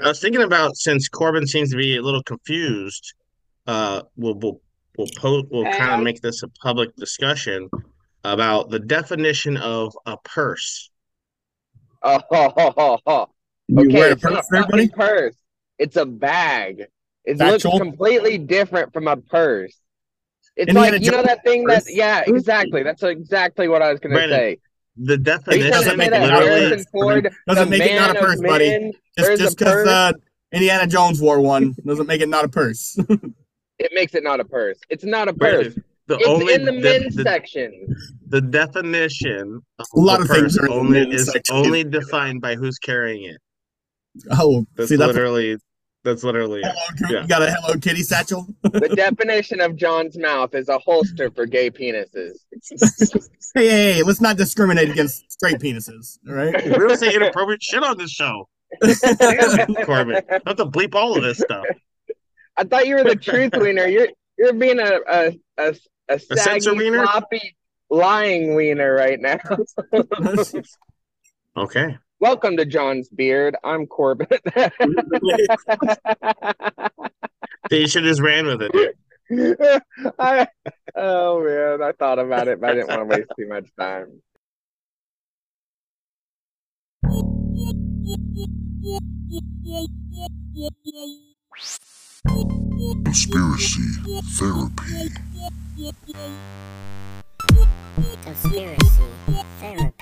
I was thinking about since Corbin seems to be a little confused, uh, we'll we'll we'll po- we'll kind of make this a public discussion about the definition of a purse. Oh, ho, ho, ho, ho. You okay, wear a it's not purse a for everybody? purse. It's a bag. It looks Satchel? completely different from a purse. It's Indiana like you know that thing that yeah, exactly. That's exactly what I was gonna Brandon, say. The Are you trying definition Doesn't make it not a literally Harrison purse. Ford, Doesn't make it not a purse, buddy. men, Just just because uh, Indiana Jones wore one doesn't make it not a purse. It makes it not a purse. It's not a purse. Brandon, the It's only in the the, men's the, section. the definition of A lot a of things purse are only is section. only defined by who's carrying it. oh, That's see, literally that's literally it. Hello, Yeah. you got a Hello Kitty satchel. The definition of John's mouth is a holster for gay penises. Hey, hey, hey, let's not discriminate against straight penises. All right. We don't say inappropriate shit on this show. Damn, Corbin. I have to bleep all of this stuff. I thought you were the truth wiener. You're you're being a a a, a saggy, censor wiener? floppy, lying wiener right now. Okay. Welcome to John's beard. I'm Corbin. You should just ran with it, dude. I, oh man, I thought about it, but I didn't want to waste too much time. Conspiracy therapy. Conspiracy therapy.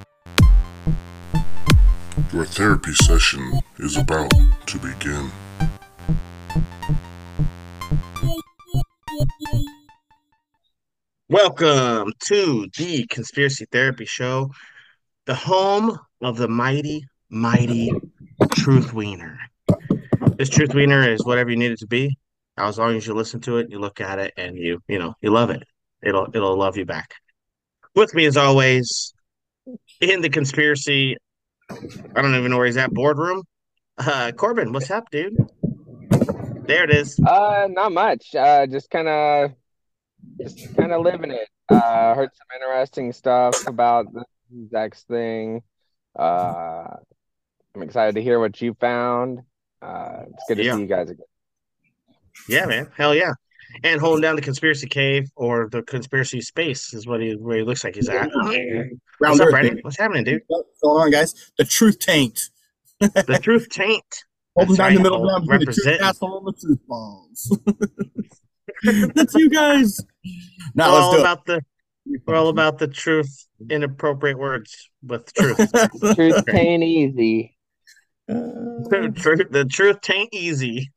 Your therapy session is about to begin. Welcome to the Conspiracy Therapy Show, the home of the mighty, mighty Truth Wiener. This Truth Wiener is whatever you need it to be. As long as you listen to it, you look at it, and you, you know, you love it. It'll, it'll love you back. With me, as always, in the conspiracy. I don't even know where he's at. Boardroom. Uh, Corbin, what's up, dude? There it is. Uh, not much. Uh, just kind of, just kind of living it. Uh, heard some interesting stuff about the Zex thing. Uh, I'm excited to hear what you found. Uh, it's good to Yeah. see you guys again. Yeah, man. Hell yeah. And holding down the conspiracy cave or the conspiracy space is what he where he looks like he's at. Round What's up, Brandon? What's happening, dude? What's going on, guys? The truth taint. The truth taint. Holding That's down right. the middle I'll ground between the truth represent. and the truth balls. That's you guys. We're Now all let's do about the we're all about the truth, inappropriate words with truth. Truth ain't easy. the truth, the truth taint easy.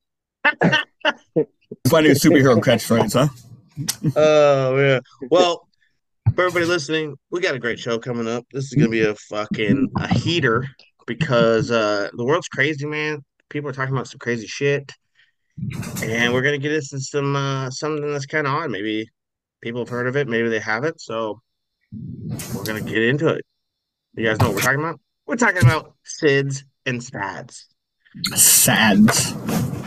My new superhero catchphrase, huh? Oh yeah. Well, for everybody listening, we got a great show coming up. This is gonna be a fucking a heater because uh the world's crazy, man. People are talking about some crazy shit. And we're gonna get into some uh something that's kind of odd. Maybe people have heard of it, maybe they haven't. So we're gonna get into it. You guys know what we're talking about? We're talking about SIDS and SADS. Sads.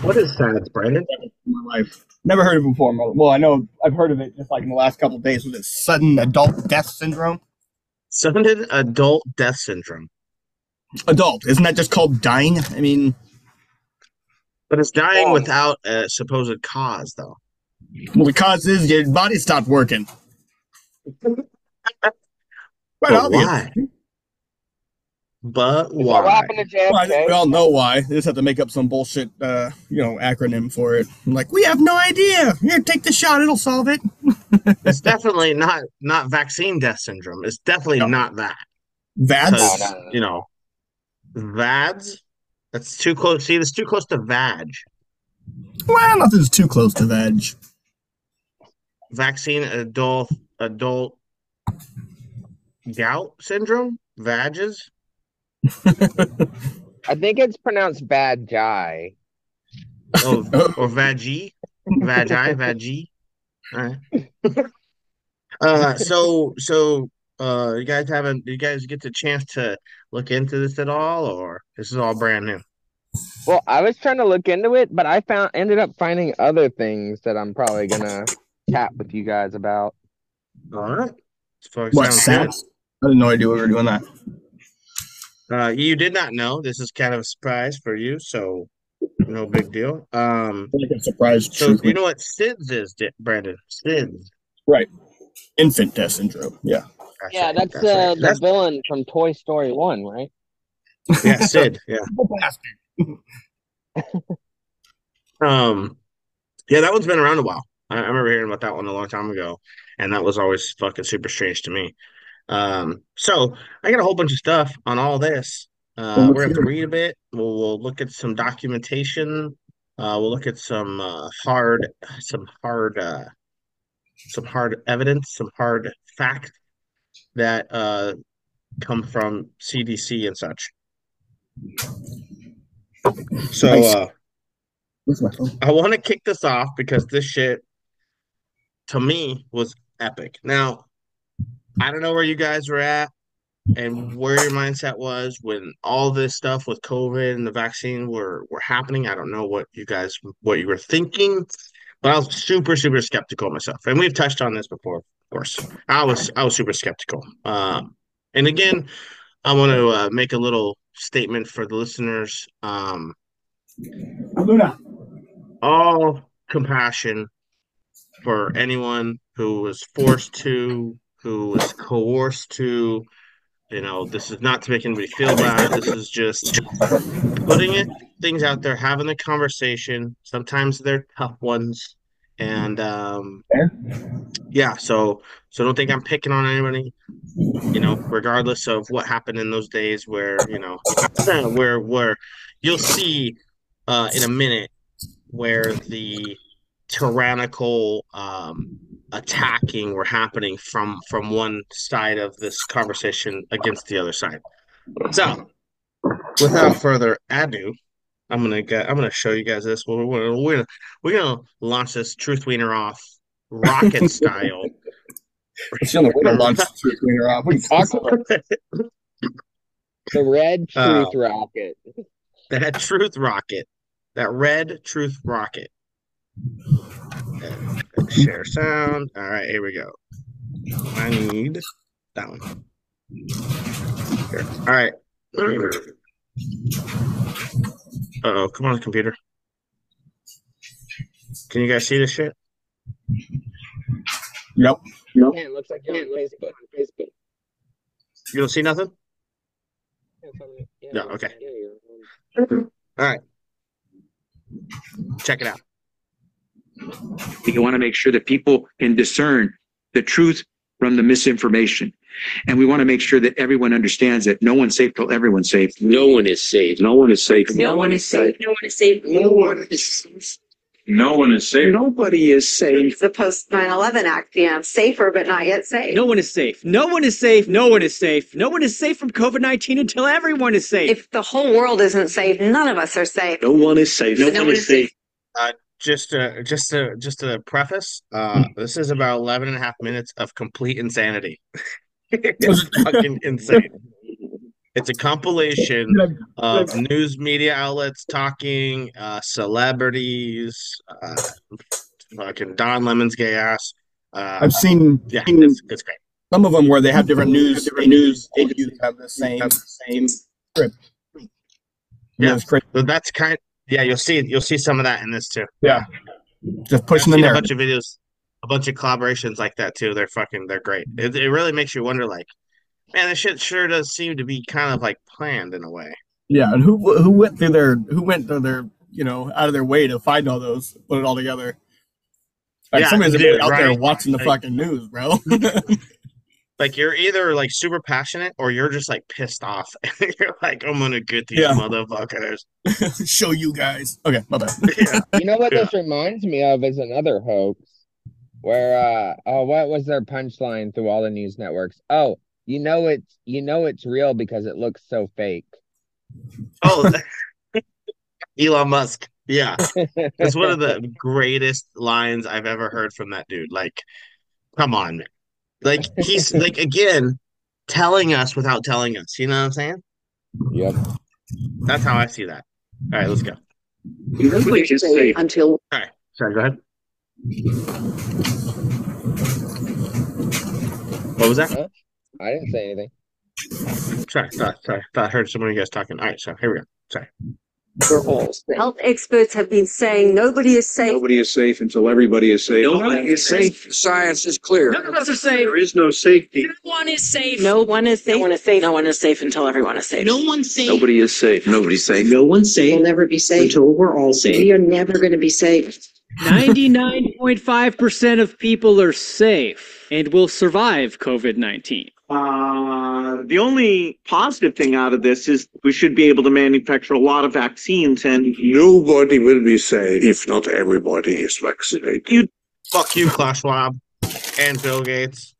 What is SADS, Brandon? in my life. Never heard of it before. Well, I know I've heard of it just like in the last couple of days with this sudden adult death syndrome. Sudden adult death syndrome. Adult, isn't that just called dying? I mean, But it's dying Oh. without a supposed cause, though. well, the cause is your body stopped working. Quite But obvious. why? But What why? happened to Well, I think we all know why. They just have to make up some bullshit, uh, you know, acronym for it. Like, we have no idea. Here, take the shot; it'll solve it. It's definitely not not vaccine death syndrome. It's definitely No. not that. Vads. Because No, no, no. you know, VADS. That's too close. See, that's too close to VAG. Well, nothing's too close to veg. Vaccine adult adult gout syndrome. VAGs. I think it's pronounced bad jai. Oh, or vagi, vagi, vagi. All right. uh, so so uh, you guys haven't? You guys get the chance to look into this at all, or this is all brand new? Well, I was trying to look into it, but I found ended up finding other things that I'm probably gonna chat with you guys about. All right. What sounds stats? I had no idea we were doing that. Good. Uh, you did not know. This is kind of a surprise for you, so no big deal. Um, Like a surprise so truth. you know what SIDS is, Di- Brandon? SIDS. right. Infant death syndrome. Yeah. That's Yeah, right, that's that's uh, right. the That's- villain from Toy Story One, right? yeah, Sid. Yeah. Um, yeah, that one's been around a while. I, I remember hearing about that one a long time ago, and that was always fucking super strange to me. Um, so I got a whole bunch of stuff on all this. Uh, we're gonna have to read a bit. We'll, we'll look at some documentation. Uh, we'll look at some uh, hard, some hard, uh, some hard evidence, some hard facts that uh, come from CDC and such. So uh, Where's my phone? I want to kick this off because this shit to me was epic. Now, I don't know where you guys were at and where your mindset was when all this stuff with COVID and the vaccine were were happening. I don't know what you guys what you were thinking, but I was super super skeptical myself. And we've touched on this before, of course. I was I was super skeptical. Um, and again, I want to uh, make a little statement for the listeners. Um, Luna. all compassion for anyone who was forced to, who was coerced to. You know, this is not to make anybody feel bad. This is just putting it things out there, having the conversation. Sometimes they're tough ones, and um, yeah. So, so don't think I'm picking on anybody. You know, regardless of what happened in those days, where you know, where where you'll see uh, in a minute where the tyrannical um, attacking were happening from from one side of this conversation against the other side. So, without further ado, I'm gonna get, I'm gonna show you guys this. We're, we're, we're gonna we're gonna launch this truth wiener off rocket style. It's the only way to launch truth cleaner off. What are you talking about? The Red Oh. Truth Rocket. that truth rocket, that red truth rocket. And Share sound. All right, here we go. I need that one. Here. All right. Uh-oh, come on, computer. Can you guys see this shit? Nope. Yeah, it looks like you're on Facebook. Facebook. You don't see nothing? Yeah, Yeah, okay. yeah, All right. Check it out. We want to make sure that people can discern the truth from the misinformation. And we want to make sure that everyone understands that no one's safe till everyone's safe. No one is safe. No one is safe. No one is safe. No one is safe. No one is safe. No one is safe. Nobody is safe. the post 9/11 act, you know, safer but not yet safe. No one is safe. No one is safe. No one is safe. No one is safe from COVID 19 until everyone is safe. If the whole world isn't safe, none of us are safe. No one is safe. No one is safe. Just to just to just to preface uh this is about 11 and a half minutes of complete insanity it's fucking insane it's a compilation of news media outlets talking uh celebrities uh fucking don lemon's gay ass uh I've seen, yeah seen it's, it's great some of them where they have different news. Different news agencies have the same same script. Yeah. so that's kind yeah you'll see you'll see some of that in this too Yeah, just pushing the seen a bunch of videos, a bunch of collaborations like that too. They're fucking, they're great. It, it really makes you wonder, like, man, this shit sure does seem to be kind of like planned in a way. Yeah, and who who went through their who went through their you know out of their way to find all those, put it all together. Like Yeah, somebody's dude, out there watching the Like- fucking news, bro. Like you're either like super passionate or you're just like pissed off. You're like, I'm gonna get these Yeah. motherfuckers. Show you guys. Okay, my bad. Yeah. You know what Yeah. this reminds me of is another hoax where uh oh what was their punchline through all the news networks? Oh, you know it's you know it's real because it looks so fake. Oh, Elon Musk. Yeah, it's one of the greatest lines I've ever heard from that dude. Like, come on, man. Like he's like again telling us without telling us. You know what I'm saying? Yep. That's how I see that. All right, let's go. Nobody is safe until All right, sorry, go ahead. What was that? Huh? I didn't say anything. Sorry, thought, sorry, thought I heard someone of you guys talking. All right, so here we go. Sorry. We're all safe. Health experts have been saying nobody is safe. Nobody is safe until everybody is safe. Nobody is safe. Science is clear. None of us are safe. There is no safety. No one is safe. No one is No safe. one is safe. No one is safe until everyone is safe. No one's safe. Nobody is safe. Nobody's safe. No one's safe. We'll never be safe. until we're all safe. We are never going to be safe. 99.5% of people are safe and will survive COVID 19. Uh, the only positive thing out of this is we should be able to manufacture a lot of vaccines and Nobody will be safe if not everybody is vaccinated. You Fuck you, Klaus Schwab and Bill Gates.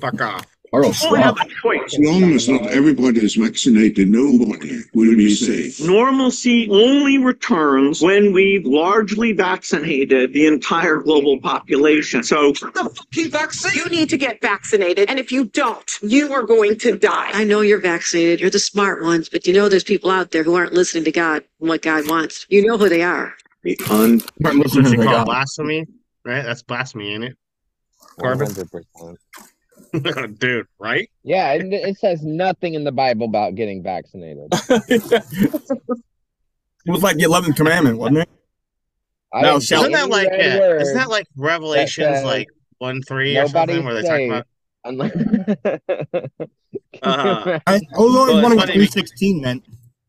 Fuck off. Carl only have a choice. As long as not everybody is vaccinated, nobody will be safe. Normalcy only returns when we've largely vaccinated the entire global population. So the fucking vaccine. You need to get vaccinated. And if you don't, you are going to die. I know you're vaccinated. You're the smart ones, but you know there's people out there who aren't listening to God and what God wants. You know who they are. The un Martin, listen What to you the call blasphemy, right? That's blasphemy, ain't One Corbin? hundred percent. It? Dude, right? Yeah, it, it says nothing in the Bible about getting vaccinated. It was like the eleventh commandment, wasn't it? I Now didn't shall- Isn't that like red uh, isn't that like Revelations says like one three or something where they talk about unless. Uh, I, I was always Well, it's wondering what three sixteen meant.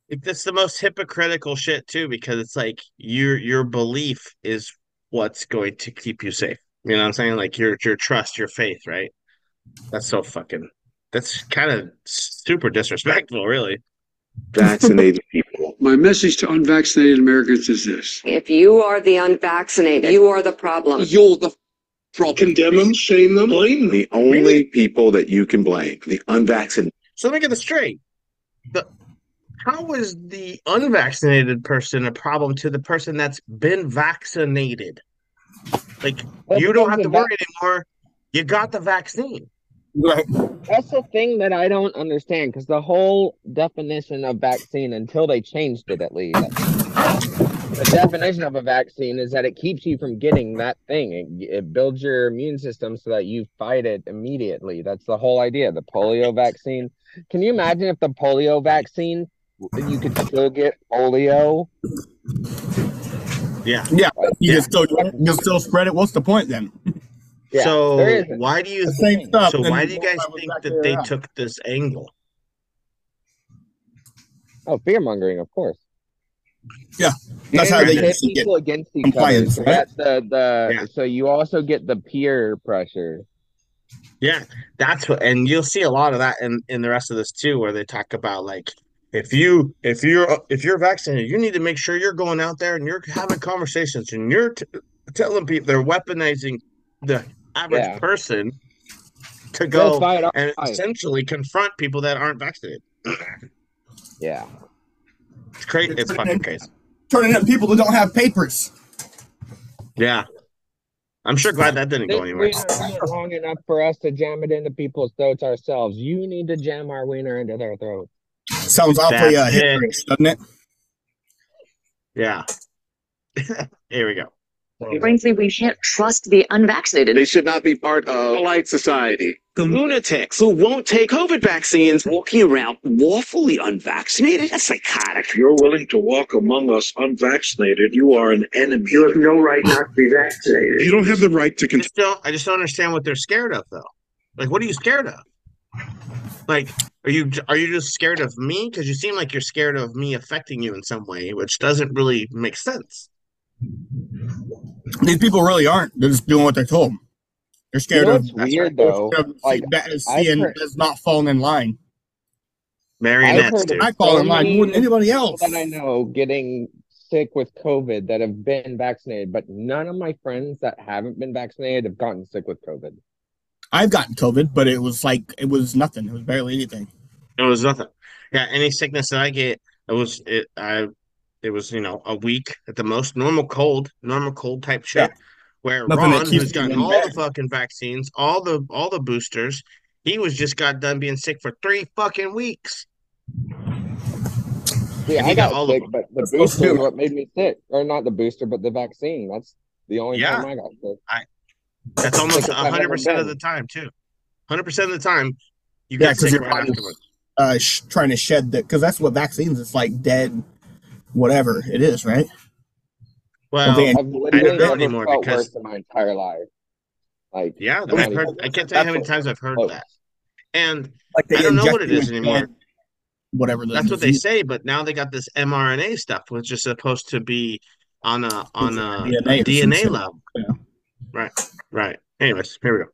it's the most hypocritical shit too because it's like your your belief is what's going to keep you safe. You know what I'm saying? Like your your trust, your faith, right? That's so fucking that's kind of super disrespectful, really. vaccinated people. My message to unvaccinated Americans is this. If you are the unvaccinated, you are the problem. You're the problem. Condemn them, shame them, blame them. The only people that you can blame, the unvaccinated. So let me get this straight. The how is the unvaccinated person a problem to the person that's been vaccinated? Like Well, you don't have to the vac- worry anymore. You got the vaccine. Right. That's the thing that I don't understand because the whole definition of vaccine, until they changed it at least, the definition of a vaccine is that it keeps you from getting that thing. It, it builds your immune system so that you fight it immediately. That's the whole idea. The polio vaccine. Can you imagine if the polio vaccine, you could still get polio? Yeah. Yeah. You can still you can still spread it. What's the point then? Yeah, so why do you The same stuff. so why do you guys think that they out. Uh, took this angle? Oh, fear mongering, of course. Yeah, That's how And they pit get people against each compliance, other. So right? that's the the Yeah. so you also get the peer pressure. Yeah, that's what, and you'll see a lot of that in in the rest of this too, where they talk about like if you if you're if you're vaccinated, you need to make sure you're going out there and you're having conversations and you're t- telling people they're weaponizing the average Yeah. person to Go go fight and fight. essentially confront people that aren't vaccinated. Yeah. It's crazy. It's fucking crazy. turning in people that don't have papers. Yeah, I'm sure glad that didn't This go anywhere. wiener isn't long enough for us to jam it into people's throats ourselves. You need to jam our wiener into their throat. Sounds awfully uh, That's doesn't it? Yeah. Here we go. Frankly, we can't trust the unvaccinated. They should not be part of polite society. The lunatics who won't take COVID vaccines walking around lawfully unvaccinated? That's psychotic. If you're willing to walk among us unvaccinated, you are an enemy. You have no right not to be vaccinated. You don't have the right to I just don't I just don't understand what they're scared of though. Like what are you scared of? Like are you are you just scared of me? Because you seem like you're scared of me affecting you in some way, which doesn't really make sense. These people really aren't. They're just doing what they're told. They're scared You know of. That's weird they're though? scared of Like that- seeing heard, does not fall in line. Marionettes, heard I fall So in line more than anybody else. that I know getting sick with COVID that have been vaccinated, but none of my friends that haven't been vaccinated have gotten sick with COVID. I've gotten COVID, but it was like it was nothing. It was barely anything. It was nothing. Yeah, any sickness that I get, it was it I It was, you know, a week at the most, normal cold, normal cold type shit. Yeah. Where Nothing Ron, keeps who's gotten all bed. the fucking vaccines, all the all the boosters, he was just got done being sick for three fucking weeks. Yeah, I he got got all of sick, but the That's booster is what made me sick. Or not the booster, but the vaccine. That's the only Yeah. time I got sick. That's almost Sickest hundred percent of the time too. Hundred percent of the time, you Yeah, get because sick your right afterwards. uh, sh- trying to shed the because that's what vaccines. It's like dead, whatever it is, right? Well, they- I've I don't know anymore felt because worse in my entire life. Like yeah, I've heard. I can't tell you how many times I've heard Close. that, and Like they I don't know what it you is with anymore. Whatever the That's what they say, but now they got this mRNA stuff, which is supposed to be on a on a, DNA a DNA level. Yeah. Right, right. Anyways, here we go.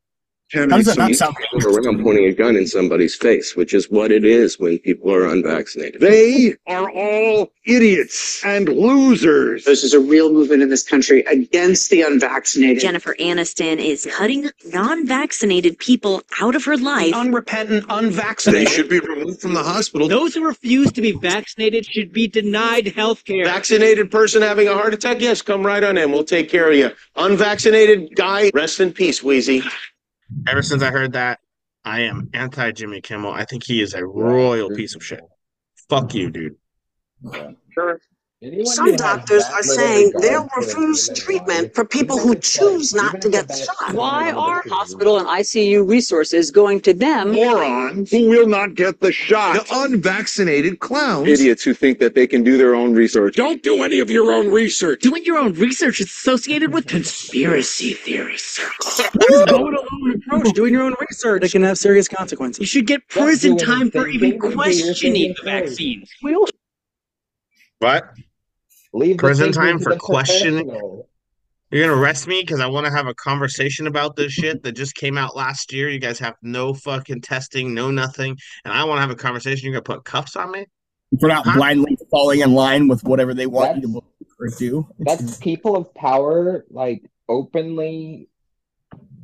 How does that not sound? around pointing a gun in somebody's face, which is what it is when people are unvaccinated. They are all idiots and losers. This is a real movement in this country against the unvaccinated. Jennifer Aniston is cutting non-vaccinated people out of her life. Unrepentant, unvaccinated. They should be removed from the hospital. Those who refuse to be vaccinated should be denied health care. Vaccinated person having a heart attack, yes, come right on in. We'll take care of you. Unvaccinated guy, rest in peace, Wheezy. Ever since I heard that, I am anti Jimmy Kimmel. I think he is a royal piece of shit. Fuck you, dude. Some doctors are saying they'll refuse treatment for people who choose not to get the shot. Why are hospital and ICU resources going to them? Morons who will not get the shot. The unvaccinated clowns. Idiots who think that they can do their own research. Don't do any of your own research. Doing your own research is associated with conspiracy theory circles. Go it alone approach, doing your own research. It can have serious consequences. You should get prison time for even questioning the vaccines. What? Leave Prison time for questioning? You're gonna arrest me because I want to have a conversation about this shit that just came out last year. You guys have no fucking testing, no nothing, and I want to have a conversation. You're gonna put cuffs on me? For not Huh? blindly falling in line with whatever they want you to believe or do. That's people of power like openly,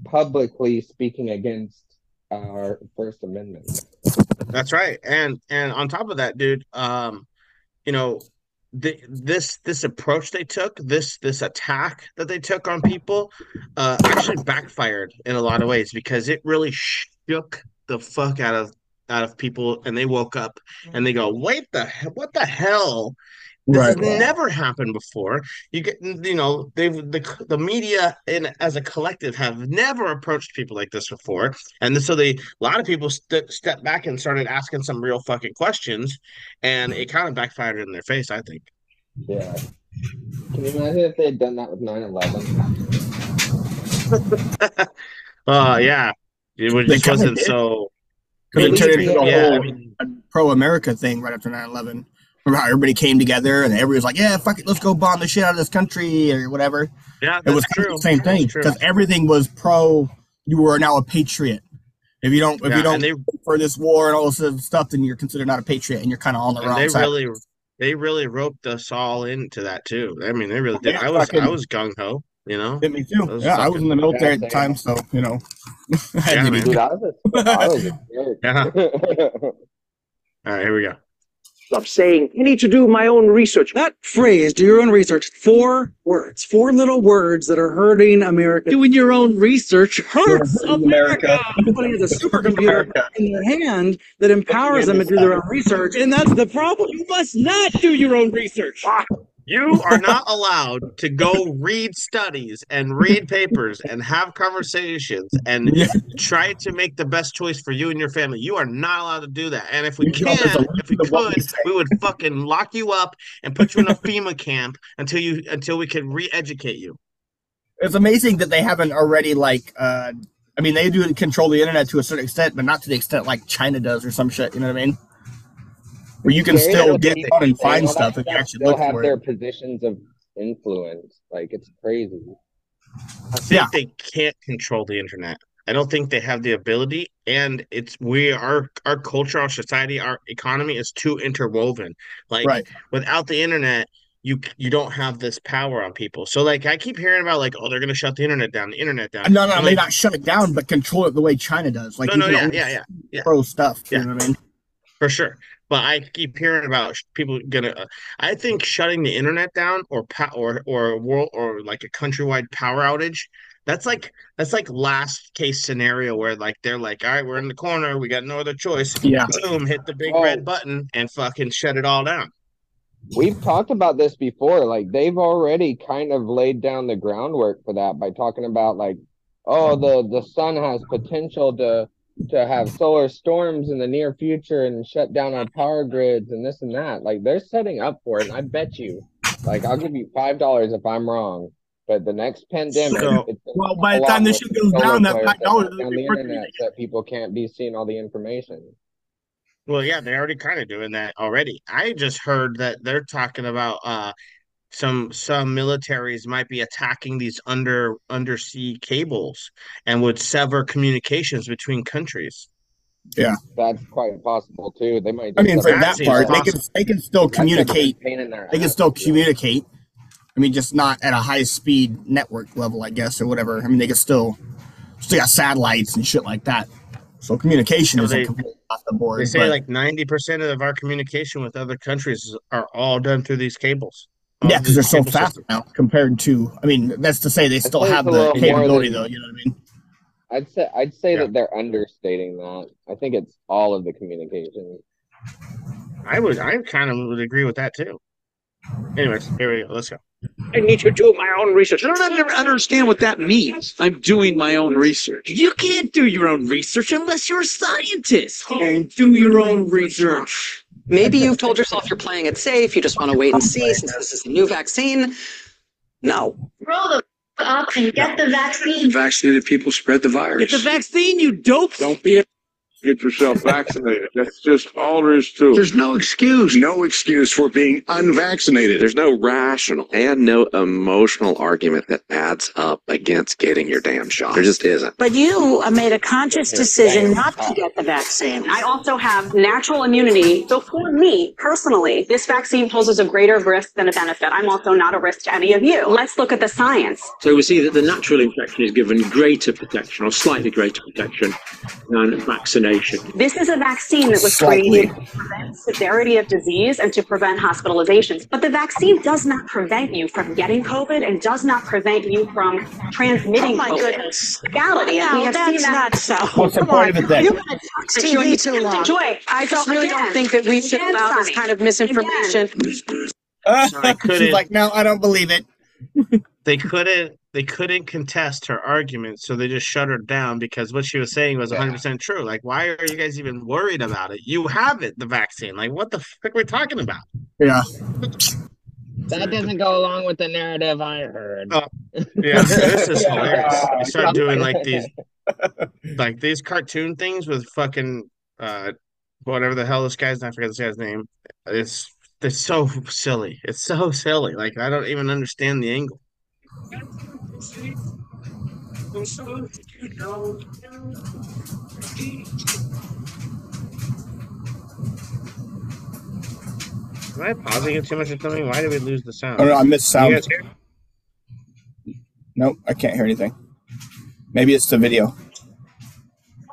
publicly speaking against our First Amendment. That's right. And and on top of that, dude, um, you know, the, this this approach they took, this this attack that they took on people, uh, actually backfired in a lot of ways because it really shook the fuck out of out of people, and they woke up and they go, "Wait the what the hell?" This Right. has never happened before. You get, you know, they've the the media in as a collective have never approached people like this before, and so they a lot of people st- stepped back and started asking some real fucking questions, and it kind of backfired in their face. I think. Yeah. Can you imagine if they had done that with 9 11? Uh, yeah, it was, They just kinda wasn't so. Because it turned into a Yeah, I mean, pro America thing right after 9 11. Remember how everybody came together and everybody was like, yeah, fuck it, let's go bomb the shit out of this country or whatever. yeah, It was that's kind true. of the same thing true. because everything was pro, you were now a patriot. If you don't, if Yeah, you don't and they for this war and all this stuff, then you're considered not a patriot and you're kind of on the and wrong they side. really they really roped us all into that too. I mean, they really did. Yeah, I was I was gung ho, you know. Hit me too. I was Yeah, I was in the military at the time, so you know. I had Yeah, to be- Dude, I was a, I was. Yeah. Uh-huh. All right, here we go. Stop saying, I need to do my own research. That phrase, do your own research, four words, four little words that are hurting America. Doing your own research hurts America. Everybody has a supercomputer in their hand that empowers them to do their own research. And that's the problem. You must not do your own research. Ah. You are not allowed to go read studies and read papers and have conversations and Yeah. try to make the best choice for you and your family. You are not allowed to do that. And if we You know, can, if we limit of what we could, we would fucking lock you up and put you in a FEMA camp until you until we can re-educate you. It's amazing that they haven't already like. uh I mean, they do control the internet to a certain extent, but not to the extent like China does or some shit. You know what I mean? Where you can Scary still get people and find all that stuff if you actually still look have for their it. positions of influence. Like it's crazy. I think Yeah. they can't control the internet. I don't think they have the ability, and it's we our our culture, our society, our economy is too interwoven. Like Right. without the internet, you you don't have this power on people. So like I keep hearing about like oh they're gonna shut the internet down, the internet down. No, no, I'm they like, not shut it down, but control it the way China does. Like no, you no, yeah, yeah, yeah, yeah, pro stuff. Yeah. You know what I mean? for sure. But I keep hearing about people gonna. uh, I think shutting the internet down or pa- or or a world or like a countrywide power outage. That's like that's like last case scenario where like they're like, all right, we're in the corner, we got no other choice. Yeah. Boom, hit the big Oh. red button and fucking shut it all down. We've talked about this before. Like they've already kind of laid down the groundwork for that by talking about like, oh, the the sun has potential to to have solar storms in the near future and shut down our power grids and this and that. Like they're setting up for it, and I bet you, like I'll give you five dollars if I'm wrong. But the next pandemic, So- it's Well, by the time this shit goes down, that flares five dollars shut down the internet so that people can't be seeing all the information. Well, yeah, they're already kind of doing that already. I just heard that they're talking about uh some some militaries might be attacking these under undersea cables and would sever communications between countries. Yeah. That's quite possible too. They might. I mean, for that seems part, they can they can still That's a big communicate. pain in their They can still communicate. I mean, just not at a high speed network level, I guess, or whatever. I mean, they can still still got satellites and shit like that. So communication So isn't they- off the board. They say but- like 90% of our communication with other countries are all done through these cables. All yeah, um, because they're so fast now compared to. I mean, that's to say they still say have the capability, than- though. You know what I mean? I'd say I'd say Yeah. that they're understating that. I think it's all of the communication. I would I kind of would agree with that too. Anyways, here we go. Let's go. I need to do my own research. I don't ever understand what that means. I'm doing my own research. You can't do your own research unless you're a scientist. And do your own research. Maybe you've told yourself you're playing it safe. You just want to wait and see since this is a new vaccine. No. Roll the f- up and get the vaccine. Vaccinated people spread the virus. Get the vaccine, you dope. Don't be a Get yourself vaccinated. That's just all there is to it. There's no excuse. No excuse for being unvaccinated. There's no rational and no emotional argument that adds up against getting your damn shot. There just isn't. But you uh, made a conscious decision not to get the vaccine. I also have natural immunity. So for me personally, this vaccine poses a greater risk than a benefit. I'm also not a risk to any of you. Let's look at the science. So we see that the natural infection is given greater protection or slightly greater protection than vaccination. This is a vaccine that was Slightly. created to prevent severity of disease and to prevent hospitalizations. But the vaccine does not prevent you from getting COVID and does not prevent you from transmitting Oh my COVID. goodness. Legality, and we No, have seen that's that. not so. What's the Come point on. of it then? You've been at Fox TV too long. Joy, I just really don't think that we should again, allow this kind of misinformation. I couldn't- She's like, no, I don't believe it. They couldn't they couldn't contest her argument, so they just shut her down because what she was saying was 100% true. Like, why are you guys even worried about it? You have it, the vaccine. Like, what the fuck are we talking about? Yeah. That doesn't go along with the narrative I heard. Oh, Yeah, so this is hilarious. They start doing like these, like these cartoon things with fucking uh, whatever the hell this guy's. I forget this guy's name. It's it's so silly. It's so silly. Like I don't even understand the angle. Am I pausing it too much or something? Why did we lose the sound? Oh, no, I missed sound. Nope, I can't hear anything. Maybe it's the video.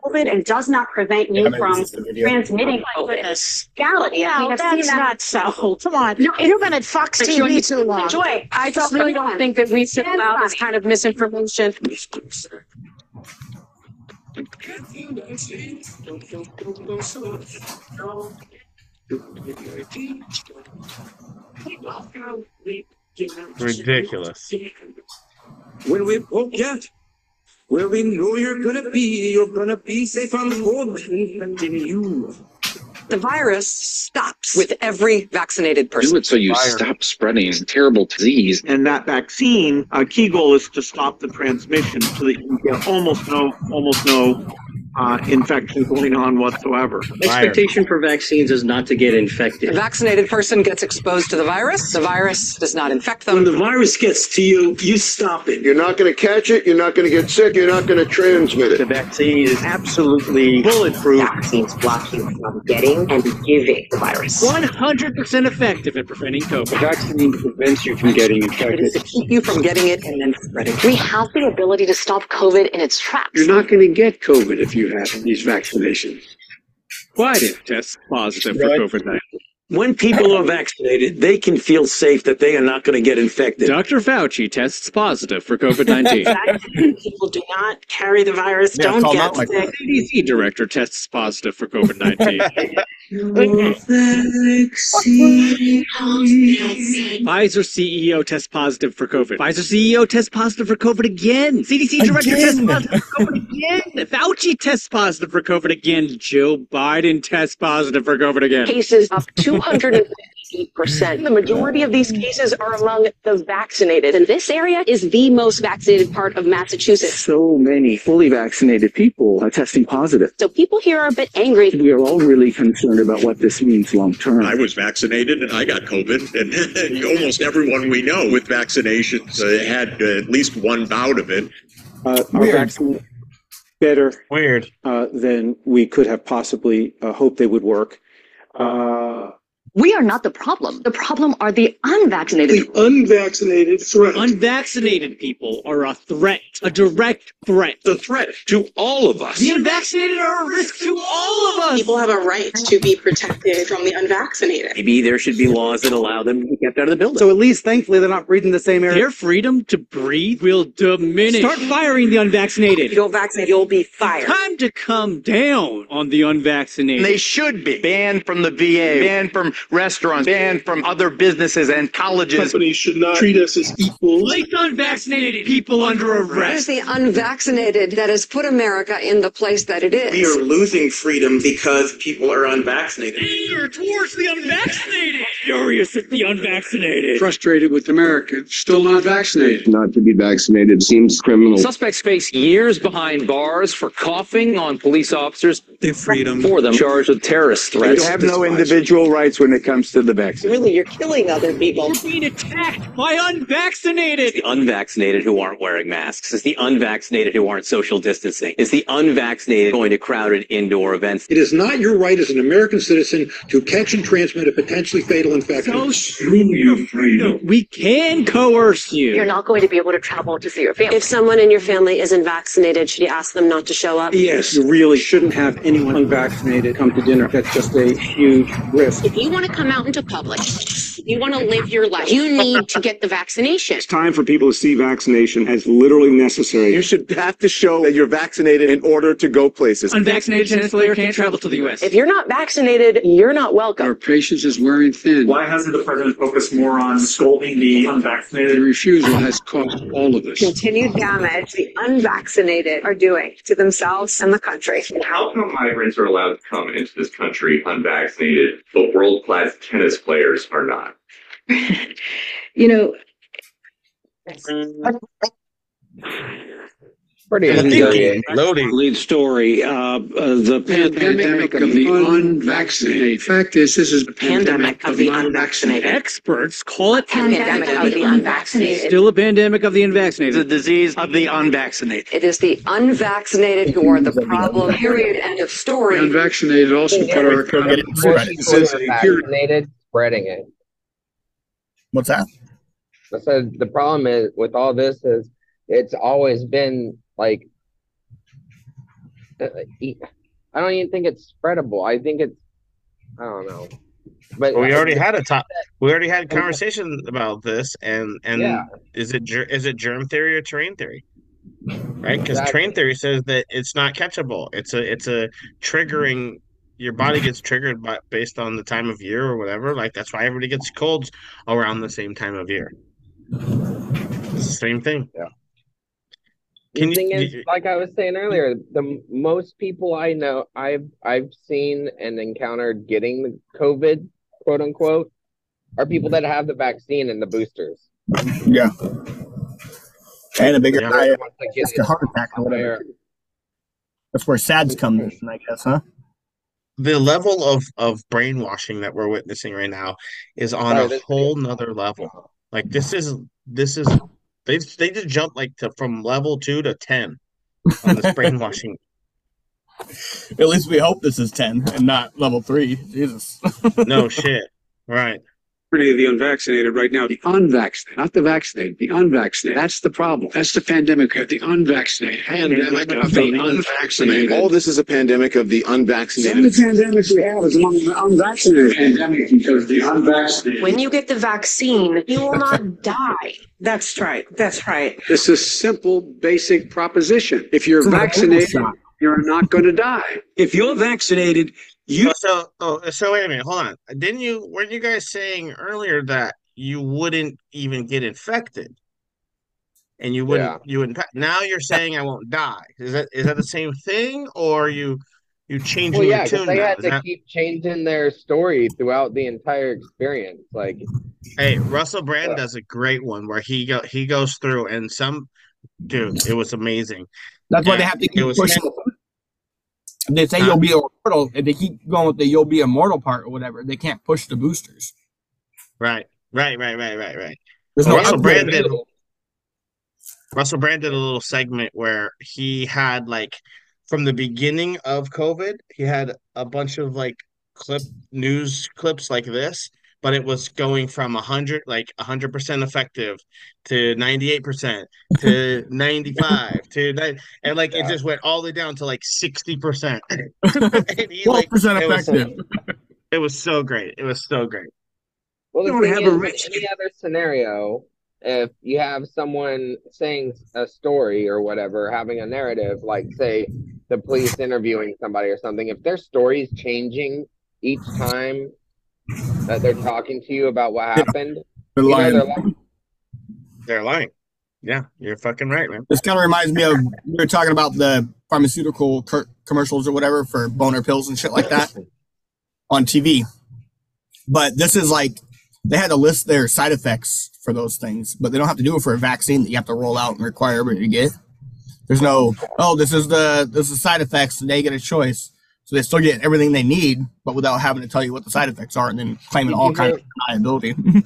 COVID and does not prevent you Yeah, from it's just the video. transmitting Oh my COVID. goodness. Legality, and we No, have that's seen that. not so. Come on. You've been at Fox But TV Joy- too long. Joy, I just really don't think that we should allow this kind of misinformation. Ridiculous. When we oh, forget where we know you're gonna be, you're gonna be safe on home and in you. The virus stops with every vaccinated person. Do it so you Fire. stop spreading terrible disease. And that vaccine, a key goal is to stop the transmission so that you get almost no, almost no uh, infection going on whatsoever. Expectation for vaccines is not to get infected. A vaccinated person gets exposed to the virus. The virus does not infect them. When the virus gets to you, you stop it. You're not going to catch it. You're not going to get sick. You're not going to transmit it. The vaccine is absolutely bulletproof. Vaccines block you from getting and giving the virus. 100% effective at preventing COVID. The vaccine prevents you from getting It is to keep you from getting it and then spreading it. We have the ability to stop COVID in its tracks. You're not going to get COVID if you have these vaccinations. Why did tests positive for COVID 19. When people are vaccinated, they can feel safe that they are not going to get infected. Dr. Fauci tests positive for COVID 19. Vaccinated people do not carry the virus, don't get sick. CDC director tests positive for COVID 19. Pfizer CEO tests positive for COVID. Pfizer CEO tests positive for COVID again. CDC director tests positive for COVID again. Fauci tests positive for COVID again. Joe Biden tests positive for COVID again. Cases up 258%. The majority of these cases are among the vaccinated. And this area is the most vaccinated part of Massachusetts. So many fully vaccinated people are testing positive. So people here are a bit angry. We are all really concerned about what this means long term. I was vaccinated and I got COVID, and almost everyone we know with vaccinations uh, had uh, at least one bout of it. uh, are vaccinated better Weird. uh, than we could have possibly uh, hoped they would work. Uh, We are not the problem. The problem are the unvaccinated. The unvaccinated threat. Unvaccinated people are a threat, a direct threat. The threat to all of us. The unvaccinated are a risk to all of us. People have a right to be protected from the unvaccinated. Maybe there should be laws that allow them to be kept out of the building. So at least thankfully they're not breathing the same air. Their freedom to breathe will diminish. Start firing the unvaccinated. If you don't vaccinate, you'll be fired. Time to come down on the unvaccinated. They should be banned from the VA, banned from restaurants, banned from other businesses and colleges. Companies should not treat us as equals. Place unvaccinated people under arrest. It's the unvaccinated that has put America in the place that it is. We are losing freedom because people are unvaccinated. Anger towards the unvaccinated. Furious at the unvaccinated. Frustrated with Americans still not vaccinated. Not to be vaccinated seems criminal. Suspects face years behind bars for coughing on police officers. The freedom for them charged with terrorist threats. You have no individual rights when it comes to the vaccine. Really, you're killing other people. We're being attacked by unvaccinated. the unvaccinated who aren't wearing masks. It's the unvaccinated who aren't social distancing. It's the unvaccinated going to crowded indoor events. It is not your right as an American citizen to catch and transmit a potentially fatal infection. So screw you, freedom. We can coerce you. You're not going to be able to travel to see your family. If someone in your family isn't vaccinated, should you ask them not to show up? yes, you really shouldn't have anyone unvaccinated come to dinner. That's just a huge risk. If you want to come out into public, you want to live your life, you need to get the vaccination. It's time for people to see vaccination as literally necessary. You should have to show that you're vaccinated in order to go places. Unvaccinated tennis player can't travel to the U.S. If you're not vaccinated, you're not welcome. Our patience is wearing thin. Why hasn't the president focused more on scolding the unvaccinated? The unvaccinated? refusal has cost all of us. Continued damage the unvaccinated are doing to themselves and the country. How come migrants are allowed to come into this country unvaccinated, but world-class tennis players are not? You know, Pretty infuriating. Loading. Lead story, uh, uh, the Pandemic of the unvaccinated. Fact is, this is a pandemic of the unvaccinated. Experts call it pandemic of the unvaccinated. still a pandemic of the unvaccinated. It's a disease of the unvaccinated. It is the unvaccinated who are the problem, period, end of story. Unvaccinated also put our economy. vaccinated, spreading it. What's that? I said the problem is with all this is it's always been like uh, I don't even think it's spreadable. I think it's I don't know. But we I- already had a top. We already had a conversation about this, and and Yeah. is it ger- is it germ theory or terrain theory? Right, because Exactly. terrain theory says that it's not catchable. It's a it's a triggering. Your body gets triggered by based on the time of year or whatever. Like that's why everybody gets colds around the same time of year. It's the same thing. Yeah. Can the you- thing is, you- like I was saying earlier, the most people I know, I've I've seen and encountered getting the COVID, quote unquote, are people that have the vaccine and the boosters. Yeah. And a bigger Yeah. higher Once they get heart attack or whatever. That's where SADS comes in, I guess, huh? the level of of brainwashing that we're witnessing right now is on Sorry, a whole nother level. Like this is this is they they just jumped like to from level two to ten on this brainwashing. At least we hope this is 10 and not level 3. Jesus. No shit. Right. Of the unvaccinated right now. The unvaccinated, not the vaccinated, the unvaccinated. That's the problem. That's the pandemic of the unvaccinated. Pandemic of the unvaccinated. All this is a pandemic of the Some of unvaccinated. the pandemics we have is among the unvaccinated. Pandemic because the unvaccinated. When you get the vaccine, you will not die. That's right. That's right. It's a simple, basic proposition. If you're It's vaccinated, you're not going to die. If you're vaccinated, you Oh, so oh so wait a minute, hold on. Didn't you weren't you guys saying earlier that you wouldn't even get infected? And you wouldn't Yeah. you wouldn't now you're saying I won't die. Is that is that the same thing or you you changing Well, your yeah, because tune they now? had Is to that- keep changing their story throughout the entire experience. Like, Hey, Russell Brand does a great one where he go he goes through and some dude, it was amazing. That's why they have to it keep was pushing. If they say you'll be immortal, if they keep going with the you'll be immortal part or whatever, they can't push the boosters. Right, right, right, right, right, right. There's Well, no Russell Brand did. Russell Brand did a little segment where he had like from the beginning of COVID, he had a bunch of like clip news clips like this, but it was going from a hundred like a hundred percent effective to ninety eight percent to ninety five to nine, and like it just went all the way down to like sixty percent. Twelve percent it was- effective. It was so great. It was so great. well, the don't thing have is, a in risk. any other scenario, if you have someone saying a story or whatever, having a narrative, like say the police interviewing somebody or something, if their story is changing each time that they're talking to you about what happened, They're you know, lying. they're like, They're lying. Yeah, you're fucking right, man. This kind of reminds me of we were talking about the pharmaceutical cur- commercials or whatever for boner pills and shit like that on TV. But this is like they had to list their side effects for those things, but they don't have to do it for a vaccine that you have to roll out and require everybody to get. There's no, oh, this is the this is side effects, and they get a choice. So they still get everything they need, but without having to tell you what the side effects are and then claiming all kinds of liability. Did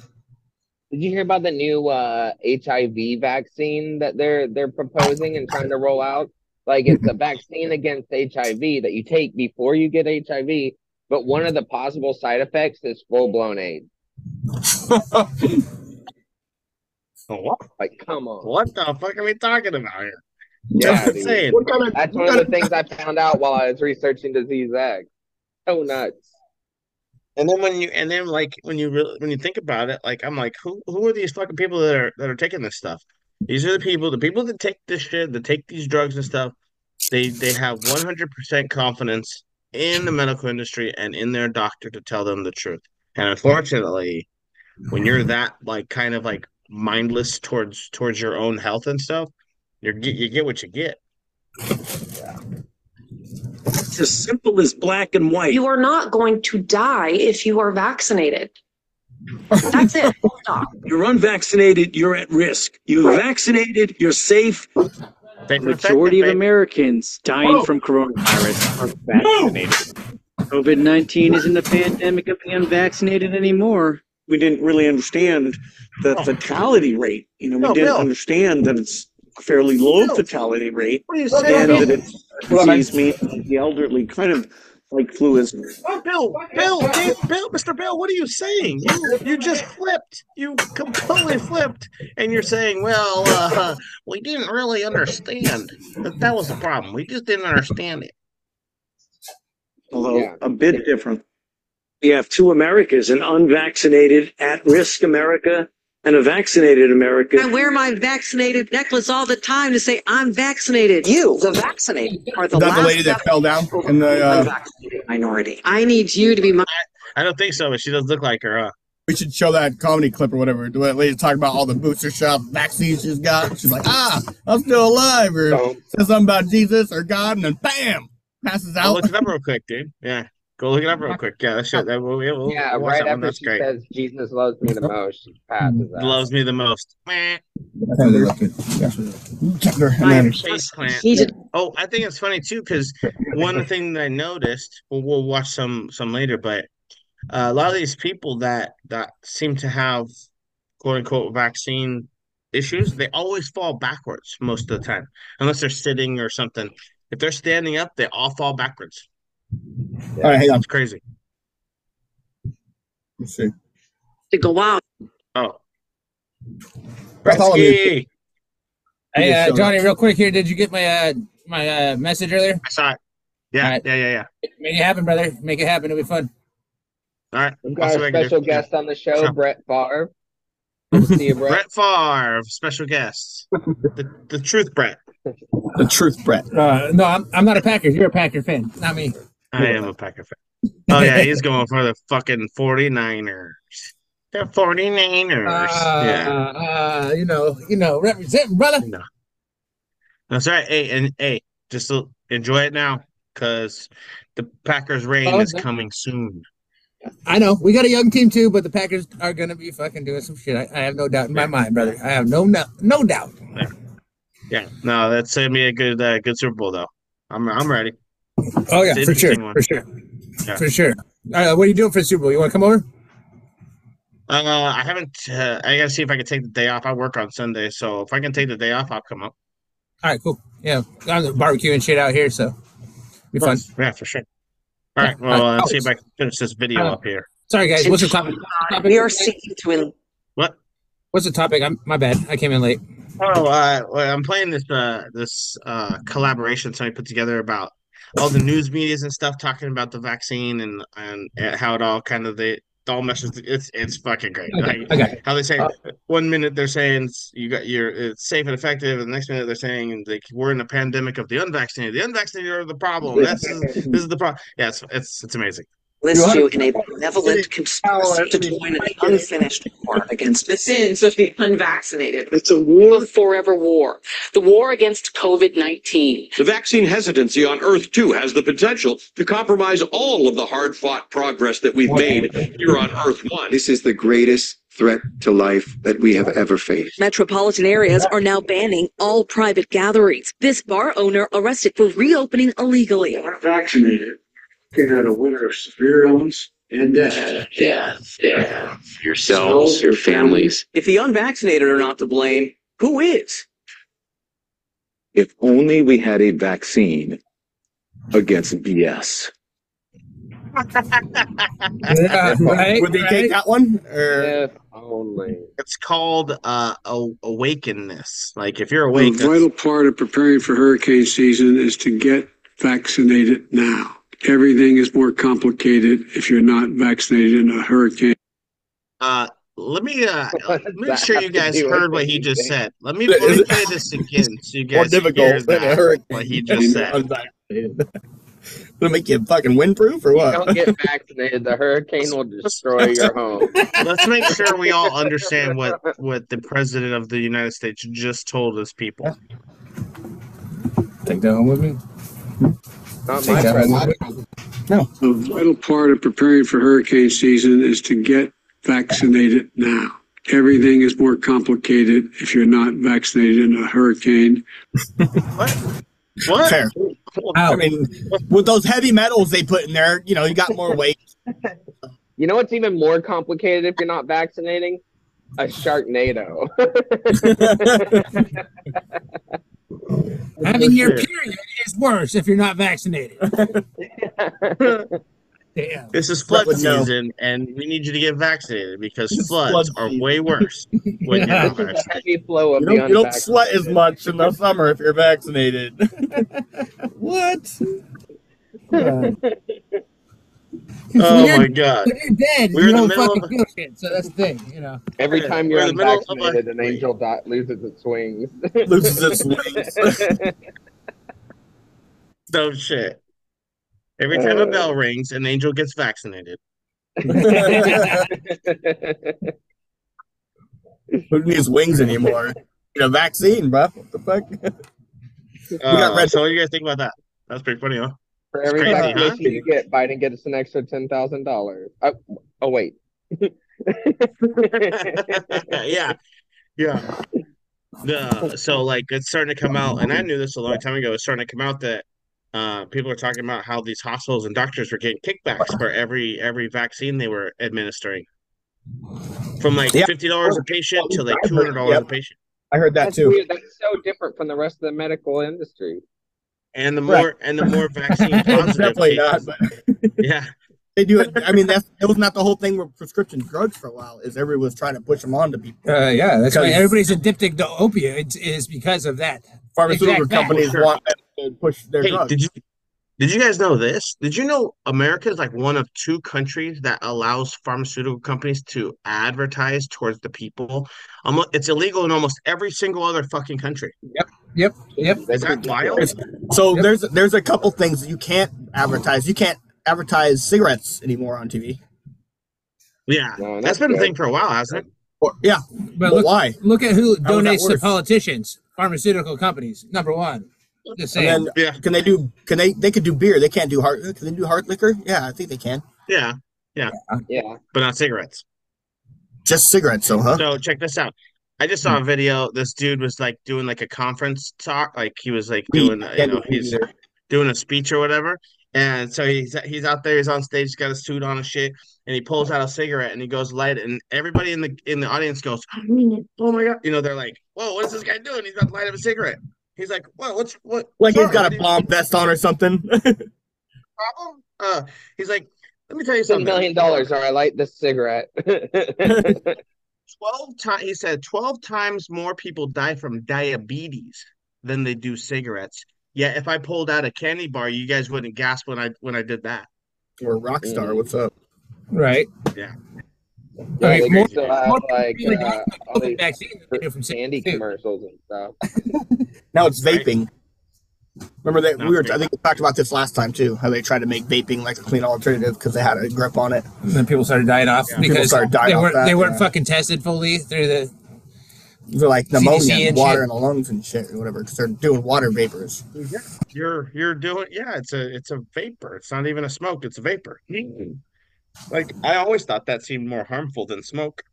you hear about the new uh, HIV vaccine that they're they're proposing and trying to roll out? Like it's a vaccine against HIV that you take before you get HIV, but one of the possible side effects is full blown AIDS. What? Like, come on. What the fuck are we talking about here? Yeah, That's insane. What kind of- That's what one of kind the things I found out while I was researching disease X. So nuts. And then when you and then like when you really when you think about it, like I'm like, who who are these fucking people that are that are taking this stuff? These are the people, the people that take this shit, that take these drugs and stuff. They they have 100% confidence in the medical industry and in their doctor to tell them the truth. And unfortunately, when you're that like kind of like mindless towards towards your own health and stuff, you get you get what you get. it's as simple as black and white. You are not going to die if you are vaccinated. That's it. Stop. You're unvaccinated, you're at risk. You're vaccinated, you're safe. The majority of Americans dying from coronavirus are vaccinated. COVID 19 isn't a pandemic of the unvaccinated anymore. We didn't really understand the oh. fatality rate. You know, we No, didn't Bill. understand that it's a fairly low fatality rate. What are you And saying? that it's disease means the elderly kind of like flu is Oh, Bill, Bill, Dave, Bill, Mr. Bill, what are you saying? You you just flipped. You completely flipped, and you're saying, well, uh, we didn't really understand that that was the problem. We just didn't understand it. although a bit different. We have two Americas, an unvaccinated, at-risk America and a vaccinated America. I wear my vaccinated necklace all the time to say I'm vaccinated. You, the vaccinated, are the Is that last the lady that fell down in the? Uh, unvaccinated minority. I need you to be my. I don't think so, but she does look like her. Uh, we should show that comedy clip or whatever. Do that lady talk about all the booster shot vaccines she's got. She's like, ah, I'm still alive, or says something about Jesus or God, and then bam, passes go out. look it up real quick, dude. Yeah, go look it up real quick. Yeah, that shit. That we'll, we'll, Yeah, we'll right after That's she great. says Jesus loves me the most, she passes out. Loves me the most. Meh. And then- Face plant. Oh, I think it's funny too because one thing that I noticed. Well, we'll watch some some later, but uh, a lot of these people that that seem to have quote unquote vaccine issues, they always fall backwards most of the time, unless they're sitting or something. If they're standing up, they all fall backwards. All right, hang on. It's crazy. Let's see. to go out. Oh. Bartholomew. Gretzky. Hey, uh, Johnny, real quick here. Did you get my uh, my uh, message earlier? I saw it. Yeah, Alright. yeah, yeah, yeah. Make it happen, brother. Make it happen. It'll be fun. All right. We've got a what I can do. special guest on the show, Sure. Brett Favre. See you, Brett. Brett Favre, special guest. the, the truth, Brett. The truth, Brett. Uh, no, I'm I'm not a Packers. You're a Packer fan, not me. I am a Packer fan. Oh, yeah, he's going for the fucking 49ers. The 49ers. Uh, yeah. uh, you know, you know, represent, brother. No. That's right. Hey, and hey, just enjoy it now because the Packers' reign Oh, is okay. coming soon. I know we got a young team too, but the Packers are gonna be fucking doing some shit. I, I have no doubt in my mind, brother. I have no no, no doubt. Yeah. No, that's gonna be a good uh, good Super Bowl though. I'm I'm ready. Oh yeah, for sure, for sure, Yeah. for sure. Uh, what are you doing for Super Bowl? You want to come over? Uh, I haven't. Uh, I gotta see if I can take the day off. I work on Sunday, so if I can take the day off, I'll come up. All right, cool. Yeah, I'm the barbecue and shit out here, so be fun. Yeah, for sure. All right. Yeah. Well, Uh, let's see if I can finish this video uh, up here. Sorry, guys. What's the topic? topic We are seeking to in- What? What's the topic? I'm my bad. I came in late. Oh, uh, well, I'm playing this uh this uh collaboration somebody put together about all the news medias and stuff talking about the vaccine and and, how it all kind of they all meshes. It's it's fucking great. Okay, Like, okay. How they say Uh, one minute they're saying you got you're it's safe and effective, and the next minute they're saying like we're in a pandemic of the unvaccinated. The unvaccinated are the problem. That's this is the problem. Yeah, it's it's it's amazing. List you in a benevolent conspiracy to join an unfinished war against the sins of the unvaccinated. It's a war. The forever war. The war against COVID 19. The vaccine hesitancy on Earth, too, has the potential to compromise all of the hard fought progress that we've made here on Earth 1. This is the greatest threat to life that we have ever faced. Metropolitan areas are now banning all private gatherings. This bar owner arrested for reopening illegally. Not Vaccinated. Looking at a winter of severe illness and death. Death, death. Yourselves, your families. If the unvaccinated are not to blame, who is? If only we had a vaccine against BS. Yeah, right, Would they right. take that one? Or If only. It's called uh a- awakenness. Like if you're awake, that's- vital part of preparing for hurricane season is to get vaccinated now. Everything is more complicated if you're not vaccinated in a hurricane. Uh, let me uh, What let me that sure you guys heard what he just said. Let me let me play this again so you more guys hear difficult than a that hurricane? what he just said. Unvaccinated. Gonna make you fucking windproof or what? don't get vaccinated, the hurricane will destroy your home. Let's make sure we all understand what what the president of the United States just told his people. Take that home with me. Not my president. No. A vital part of preparing for hurricane season is to get vaccinated now. Everything is more complicated if you're not vaccinated in a hurricane. What? What? Fair. I mean, with those heavy metals they put in there, you know, you got more weight. You know what's even more complicated if you're not vaccinating? A Sharknado. Having your period is worse if you're not vaccinated. Damn. This is flood would know. season, and we need you to get vaccinated because This is floods flood are season. way worse when you're not There's vaccinated. heavy flow of You the don't, you don't sweat as much in the summer if you're vaccinated. what? Oh my you're- god! You're dead, We're you in the don't middle fucking of- feel shit. So that's the thing, you know. Every time we're you're in the middle of a- unvaccinated, an angel dot loses its wings. Loses its wings. No shit. Every time a Uh. bell rings, an angel gets vaccinated. Who needs wings anymore? You know, vaccine, bro. What the fuck? we got Uh, red. so what do you guys think about that? That's pretty funny, huh? For every crazy, huh? you get, Biden gets an extra ten thousand dollars. Oh, oh wait. yeah, yeah. The so like it's starting to come out, and I knew this a long time ago. It's starting to come out that uh, people are talking about how these hospitals and doctors were getting kickbacks for every every vaccine they were administering, from like Yeah. fifty dollars a patient to like two hundred dollars Yep. a patient. I heard that That's too. weird. That's so different from the rest of the medical industry. And the Right. more and the more vaccine positive Definitely not. But yeah, They do it. I mean, that's that was not the whole thing with prescription drugs for a while. Is everyone was trying to push them on to people. Uh, yeah, that's why everybody's addicted to opioids is because of that. Pharmaceutical Exact fact. companies want them to push their Hey, drugs. did you did you guys know this? Did you know America is like one of two countries that allows pharmaceutical companies to advertise towards the people? Almost, it's illegal in almost every single other fucking country. Yep, yep, yep. Is that wild? So there's there's a couple things you can't advertise. You can't advertise cigarettes anymore on TV. Yeah, No, that's that's been a thing for a while, hasn't it? Or, yeah, But, look, why? Look at who How is donates to politicians, pharmaceutical companies. Number one. Just saying. And then yeah. can they do? Can they? They could do beer. They can't do hard. Can they do hard liquor? Yeah, I think they can. Yeah, yeah, yeah, but not cigarettes. Just cigarettes, though, huh? So check this out. I just saw a video. This dude was like doing like a conference talk, like he was like doing, uh, you know, he's doing a speech or whatever. And so he's he's out there, he's on stage, he's got a suit on and shit, and he pulls out a cigarette and he goes light it, and everybody in the in the audience goes, "Oh my god!" You know, they're like, "Whoa, what is this guy doing? He's about to light up a cigarette." He's like, "What? What's what?" Like he's got a do bomb vest on or something. problem? Uh, he's like, "Let me tell you Ten something." million dollars, or I light this cigarette. 12 times he said 12 times more people die from diabetes than they do cigarettes yet if i pulled out a candy bar you guys wouldn't gasp when i when i did that or rock star. What's up? Right. yeah Yeah, I mean, more- still have more like people uh, all these vaccine than they do from candy commercials and stuff. Now it's vaping. Remember that we were? I think we talked about this last time too. How they tried to make vaping like a clean alternative because they had a grip on it. And then people started dying off Yeah. People because started dying they off weren't that, they weren't yeah. fucking tested fully through the They're like pneumonia, and and water shit. in the lungs and shit or whatever. Because they're doing water vapors. yeah you're you're doing yeah it's a it's a vapor it's not even a smoke it's a vapor like i always thought that seemed more harmful than smoke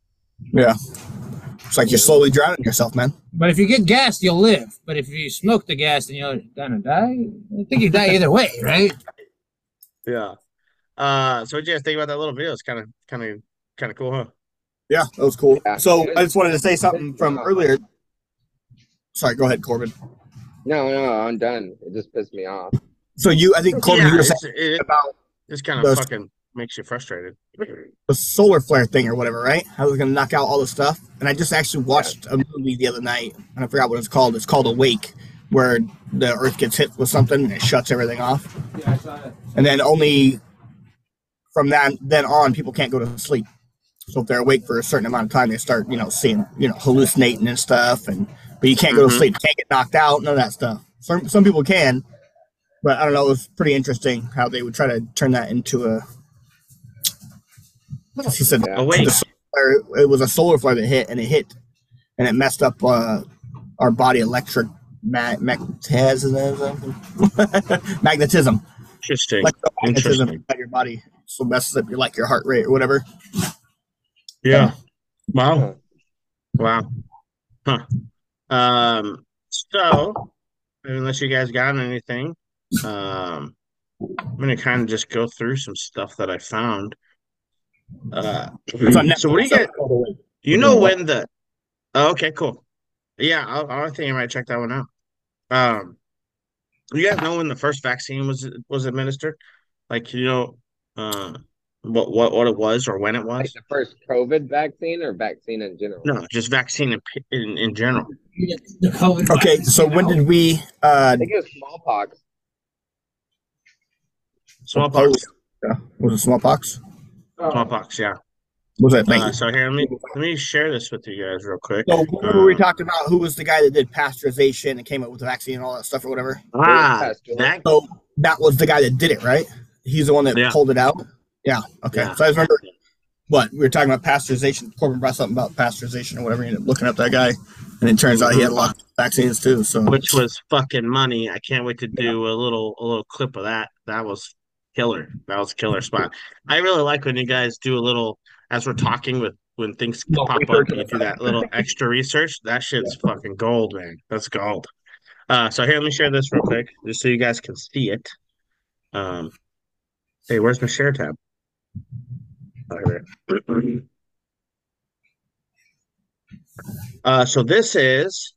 Yeah, it's like you're slowly drowning yourself, man. But if you get gas, you'll live. But if you smoke the gas, then you're gonna die. I think you die either way, right? yeah uh so what you guys think about that little video it's kind of kind of kind of cool huh Yeah, that was cool. So I just wanted to say something from earlier. Sorry, go ahead, Corbin. No, no, I'm done. It just pissed me off. So you, I think Corbin, yeah, you were it's, saying it, about it's kind of those- fucking makes you frustrated the solar flare thing or whatever, right? I was gonna knock out all the stuff. And I just actually watched a movie the other night, and I forgot what it's called. It's called Awake, where the Earth gets hit with something and it shuts everything off. Yeah, I saw that. And then only from that then on, people can't go to sleep. So if they're awake for a certain amount of time, they start, you know, seeing, you know, hallucinating and stuff. And but you can't go to Mhm. sleep, can't get knocked out, none of that stuff. Some some people can, but I don't know. It was pretty interesting how they would try to turn that into a. He said Awake. the solar it was a solar flare that hit, and it hit, and it messed up uh, our body electric ma- magnetism, magnetism, interesting electromagnetism Interesting. inside your body, so messes up your like your heart rate or whatever. Yeah. Wow. Wow. Huh. Um, so unless you guys got anything, um, I'm gonna kind of just go through some stuff that I found. Uh, It's on so what do you get? by. You know when the? Oh, okay, cool. Yeah, I, I think I might check that one out. Um, you guys know when the first vaccine was was administered? Like, you know, uh, what what what it was or when it was? Like the first COVID vaccine or vaccine in general? No, just vaccine in in, in general. Okay, so when did we? Uh, I think it was smallpox. Smallpox. Yeah. Was it smallpox? Smallpox, yeah. Was it? Thank Uh, you. so here, let me let me share this with you guys real quick. So remember we Uh, talked about who was the guy that did pasteurization and came up with the vaccine and all that stuff or whatever. Ah, that So that was the guy that did it, right? He's the one that Yeah. pulled it out. Yeah. Okay. Yeah. So I remember what we were talking about pasteurization. Corbin brought something about pasteurization or whatever. You ended up looking up that guy, and it turns out he had a lot of vaccines too. So which was fucking money. I can't wait to do a little a little clip of that. That was killer. That was a killer spot. I really like when you guys do a little as we're talking with when things Little pop up you do that little extra research. That shit's fucking gold, man. That's gold. Uh, so here, let me share this real quick, just so you guys can see it. Um, hey, where's my share tab? Oh, here it is. Uh, so this is,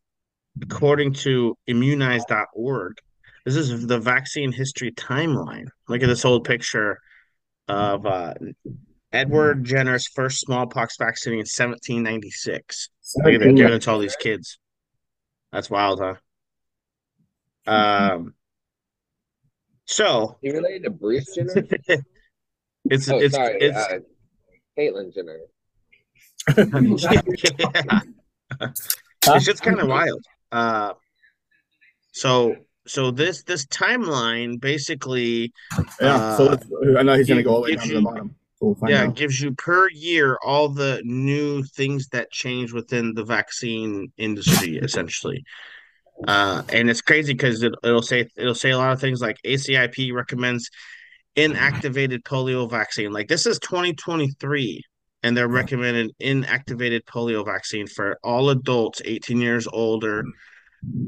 according to immunize.org, this is the vaccine history timeline. Look at this old picture of uh, Edward Jenner's first smallpox vaccine in 1796. They've been giving it to all these kids. That's wild, huh? Um. So You related to Bruce Jenner? it's oh, it's sorry, it's uh, Caitlyn Jenner. yeah. it's just kind of wild. Uh, so so this this timeline basically, Yeah. so uh, let's, I know he's gonna go all the way down to the bottom. So we'll yeah, out. it gives you per year all the new things that change within the vaccine industry, essentially. Uh, and it's crazy because it, it'll say it'll say a lot of things like ACIP recommends inactivated polio vaccine. Like this is 2023, and they're recommending inactivated polio vaccine for all adults 18 years older,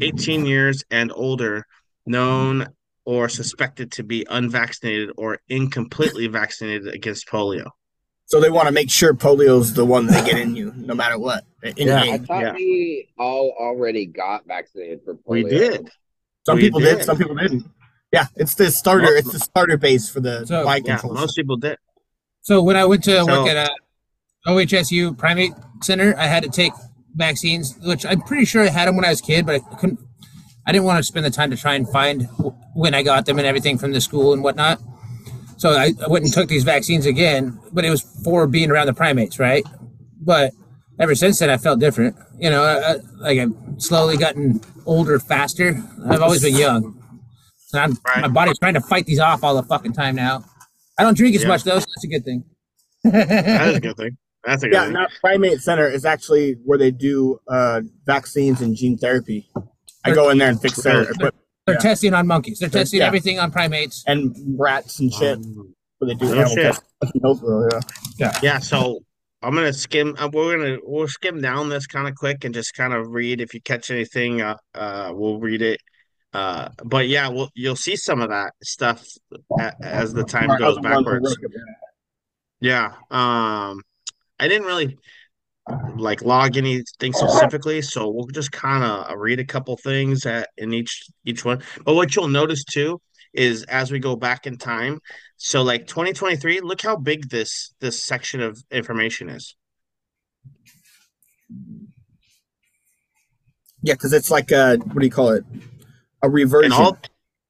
18 years and older, known or suspected to be unvaccinated or incompletely vaccinated against polio. So they want to make sure polio's the one they get in you, no matter what. In Yeah. I game. thought we all already got vaccinated for polio. We did. Some We people did. did. some people didn't. Yeah, it's the starter. Most- It's the starter base for the So- bike Yeah, control. most people did. So when I went to So- work at uh, a OHSU primate center, I had to take vaccines, which I'm pretty sure I had them when I was a kid, but I couldn't. I didn't want to spend the time to try and find when I got them and everything from the school and whatnot. So I, I went and took these vaccines again, but it was for being around the primates, right? But ever since then, I felt different. You know, I, I- like I've slowly gotten older faster. I've always been young. And I'm, my body's trying to fight these off all the fucking time now. I don't drink as Yeah. much though, so that's a good thing. That is a good thing. That's a good Yeah, thing. not primate center is actually where they do uh, vaccines and gene therapy. I go in there and fix their They're, equipment they're Yeah. testing on monkeys. They're They're- testing yeah. everything on primates. and rats and shit. where they do No shit. testing. yeah. Yeah. Yeah, so I'm gonna skim. Uh, we're gonna we'll skim down this kind of quick and just kind of read. If you catch anything, uh, uh, we'll read it. Uh, but yeah, we'll you'll see some of that stuff a, as the time goes other ones will backwards. Yeah. yeah. Um, I didn't really like log anything specifically, so we'll just kind of read a couple things at in each each one. But what you'll notice too is as we go back in time, so like 2023, look how big this this section of information is. Yeah, because it's like a what do you call it? A reversion. All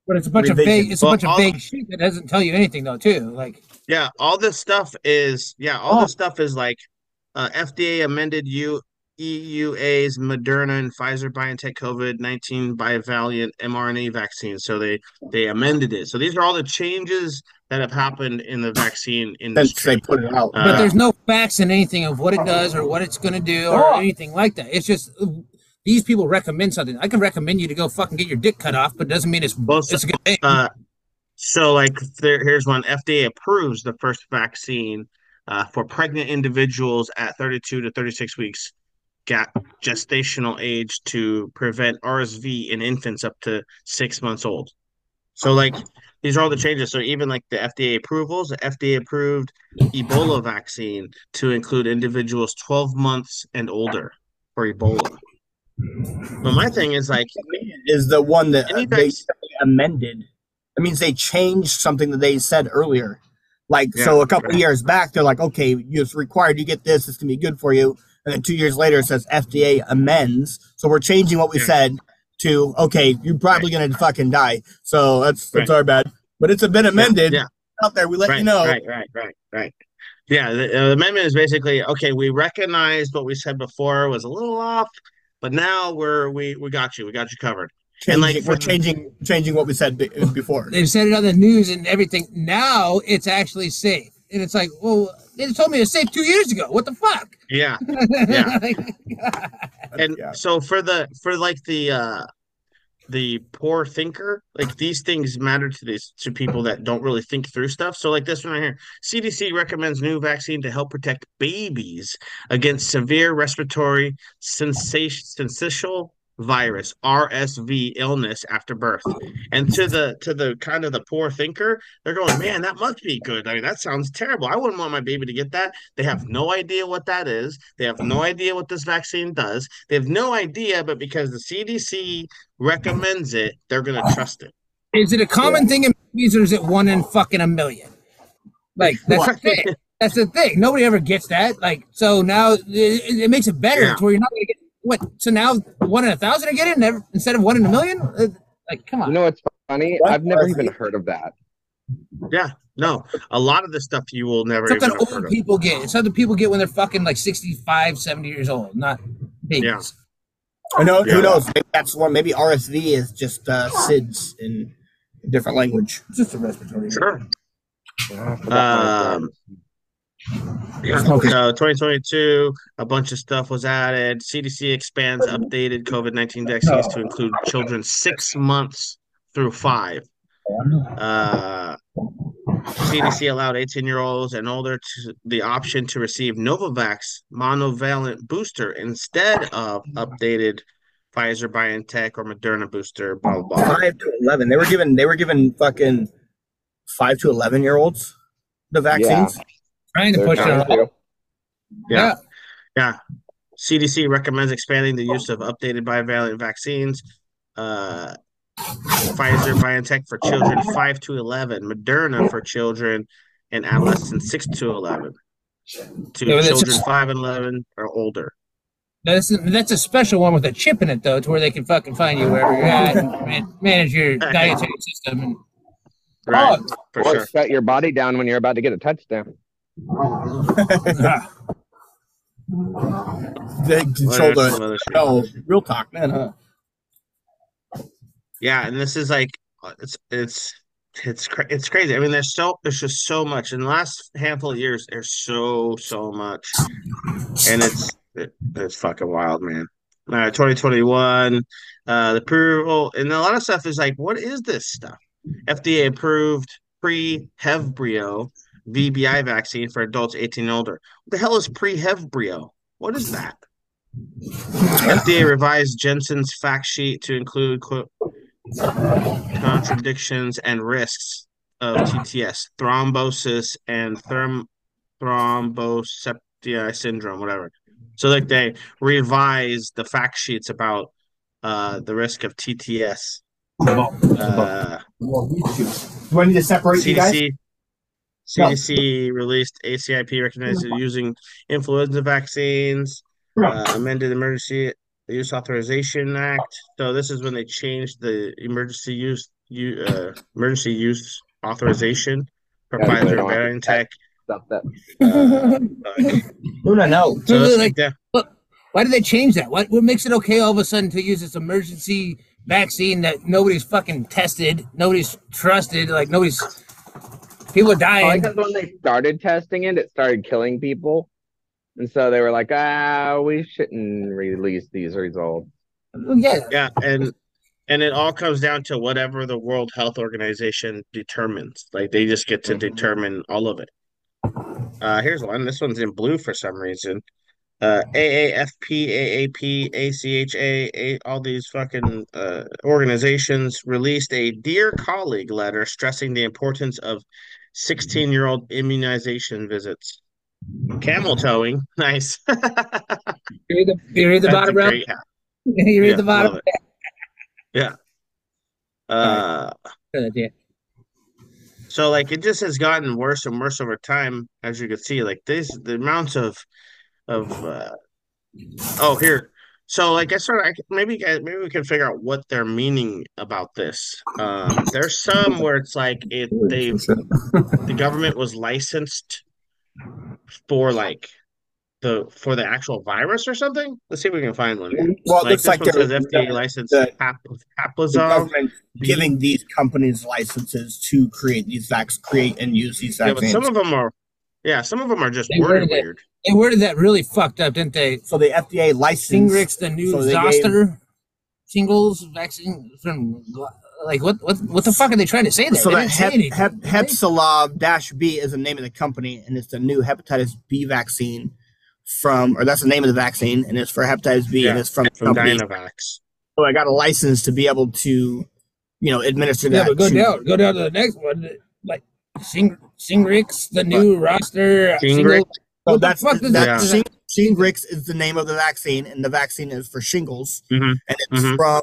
But it's a bunch of Revision. vague. It's a Well, bunch of all- vague shit that doesn't tell you anything though, too. Like yeah, all this stuff is yeah, all Oh. this stuff is like uh, FDA amended U EUA's Moderna and Pfizer BioNTech COVID nineteen bivalent mRNA vaccine. So they they amended it. So these are all the changes that have happened in the vaccine since industry. they put it out. Uh, but there's no facts in anything of what it does or what it's going to do or anything like that. It's just these people recommend something. I can recommend you to go fucking get your dick cut off, but it doesn't mean it's Well, it's a good thing. Uh, so like there, here's one. FDA approves the first vaccine uh, for pregnant individuals at 32 to 36 weeks, got gestational age to prevent RSV in infants up to six months old. So like these are all the changes. So even like the FDA approvals, the FDA approved Ebola vaccine to include individuals 12 months and older for Ebola. But my thing is like is the one that they amended. That means they changed something that they said earlier. Like so, a couple right. years back, they're like, okay, it's required you get this. It's gonna be good for you. And then two years later, it says FDA amends. So we're changing what we Yeah. said to okay, you're probably gonna fucking die. So that's that's Right. our bad. But it's a been amended yeah. out there. We let right, you know. Right, right, right, right. Yeah, the, uh, the amendment is basically okay. We recognized what we said before was a little off, but now we're we we got you. We got you covered. And like we're changing changing what we said be- before. They've said it on the news and everything. Now it's actually safe, and it's like, well, they told me it's safe two years ago. What the fuck? Yeah, yeah. Like, and so for the for like the uh the poor thinker like these things matter to these to people that don't really think through stuff so like this one right here cdc recommends new vaccine to help protect babies against severe respiratory sensation syncytial virus rsv illness after birth and to the to the kind of the poor thinker they're going man that must be good i mean that sounds terrible i wouldn't want my baby to get that they have no idea what that is they have no idea what this vaccine does they have no idea but because the cdc recommends it they're going to trust it is it a common thing in babies or is it one in fucking a million? Like that's the thing. That's the thing. Nobody ever gets that. Like so now it, it makes it better Yeah. to where you're not gonna get what. So now one in a thousand are getting never instead of one in a million. Uh, Like come on. You know what's funny? I've never even heard of that. Yeah, no, a lot of the stuff you will never Something even have heard old of. people get. It's something people get when they're fucking like 65, 70 years old, not babies. I know. Yeah. Who knows? Maybe that's one. Maybe RSV is just uh, SIDS in a different language. It's just a respiratory. Sure. Uh, Um, yeah, so 2022, a bunch of stuff was added. CDC expands updated COVID 19 vaccines to include children six months through five. Uh, CDC allowed 18 year olds and older to the option to receive Novavax monovalent booster instead of updated Pfizer, BioNTech, or Moderna booster. Blah blah blah. Five to eleven. They were given. They were given fucking five to eleven year olds the vaccines. Trying to They're push it trying on. to. Yeah. Yeah. CDC recommends expanding the use of updated bivalent vaccines. Uh, Pfizer, BioNTech for children 5 to 11, Moderna for children and adolescents 6 to 11, to Yeah, children just- 5 and 11 or older. That's that's a special one with a chip in it though, to where they can fucking find you wherever you're at and man, manage your dietary system. And Right, Oh, for or sure. shut your body down when you're about to get a touchdown. They control Well, that's some the oh, real talk, man, huh? Yeah, and this is like uh, it's it's it's cra- it's crazy. I mean, there's so there's just so much in the last handful of years. There's so so much, and it's it, it's fucking wild, man. Right, 2021, uh, the approval, and a lot of stuff is like, what is this stuff? FDA approved pre-Hevbrio VBI vaccine for adults 18 and older. What the hell is pre-Hevbrio? What is that? FDA revised Janssen's fact sheet to include quote, contradictions and risks of TTS, thrombosis, and therm- thromboceptia syndrome, whatever. So, like, they revised the fact sheets about uh, the risk of TTS. Uh, Do I need to separate you guys? CDC, CDC released ACIP recognizes using influenza vaccines, uh, amended emergency use authorization act. So this is when they changed the emergency use u- uh, emergency use authorization for Yeah, they Pfizer and BioNTech. Stuff that. Who I know? So Really, like, like that. why did they change that? What what makes it okay all of a sudden to use this emergency vaccine that nobody's fucking tested, nobody's trusted, like nobody's people are Oh, dying. because when they started testing it, it started killing people, and so they were like, "Ah, we shouldn't release these results." yeah, Yeah, and and it all comes down to whatever the World Health Organization determines. Like they just get to determine all of it. Uh, here's one. This one's in blue for some reason. Uh, AAFP, AAP, ACHA, A, all these fucking uh, organizations released a dear colleague letter stressing the importance of 16 year old immunization visits. Camel towing, nice. You read the, you read the bottom, bro? you read Yeah, the bottom? Yeah. Uh, Good idea. so like it just has gotten worse and worse over time, as you can see. Like this, the amounts of of uh, oh here. So like I sort of maybe maybe we can figure out what they're meaning about this. Um, there's some where it's like it they the government was licensed for like the for the actual virus or something. Let's see if we can find one. here. Well, like this like one says FDA license the- Hap- The giving these companies licenses to create these vacs, create and use these Yeah, but vaccines. some of them are, yeah, some of them are just They worded worded it. weird. They worded that really fucked up, didn't they? so the FDA license. Shingrix, the new so they zoster shingles vaccine from like what what what the fuck are they trying to say there? So They that didn't say Hep, anything. Hep, Hepsilov dash B is the name of the company, and it's the new hepatitis B vaccine from, or that's the name of the vaccine, and it's for hepatitis B, and it's from from company. Dynavax. So I got a license to be able to, you know, administer yeah, that. but go to- down, go down to the next one. Like Sing Singrix, the new roster. uh, Shingrix? single- So What the that's that that- Shing, Shingrix is the name of the vaccine, and the vaccine is for shingles, Mhm, and it's mhm. from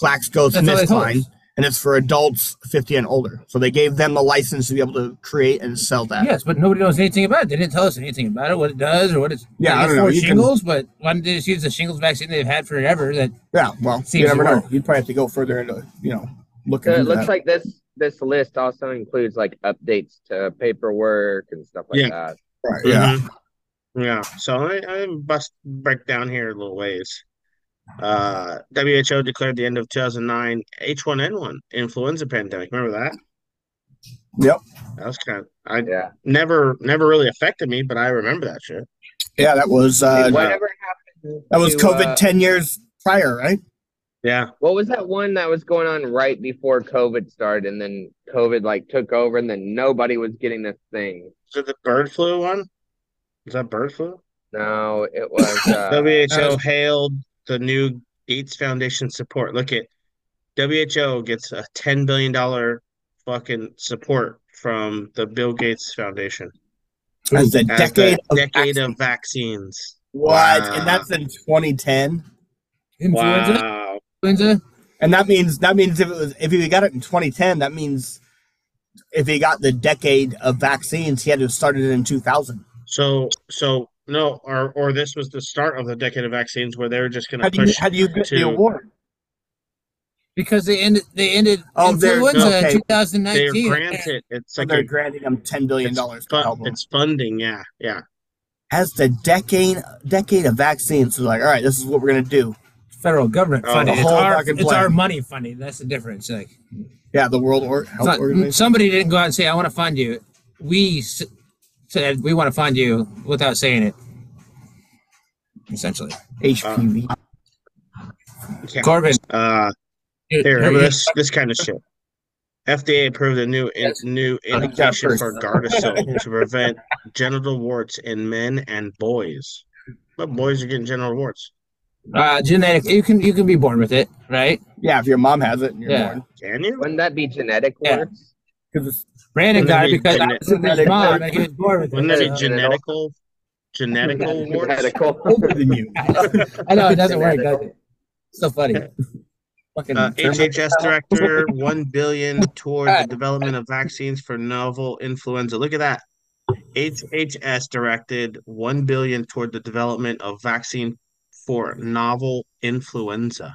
That's all they told GlaxoSmithKline, and it's for adults 50 and older. So they gave them the license to be able to create and sell that. Yes, but nobody knows anything about it. They didn't tell us anything about it, what it does, or what it's. Yeah, I don't know. for can- shingles, but why didn't they just use the shingles vaccine they've had forever? That Yeah, well, seems you never know. work. You'd probably have to go further into, you know, looking So it looks that. like this this list also includes like updates to paperwork and stuff like Yeah. that. Right, Mhm. Yeah. So I, I bust break down here a little ways. Uh, WHO declared the end of 2009 H1N1 influenza pandemic. Remember that? Yep. That was kind of I Yeah. never never really affected me, but I remember that shit. Yeah, that was uh, Whatever happened that was to, COVID uh, 10 years prior, right? Yeah. What was that one that was going on right before COVID started and then COVID like took over and then nobody was getting this thing? Is it the bird flu one? Is that bird flu? No, it was uh WHO hailed the new Gates Foundation support. Look at WHO gets a ten billion dollar fucking support from the Bill Gates Foundation As the as decade the of decade of vaccines. What? Wow. And that's in 2010. influenza. Wow. Influenza. And that means that means if it was if he got it in 2010, that means if he got the decade of vaccines, he had to have started it in 2000. So so no, or or this was the start of the decade of vaccines where they were just gonna How do you push how do you get the award? Because they ended they ended Oh, they're- influenza okay. in 2019. they're granted it's So like they're a, granting them 10 billion dollars. fun, it's funding, yeah, yeah. As the decade decade of vaccines, so like, all right, this is what we're gonna do. Federal government Oh, funding. the It's whole our, fucking it's plan. our money funding. That's the difference. Like Yeah, the World or- it's Health not- Organization. somebody didn't go out and say, "I want to fund you." We s- said we want to fund you without saying it. Essentially, HPV. Yeah. Corbin. Uh, Here- here, here- this this kind of shit. FDA approved a new in, new indication for Gardasil to prevent genital warts in men and boys. But boys are getting genital warts. Uh, genetic. You can you can be born with it, right? Yeah, if your mom has it, and you're Yeah. born. Can you? Wouldn't that be genetic Yeah. Because Brandon Wouldn't got that it be because I gene- was with his mom and he was born with Wouldn't that be it. genetical? Genetical warts? Genetical. older than you. I know it doesn't work, does it? So funny. Fucking Uh, HHS director, one billion toward the development of vaccines for novel influenza. Look at that. HHS directed one billion toward the development of vaccine for novel influenza.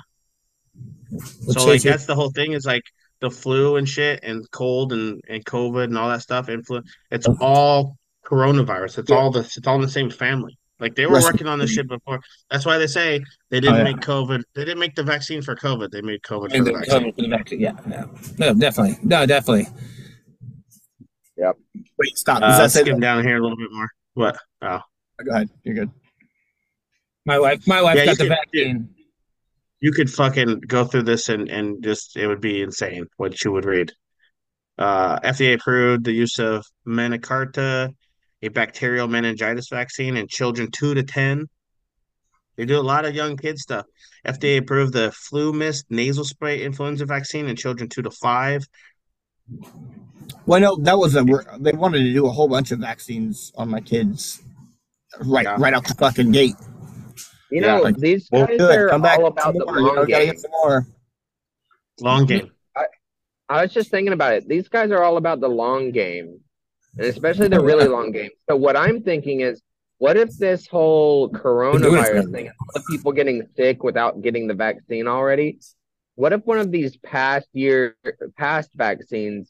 Which So like is it? that's the whole thing is like the flu and shit and cold and, and COVID and all that stuff. Influ it's all coronavirus. It's all the it's all in the same family. Like they were Rest- working on this shit before. That's why they say they didn't Oh, yeah. make COVID. They didn't make the vaccine for COVID. They made COVID for the then vaccine. for the vaccine. Yeah, no, no, definitely, no, definitely. Yep. Wait, stop. Does Uh, that say skim down here a little bit more. What? Oh, Go ahead. You're good. My wife, my wife Yeah, you got the could- vaccine. you could fucking go through this and and just it would be insane what you would read. Uh, FDA approved the use of Menacarta, a bacterial meningitis vaccine in children two to ten. They do a lot of young kid stuff. FDA approved the FluMist nasal spray influenza vaccine in children two to five. Well, no, that was a. They wanted to do a whole bunch of vaccines on my kids, right, Yeah. right out the fucking gate. You Yeah, know, like, these Well, guys good. are Come back all some about the more. Long game. some more. Long mm-hmm. game. I was just thinking about it. These guys are all about the long game, and especially the really long game. So what I'm thinking is, what if this whole coronavirus thing, all the people getting sick without getting the vaccine already? What if one of these past year past vaccines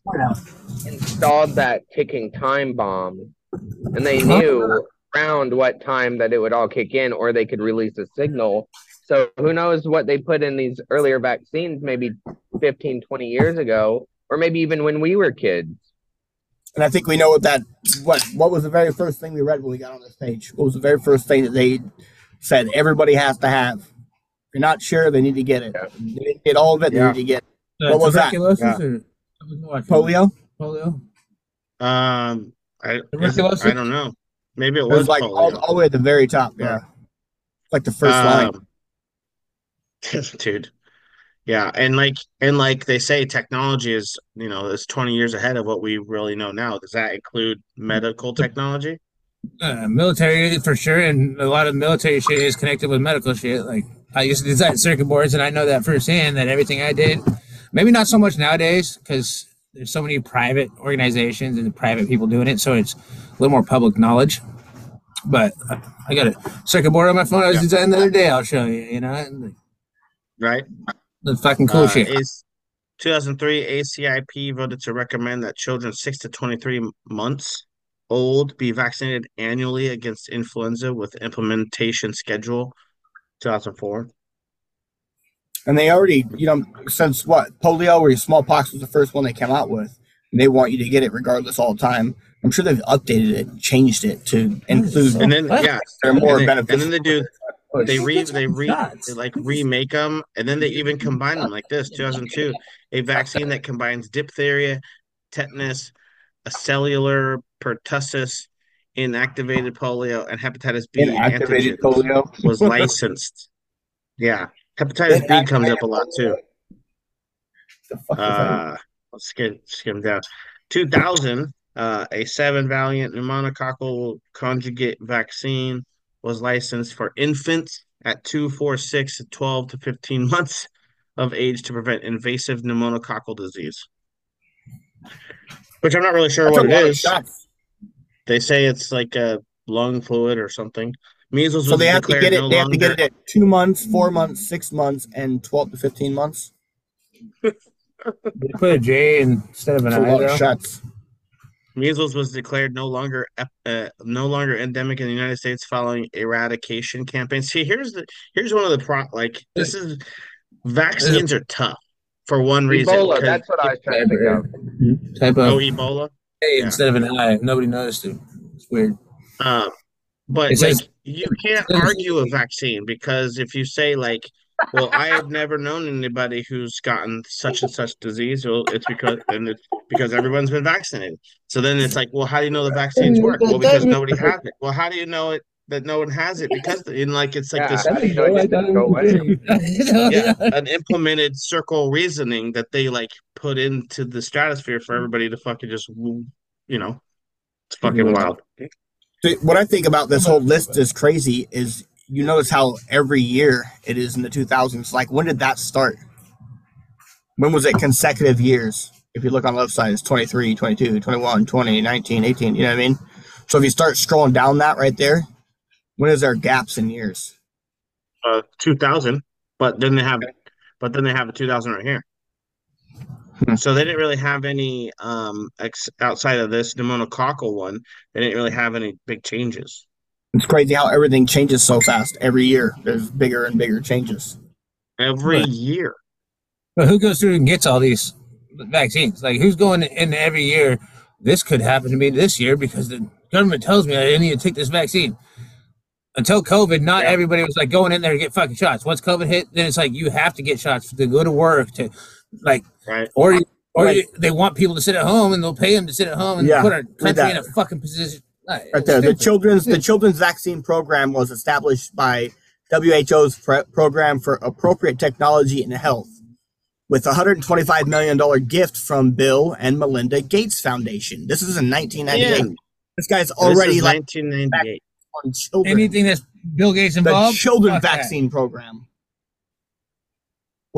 installed that ticking time bomb, and they knew around what time that it would all kick in, or they could release a signal. So who knows what they put in these earlier vaccines, maybe 15, 20 years ago, or maybe even when we were kids. And I think we know what that. What What was the very first thing we read when we got on this page? What was the very first thing that they said everybody has to have? If you're not sure, they need to get it. They didn't get all of it. They Yeah. need to get. Uh, what was that? Yeah. or I was watching- Polio. Polio. Um, I is? I don't know. Maybe it It was, was like all, polio. all the way at the very top. Yeah, like the first line. Um, dude. Yeah, and like and like they say, technology is you know is twenty years ahead of what we really know now. Does that include medical technology? Uh, military for sure, and a lot of military shit is connected with medical shit. Like I used to design circuit boards, and I know that firsthand. That everything I did, Maybe not so much nowadays because there's so many private organizations and private people doing it, so it's a little more public knowledge. But I, I got a circuit board on my phone I was designing the other day. I'll show you. You know, right? the fucking cool Uh, shit. is 2003 ACIP voted to recommend that children 6 to 23 months old be vaccinated annually against influenza with implementation schedule 2004. And they already, you know, since what polio or smallpox was the first one they came out with, and they want you to get it regardless all the time. I'm sure they've updated it, changed it to include. And then yeah, they're more and, then, beneficial. and then they do they re they re they like remake them and then they even combine them like this 2002 a vaccine that combines diphtheria tetanus a cellular pertussis inactivated polio and hepatitis b Inactivated polio. was licensed yeah hepatitis b comes up a lot too. Uh let's skim skim down. 2000 uh a seven valent pneumococcal conjugate vaccine was licensed for infants at 2 4 6 12 to 15 months of age to prevent invasive pneumococcal disease. Which i'm not really sure That's what it is. they say it's like a lung fluid or something measles So they have to get it. no they have to get it at two months, four months, six months, and twelve to fifteen months. They put a J instead of an That's a I. of shots. Measles was declared no longer uh, no longer endemic in the United States following eradication campaigns. See, here's the here's one of the pro like this is vaccines are tough for one reason. Ebola, 'cause- that's what I was trying to think of. Type oh of Ebola. A instead of an I. Nobody noticed it. It's weird. Uh, but It like says- you can't argue a vaccine because if you say like, well, I have never known anybody who's gotten such and such disease, well, it's because and it's because everyone's been vaccinated. So then it's like, well, how do you know the vaccines work? Well, because nobody has it. Well, how do you know it that no one has it? Because in like it's like Yeah, this how you know it didn't go away? yeah, an implemented circle reasoning that they like put into the stratosphere for everybody to fucking just, you know, it's fucking wild. So what I think about this whole list is crazy is you notice how every year it is in the 2000s. Like, when did that start? When was it consecutive years? If you look on the left side, it's 23, 22, 21, 20, 19, 18. You know what I mean? So if you start scrolling down that right there, when is there gaps in years? Uh, two thousand, but then they have, but then they have a two thousand right here. So they didn't really have any um ex- outside of this pneumococcal one. They didn't really have any big changes. It's crazy how everything changes so fast every year. There's bigger and bigger changes. Every Right. year. But who goes through and gets all these vaccines? Like, who's going in every year? This could happen to me this year because the government tells me I need to take this vaccine. Until COVID, not everybody was like going in there to get fucking shots. Once COVID hit, then it's like you have to get shots to go to work to, like, right? Or you- or Right. you, they want people to sit at home and they'll pay them to sit at home and Yeah, put our read country in a fucking position. Like, right there. The children's the children's vaccine program was established by WHO's pre- program for appropriate technology and health, with a 125 million dollar gift from Bill and Melinda Gates Foundation. This is in 1998. Yeah. This guy's This already is like 1998. on children. Anything that's Bill Gates involved. the involved. children fuck that. vaccine program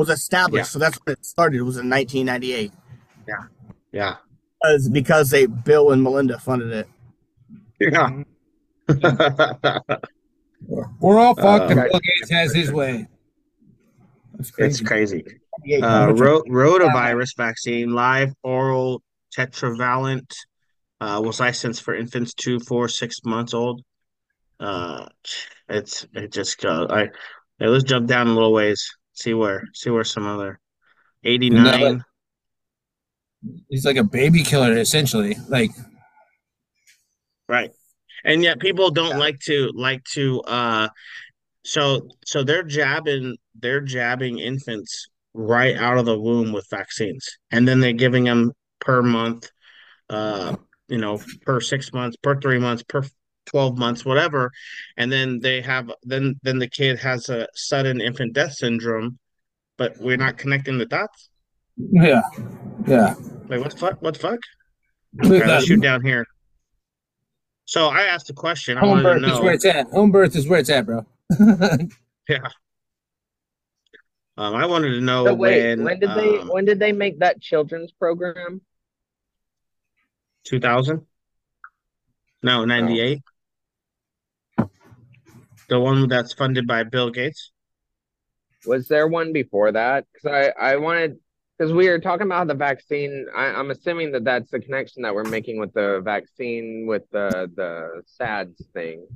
was established, Yeah. so that's when it started. It was in 1998. Yeah, yeah, because because they Bill and Melinda funded it. yeah. We're all fucked. Uh, and Bill Gates has his way. It's crazy. Yeah, Uh, ro- rotavirus vaccine, live oral tetravalent, uh, was licensed for infants two, four, six months old. Uh, it's it just goes. I hey, let's jump down a little ways. See where see where some other eighty nine. He's like a baby killer, essentially. Like, Right. And yet people don't like to like to uh so so they're jabbing they're jabbing infants right out of the womb with vaccines. And then they're giving them per month uh you know per 6 months, per 3 months, per 12 months, whatever. And then they have then then the kid has a sudden infant death syndrome, but we're not connecting the dots. yeah, yeah. Like what the fuck? What the fuck? Look All at let's shoot down here. So I asked a question. I Home wanted to birth is know. where it's at. Home birth is where it's at, bro. Yeah. Um, I wanted to know So wait, when, when did they um, when did they make that children's program? 2000? No, 98. The one that's funded by Bill Gates. Was there one before that? Because I I wanted because we were talking about the vaccine. I, I'm assuming that that's the connection that we're making with the vaccine with the the SADS thing.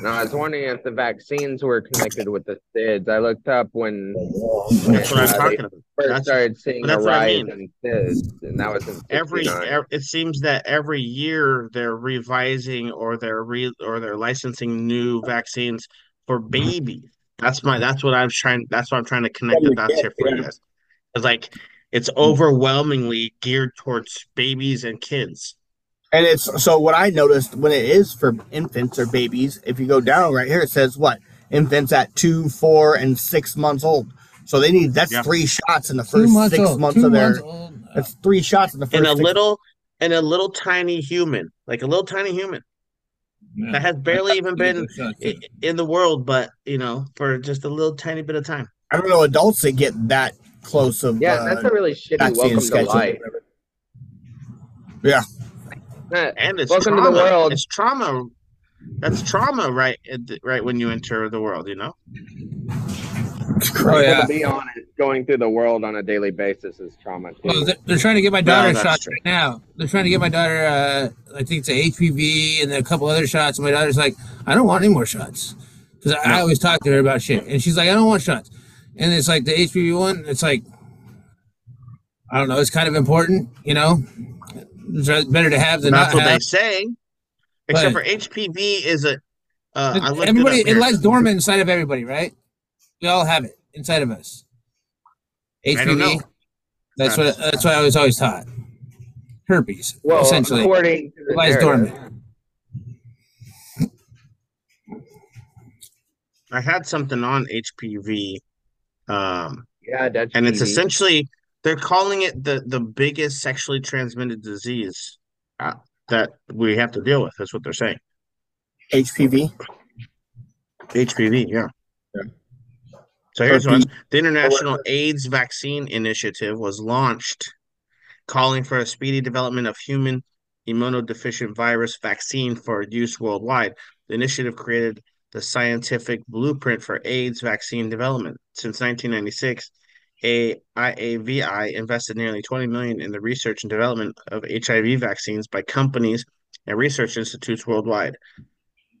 And I was wondering if the vaccines were connected with the SIDS. I looked up when, That's what I'm uh, talking about. first That's- started seeing a what I rise mean. in SIDS, and that was in every, 69. it seems that every year they're revising or they're re or they're licensing new vaccines for babies. That's my that's what I'm trying that's what I'm trying to connect the dots here for you guys. It's like it's overwhelmingly geared towards babies and kids. And it's so what I noticed when it is for infants or babies, if you go down right here, it says what? Infants at two, four, and six months old. So they need that's Yeah. three shots in the first months six old, months two of their months old. that's three shots in the first And a six- little and a little tiny human, like a little tiny human that has barely even been in the world, but you know, for just a little tiny bit of time. I don't know adults that get that close of Yeah, uh, that's a really shitty vaccine welcome to schedule. life. Yeah. And it's Welcome to trauma. the world. It's trauma. That's trauma, right? Right when you enter the world, you know. For people to be honest, going through the world on a daily basis is trauma too. Well, they're, they're trying to get my daughter that's shots true. right now. They're trying to get my daughter. Uh, I think it's a HPV and then a couple other shots. And my daughter's like, I don't want any more shots because I, I always talk to her about shit, and she's like, I don't want shots. And it's like the HPV one. It's like, I don't know. It's kind of important, you know. It's better to have than That's not what they have. say. Except But- for HPV is a. Uh, everybody, it, it lies dormant inside of everybody, right? We all have it inside of us. HPV. I don't know. That's what. That's what I was always taught. Herpes, Well, essentially, according to the lies narrative. dormant. I had something on HPV. Um, yeah, that's and it's essentially they're calling it the the biggest sexually transmitted disease uh, that we have to deal with. That's what they're saying. HPV. HPV, yeah. So here's one. The International AIDS Vaccine Initiative was launched, calling for a speedy development of human immunodeficient virus vaccine for use worldwide. The initiative created the scientific blueprint for AIDS vaccine development. Since 1996, a IAVI invested nearly 20 million in the research and development of HIV vaccines by companies and research institutes worldwide.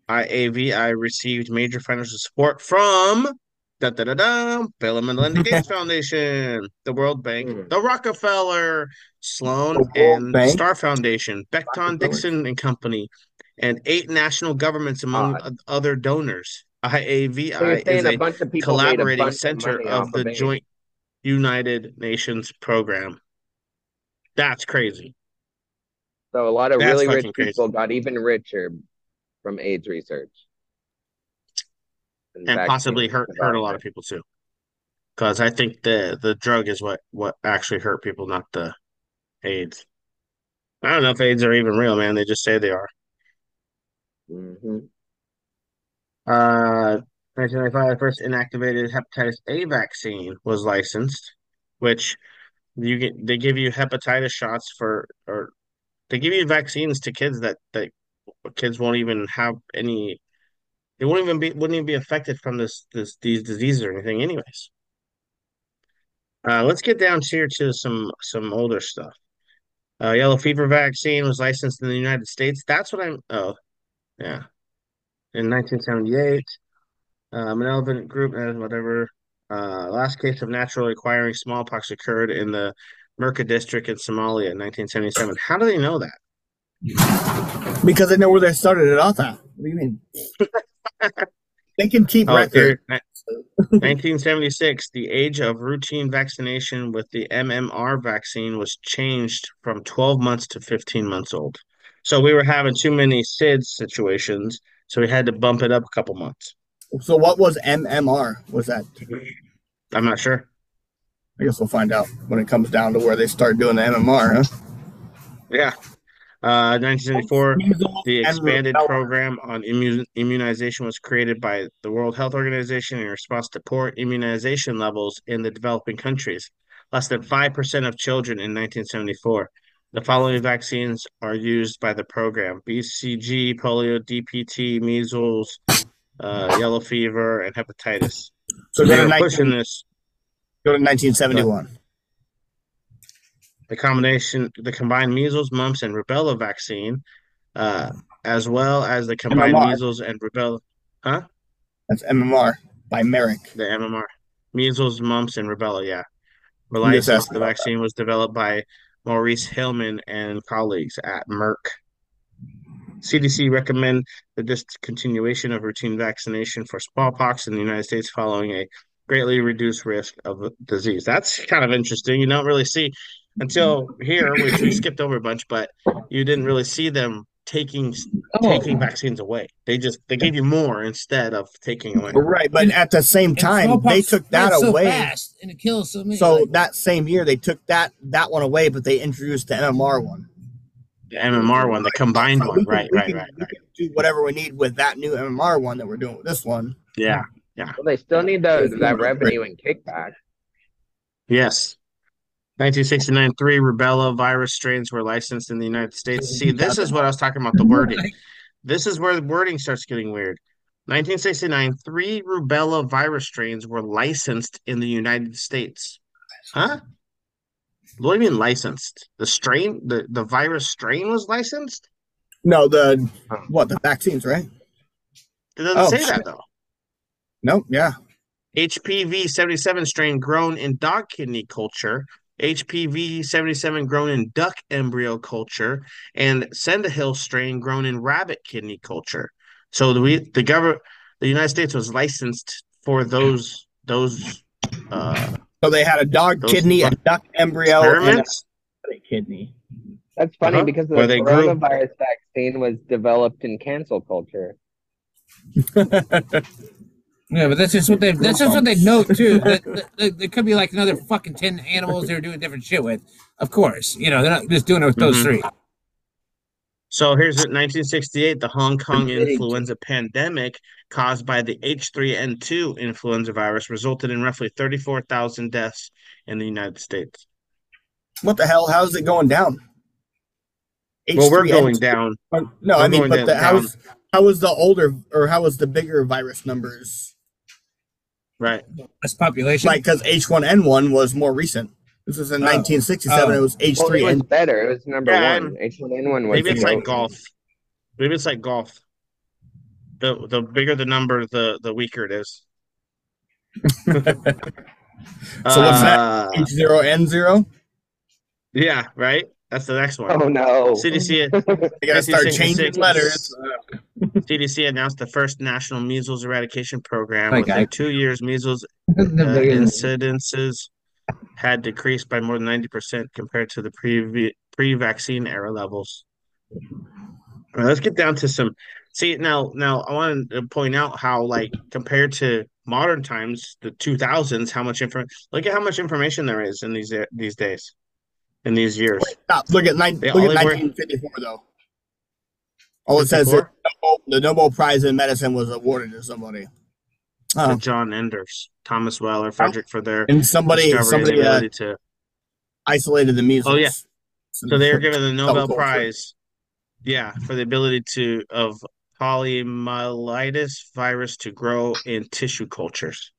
IAVI received major financial support from da, da, da, da, Bill and Melinda Gates Foundation, the World Bank, hmm. the Rockefeller, Sloan, and Bank? Starr Foundation, Becton Dixon and Company, and eight national governments among o- other donors. IAVI saying is a a bunch of people a collaborating of center of off the. Joint United Nations program. That's crazy. So a lot of That's really rich crazy. people got even richer from AIDS research. and vaccine possibly hurt hurt a lot of people too. Because I think the the drug is what what actually hurt people, not the AIDS. I don't know if AIDS are even real, man. They just say they are. Mm-hmm. Uh, 1995, the first inactivated hepatitis A vaccine was licensed, which you get. They give you hepatitis shots for, or they give you vaccines to kids that that kids won't even have any. They won't even be wouldn't even be affected from this this these diseases or anything, anyways. Uh, let's get down here to some some older stuff. Uh, yellow fever vaccine was licensed in the United States. That's what I'm. Oh, yeah, in 1978. Um, an elephant group, uh, whatever. Uh, last case of naturally acquiring smallpox occurred in the Merca district in Somalia in 1977. How do they know that? Because they know where they started it off at. What do you mean? they can keep Oh, record. 1976, the age of routine vaccination with the MMR vaccine was changed from 12 months to 15 months old. So we were having too many SIDS situations, so we had to bump it up a couple months. So what was MMR? Was that? I'm not sure. I guess we'll find out when it comes down to where they start doing the MMR, huh? Yeah. Uh, 1974, the expanded program on immu- immunization was created by the World Health Organization in response to poor immunization levels in the developing countries. Less than 5% of children in 1974. The following vaccines are used by the program BCG, polio, DPT, measles, uh, yellow fever, and hepatitis. So they're 19 pushing this. Go to 1971. the combination, the combined measles, mumps, and rubella vaccine, uh, as well as the combined MMR. measles and rubella, huh? That's MMR by Merrick. The MMR, measles, mumps, and rubella. Yeah, were You just licensed. asked The vaccine was developed by Maurice Hilleman and colleagues at Merck. CDC recommend the discontinuation of routine vaccination for smallpox in the United States following a greatly reduced risk of disease. That's kind of interesting. You don't really see until here, which we skipped over a bunch, but you didn't really see them taking oh. taking vaccines away. They just they gave you more instead of taking away. Right, but at the same time, they took that spreads so away. fast and it kills so many. So like- that same year, they took that that one away, but they introduced the MMR one. The MMR one, the combined one. Right, right, can- right, right. Do whatever we need with that new MMR one that we're doing with this one. Yeah, yeah. Well, they still need the, that revenue and kickback. Yes. 1969, three rubella virus strains were licensed in the United States. See, this is what I was talking about the wording. This is where the wording starts getting weird. 1969, three rubella virus strains were licensed in the United States. Huh? What do you mean licensed? The strain, the, the virus strain was licensed? No, the what the vaccines, right? It doesn't Oh, say shit. that though. Nope. Yeah. HPV 77 strain grown in dog kidney culture, HPV 77 grown in duck embryo culture, and Cendehill strain grown in rabbit kidney culture. So the we the government the United States was licensed for those those uh So they had a dog Those kidney, a duck embryo, and a kidney. That's funny Uh-huh. because the Where they grew- coronavirus vaccine was developed in cancel culture. Yeah, but that's just what they that's just what they note too. That, that, that there could be like another fucking ten animals they're doing different shit with. Of course, you know they're not just doing it with those Mhm. three. So here's 1968, the Hong Kong influenza pandemic caused by the H3N2 influenza virus resulted in roughly 34,000 deaths in the United States. What the hell? How's it going down? Well, we're H3N2 going down. Or- No, We're I mean, but the, how down. is how was the older or how was the bigger virus numbers? Right. That's population. Like because H1N1 was more recent. This was in Oh. 1967. Oh. It was Well, it was H3N. better. It was number Yeah, one. H1N1 was Maybe it's like golf. Maybe it's like golf. The the bigger the number, the the weaker it is. So what's Uh, that? H0N0. Yeah, right. That's the next one. Oh no. CDC. They gotta start changing letters. CDC announced the first national measles eradication program. Within two years, measles uh, The biggest- incidences had decreased by more than 90% compared to the pre pre-vaccine era levels. Right, let's get down to some. See now, now I wanted to point out how, like, compared to modern times, the 2000s, how much info. Look at how much information there is in these these days, in these years. Stop. Look at nine, look at only were- 1954 though. All it says is the Nobel Prize in medicine was awarded to somebody. Oh. John Enders, Thomas Weller, Frederick for their And somebody, somebody uh, to. isolated the measles. Oh yeah, so they were given the Nobel. Prize, yeah, for the ability to of poliomyelitis virus to grow in tissue cultures.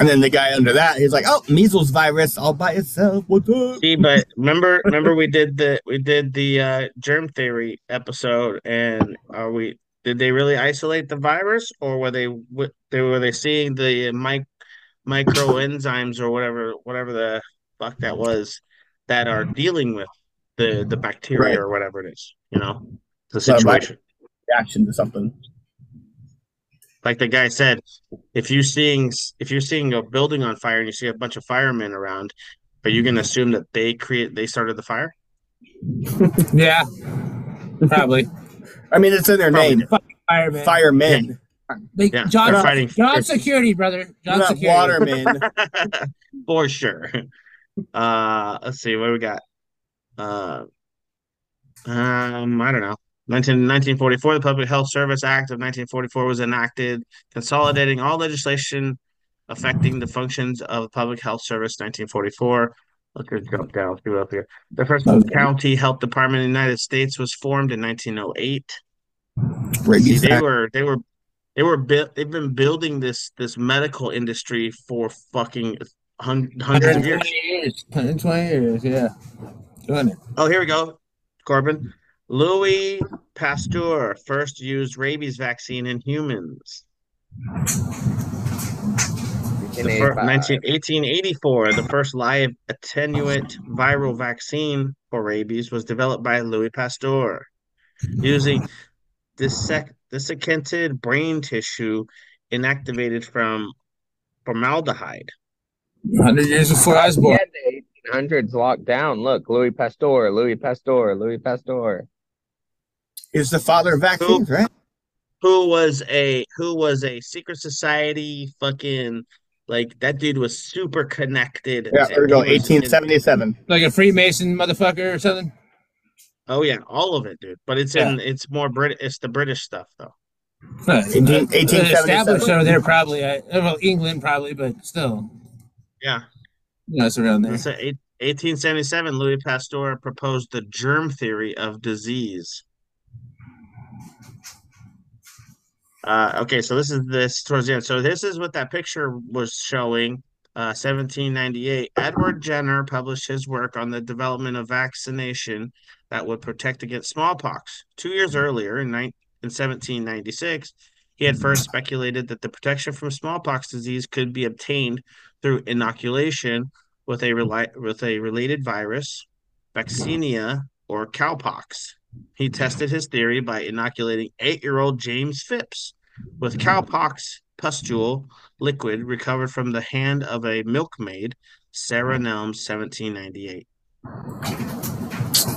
And then the guy under that, he's like, "Oh, measles virus all by itself." What's up? See, but remember, remember we did the we did the uh, germ theory episode, and are we? Did they really isolate the virus, or were they they were they seeing the mic enzymes or whatever whatever the fuck that was that are dealing with the the bacteria Right. or whatever it is, you know, the So, like- situation. Reaction to something. Like the guy said, if you seeing if you're seeing a building on fire and you see a bunch of firemen around, are you going to assume that they create they started the fire? Yeah, probably. I mean, it's in their Probably name. Fucking fireman. Firemen. They, Yeah, job, they're fighting- job they're- security, brother. They're not security. watermen. For sure. Uh, let's see what we got. Uh, Um, I don't know. 19, 1944, the Public Health Service Act of 1944 was enacted, consolidating all legislation affecting the functions of the Public Health Service. 1944. Let's just jump down. See what up here. The first county health department in the United States was formed in 1908. See, Rabies they were they were they were built. They've been building this this medical industry for fucking hun- hundreds of years. 120 years. 120 years, yeah. Doing it. Oh, here we go, Corbin. Louis Pasteur first used rabies vaccine in humans. The fir- 19, 1884, the first live attenuate viral vaccine for rabies was developed by Louis Pasteur using dissec- desiccated brain tissue inactivated from formaldehyde. 100 years before I was born. Yeah, the 1800s locked down. Look, Louis Pasteur, Louis Pasteur, Louis Pasteur. Is the father of vaccines, right? Who was a who was a secret society fucking like that dude was super connected. Yeah, there we go. He in- 1877. Like a Freemason motherfucker or something? Oh yeah, all of it, dude. But it's in it's more Brit it's the British stuff though. Huh. 18- Uh, 1877. Established over there, probably. I, well, England, probably, but still. Yeah. You know, it's around there. It's a, eight- 1877, Louis Pasteur proposed the germ theory of disease. Uh, okay, so this is this towards the end. So this is what that picture was showing. Uh, 1798, Edward Jenner published his work on the development of vaccination that would protect against smallpox. Two years earlier, in, nine in 1796, he had first speculated that the protection from smallpox disease could be obtained through inoculation with a reli- with a related virus, vaccinia or cowpox. He tested his theory by inoculating eight-year-old James Phipps with cowpox pustule liquid recovered from the hand of a milkmaid, Sarah Nelms, 1798.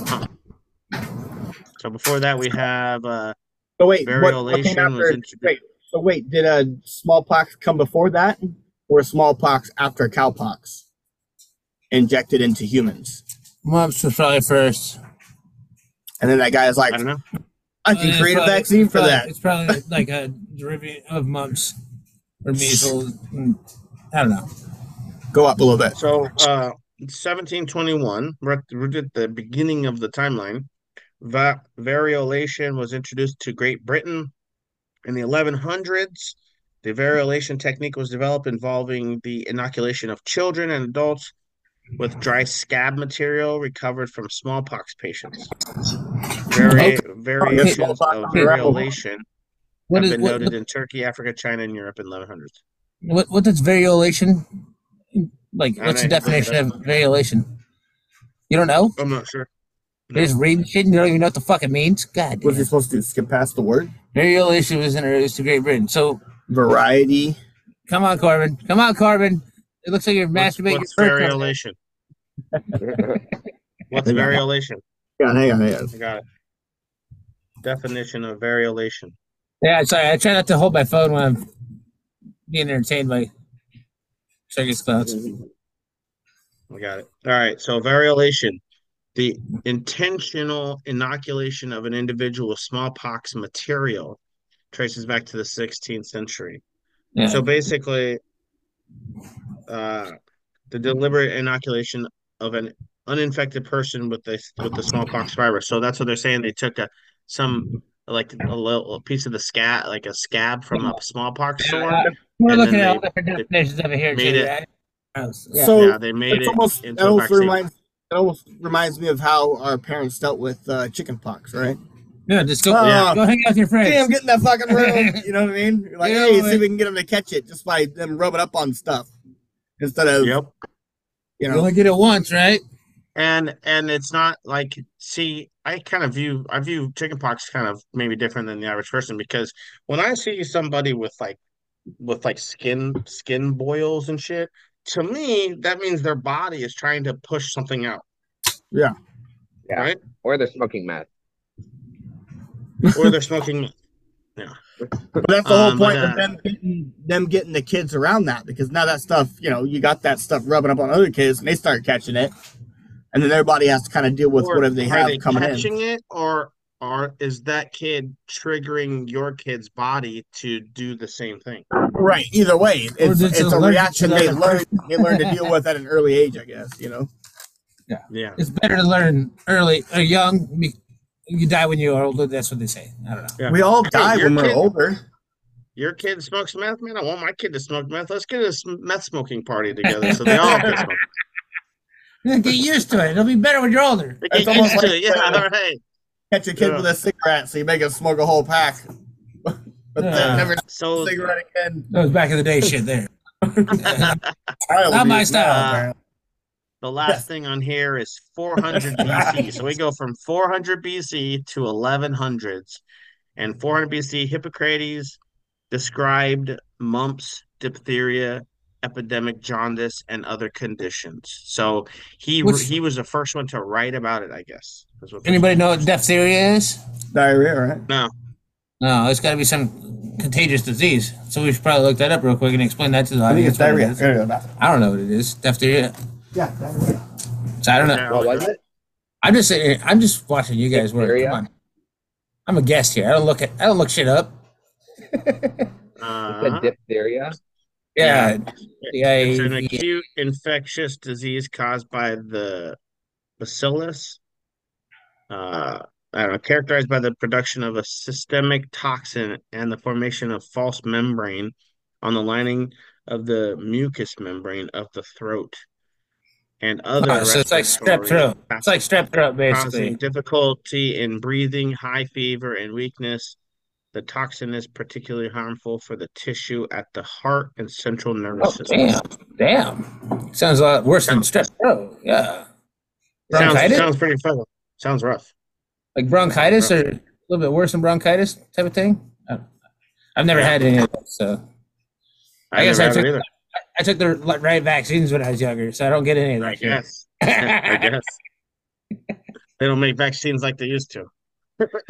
Huh. So before that, we have uh, So wait, what, what came variolation was introduced. Wait, so wait, did uh, smallpox come before that, or smallpox after cowpox injected into humans? Mumps was probably first. And then that guy is like, I don't know. I can Uh, create a vaccine for probably- that. It's probably like a derivative of mumps or measles. I don't know. Go up a little bit. So, uh, 1721, we're at, we're at the beginning of the timeline. Va- variolation was introduced to Great Britain in the 1100s. The variolation technique was developed involving the inoculation of children and adults with dry scab material recovered from smallpox patients. Vari- Okay. Variations Smallpox of on the rebel. variolation What have is- been what- noted in Turkey, Africa, China, and Europe in 1100s. What what does variolation like? What's the definition of variolation? You don't know? I'm not sure. There's reading shit and you don't even know what the fuck it means. God, What's he supposed to do? Skip past the word? variolation was introduced to Great Britain. So Variety. come on, Corbin. Come on, Corbin. It looks like you're What's, masturbating. what's your variolation? What's Hang variolation? Hang on, hang on, hang on. I got it. Definition of variolation. Yeah, sorry. I try not to hold my phone when I'm being entertained by circus clowns. I got it. All right. So variolation, the intentional inoculation of an individual with smallpox material, traces back to the 16th century. Yeah. So basically, uh, the deliberate inoculation of an uninfected person with the with the smallpox virus. So that's what they're saying. They took a some like a little a piece of the scab, like a scab from a smallpox sore. Uh, We're looking then at all different definitions over here, made too. it- right? Yeah. So Yeah, they made it's it almost, into that almost vaccine. reminds it almost reminds me of how our parents dealt with uh, chicken pox, right? Yeah, just go, Oh, go hang out with your friends. Damn, get in that fucking room. You know what I mean? You're like, Yeah, hey, see if we can get them to catch it just by them rubbing up on stuff instead of Yep. you know. You know. only get it once, right? And and it's not like see, I kind of view I view chickenpox kind of maybe different than the average person because when I see somebody with like with like skin skin boils and shit, to me that means their body is trying to push something out, Yeah. Yeah. right? Or they're smoking meth. Or they're smoking. Yeah. But that's the whole Um, but, point uh, of them getting them getting the kids around that because now that stuff, you know, you got that stuff rubbing up on other kids and they start catching it. and then everybody has to kind of deal with Or whatever they are have they coming in. catching it, or or is that kid triggering your kid's body to do the same thing? Right. Either way, it's, it's it's a reaction they another learn. They learn to deal with at an early age, I guess. You know. Yeah. Yeah. It's better to learn early or young. Be- You die when you're older. That's what they say. I don't know. Yeah. We all die your when we're kid- older. Your kid smokes meth, man. I want my kid to smoke meth. Let's get a meth smoking party together so they all can smoke. Get used to it. It'll be better when you're older. They It's Get almost used to it. Yeah, uh, all right. Catch a kid Yeah. with a cigarette, so you make him smoke a whole pack, but Yeah. then never So cigarette again. That was back in the day shit there. I'll Not my style. Uh, apparently. The last thing on here is 400 BC. So we go from 400 BC to 1100s. And 400 BC, Hippocrates described mumps, diphtheria, epidemic jaundice, and other conditions. So he Which- he was the first one to write about it, I guess. That's what Anybody know what diphtheria is? diarrhea, right? No. No, it's got to be some contagious disease. So we should probably look that up real quick and explain that to the I think audience. it's what it diarrhea. is. Gotta go to the bathroom. I don't know what it is. Diphtheria. Yeah, diarrhea. So I don't know. What was it? I'm just saying. I'm just watching you guys work. Come on. I'm a guest here. I don't look at. I don't look shit up. You said Uh-huh. diphtheria. Yeah. yeah. It's an acute infectious disease caused by the bacillus. Uh, I don't know, characterized by the production of a systemic toxin and the formation of false membrane on the lining of the mucous membrane of the throat and other Oh, so it's like strep throat. It's like strep throat, basically. difficulty in breathing, high fever, and weakness. The toxin is particularly harmful for the tissue at the heart and central nervous Oh, system. damn. Damn. Sounds a lot worse than strep throat. Yeah. Sounds, Bronchitis? sounds pretty fun. Sounds rough. Like bronchitis or a little bit worse than bronchitis type of thing? I've never had any of that, so. I, I guess I took, either. I took the right vaccines when I was younger, so I don't get any of that. I shit. guess. I guess. They don't make vaccines like they used to.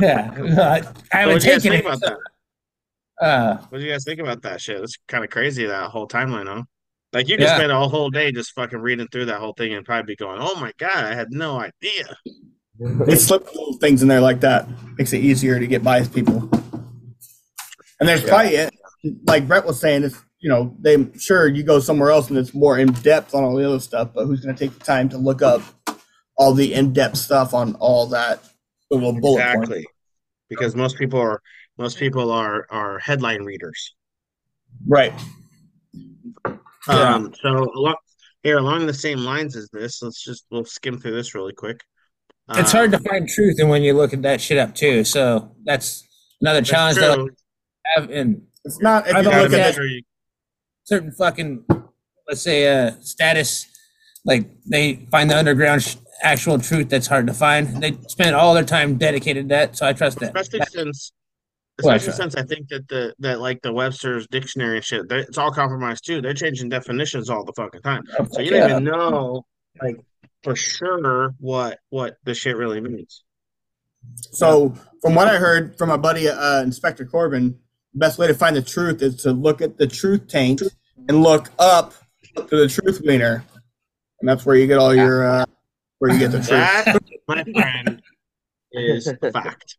Yeah. I So haven't what do you guys taken think it. about that? Uh, What do you guys think about that shit? It's kind of crazy that whole timeline, huh? Like you can Yeah. spend a whole day just fucking reading through that whole thing and probably be going, "Oh my god, I had no idea." They slip little things in there like that. Makes it easier to get by as people. And there's probably it, like Brett was saying, it's you know, they sure you go somewhere else and it's more in depth on all the other stuff, but who's gonna take the time to look up all the in depth stuff on all that little bullet point? Exactly. Because most people are most people are are headline readers. Right. Um, so along here along the same lines as this, let's just we'll skim through this really quick. it's hard to Um, find truth in when you look at that shit up too. So that's another that's challenge that. I have in It's not if you look at at it, you- certain fucking, let's say, uh, status, like they find the underground sh- actual truth that's hard to find. They spend all their time dedicated to that, so I trust that. especially since Well, especially since I think that the that like the Webster's dictionary and shit, they- it's all compromised too. They're changing definitions all the fucking time. So you don't even know like for sure what what the shit really means. So, from what I heard from my buddy uh, Inspector Corbin, the best way to find the truth is to look at the truth tank and look up to the truth wiener, and that's where you get all your uh, where you get the truth. That, my friend, is fact.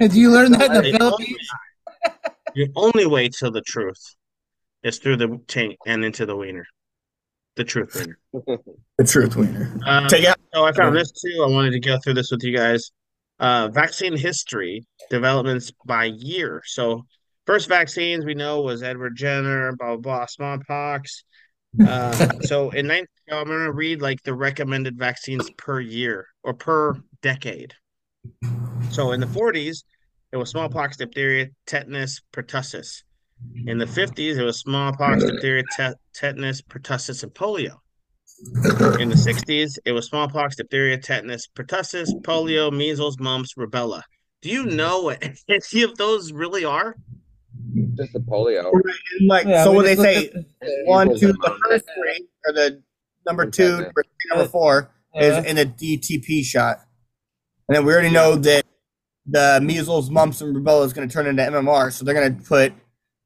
Did you learn that in the The Philippines? only, only way to the truth is through the tank and into the wiener. The truth wiener. The truth wiener. Uh, Take out. So I found this too. I wanted to go through this with you guys. Uh, vaccine history developments by year. So first vaccines we know was Edward Jenner, blah blah blah, smallpox. Uh, so in 19, I'm gonna read like the recommended vaccines per year or per decade. So in the 40s, it was smallpox, diphtheria, tetanus, pertussis. In the 50s, it was smallpox, diphtheria, te- tetanus, pertussis, and polio. In the 60s, it was smallpox, diphtheria, tetanus, pertussis, polio, measles, mumps, rubella. Do you know what any of those really are? Just the polio. And like, Yeah, so we what they say, looked one, two, the first three, or the number two, number three, number four Yeah. is in a DTP shot, and then we already know that the measles, mumps, and rubella is going to turn into MMR, so they're going to put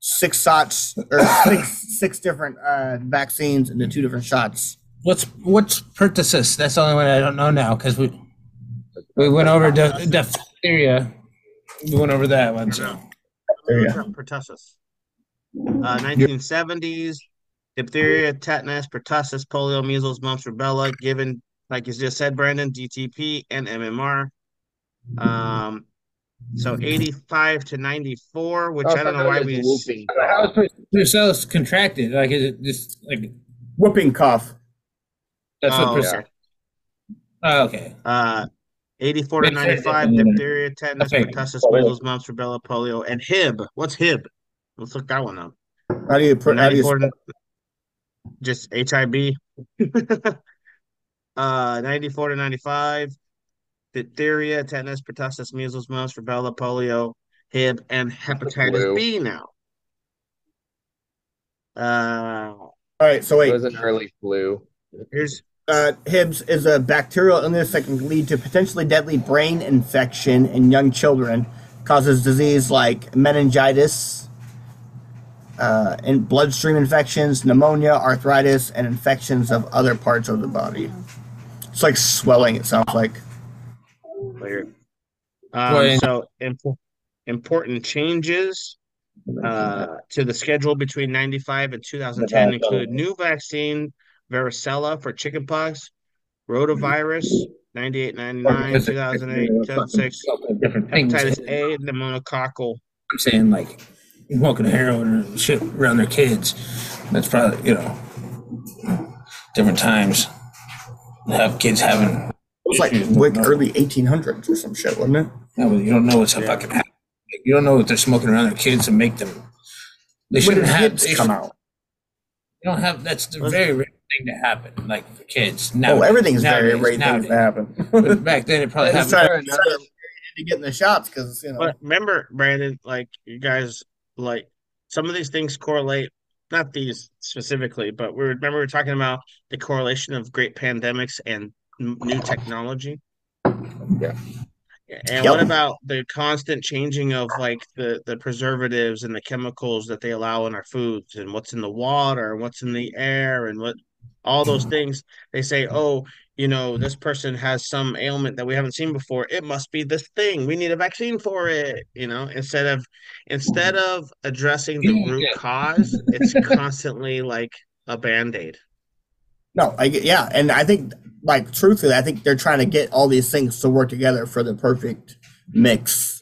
six shots or six six different uh, vaccines into two different shots what's what's pertussis? That's the only one I don't know now because we we went over diph- diphtheria. We went over that one. So Pertussis. Uh, 1970s, diphtheria, tetanus, pertussis, polio, measles, mumps, rubella, given, like you just said, Brandon, DTP and MMR. Um, so 85 to 94, which Oh, I don't know why we. how is pertussis contracted? Like is it just like Whooping cough. that's Oh, what pertussis? okay. Oh, okay. Uh, 84 to 95, diphtheria, tetanus, pertussis, measles, mumps, rubella, polio, and Hib. What's Hib? Let's look that one up. How do you put? How do you? 94 to- just HIB. uh, 94 to 95, diphtheria, tetanus, pertussis, measles, mumps, rubella, polio, Hib, and hepatitis. B now. Uh, All right. So wait. It was an early flu. here's uh, Hibs is a bacterial illness that can lead to potentially deadly brain infection in young children. Causes disease like meningitis, uh, and bloodstream infections, pneumonia, arthritis, and infections of other parts of the body. It's like swelling. It sounds like. Weird. Um, so imp- important changes uh, to the schedule between 95 and 2010 include new vaccine, varicella for chickenpox, rotavirus, 98, 99, 2008, 2006, Different things. hepatitis A, pneumococcal. I'm saying like smoking heroin or shit around their kids. That's probably you know different times. Have kids having. It was like like early 1800s or some shit, wasn't it? No, you don't know what's fucking happening. You don't know what they're smoking around their kids and make them. They shouldn't have. Hibs they come should- out? You don't have. That's the very rare thing to happen. Like for kids. Oh, Nowadays- everything's very nowadays- rare things to happen. But back then, it probably happened. trying to, to get in the shots because you know. But remember, Brandon, like you guys, like some of these things correlate. Not these specifically, but we remember we were talking about the correlation of great pandemics and new technology. Yeah. And Yep. what about the constant changing of like the the preservatives and the chemicals that they allow in our foods and what's in the water and what's in the air and what all those mm-hmm. things they say, oh, you know, this person has some ailment that we haven't seen before. It must be this thing. We need a vaccine for it, you know, instead of instead mm-hmm. of addressing the root cause, it's constantly like a band-aid. No, I yeah, and I think like truthfully, I think they're trying to get all these things to work together for the perfect mix.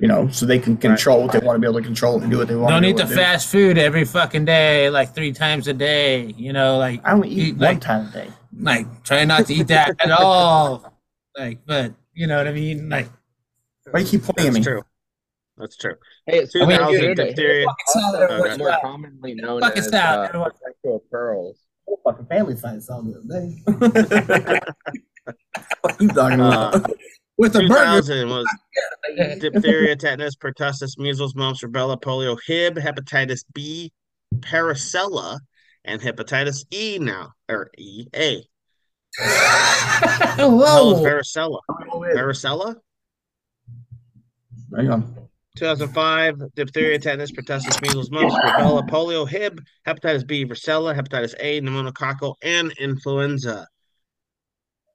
You know, so they can control what they want to be able to control and do what they want. Don't to eat the able to do. fast food every fucking day, like three times a day. You know, like I only eat one like, time a day. like try not to eat that at all. Like, but you know what I mean? Like, Why you keep pointing at That's me? true. That's true. Hey, Two speaking of thousand food, diphtheria. also more commonly known Fuck as it's out. uh, Everyone- sexual pearls. Fucking family science on the day. what you talking Uh, about? With the burger. 2000 was diphtheria, tetanus, pertussis, measles, mumps, rubella, polio, Hib, hepatitis B, varicella, and hepatitis E now, or E A. Oh, Hell is whoa. varicella. Varicella? Hang on. 2005, diphtheria, tetanus, pertussis, measles, mumps, rubella, polio, Hib, hepatitis B, varicella, hepatitis A, pneumococcal, and influenza.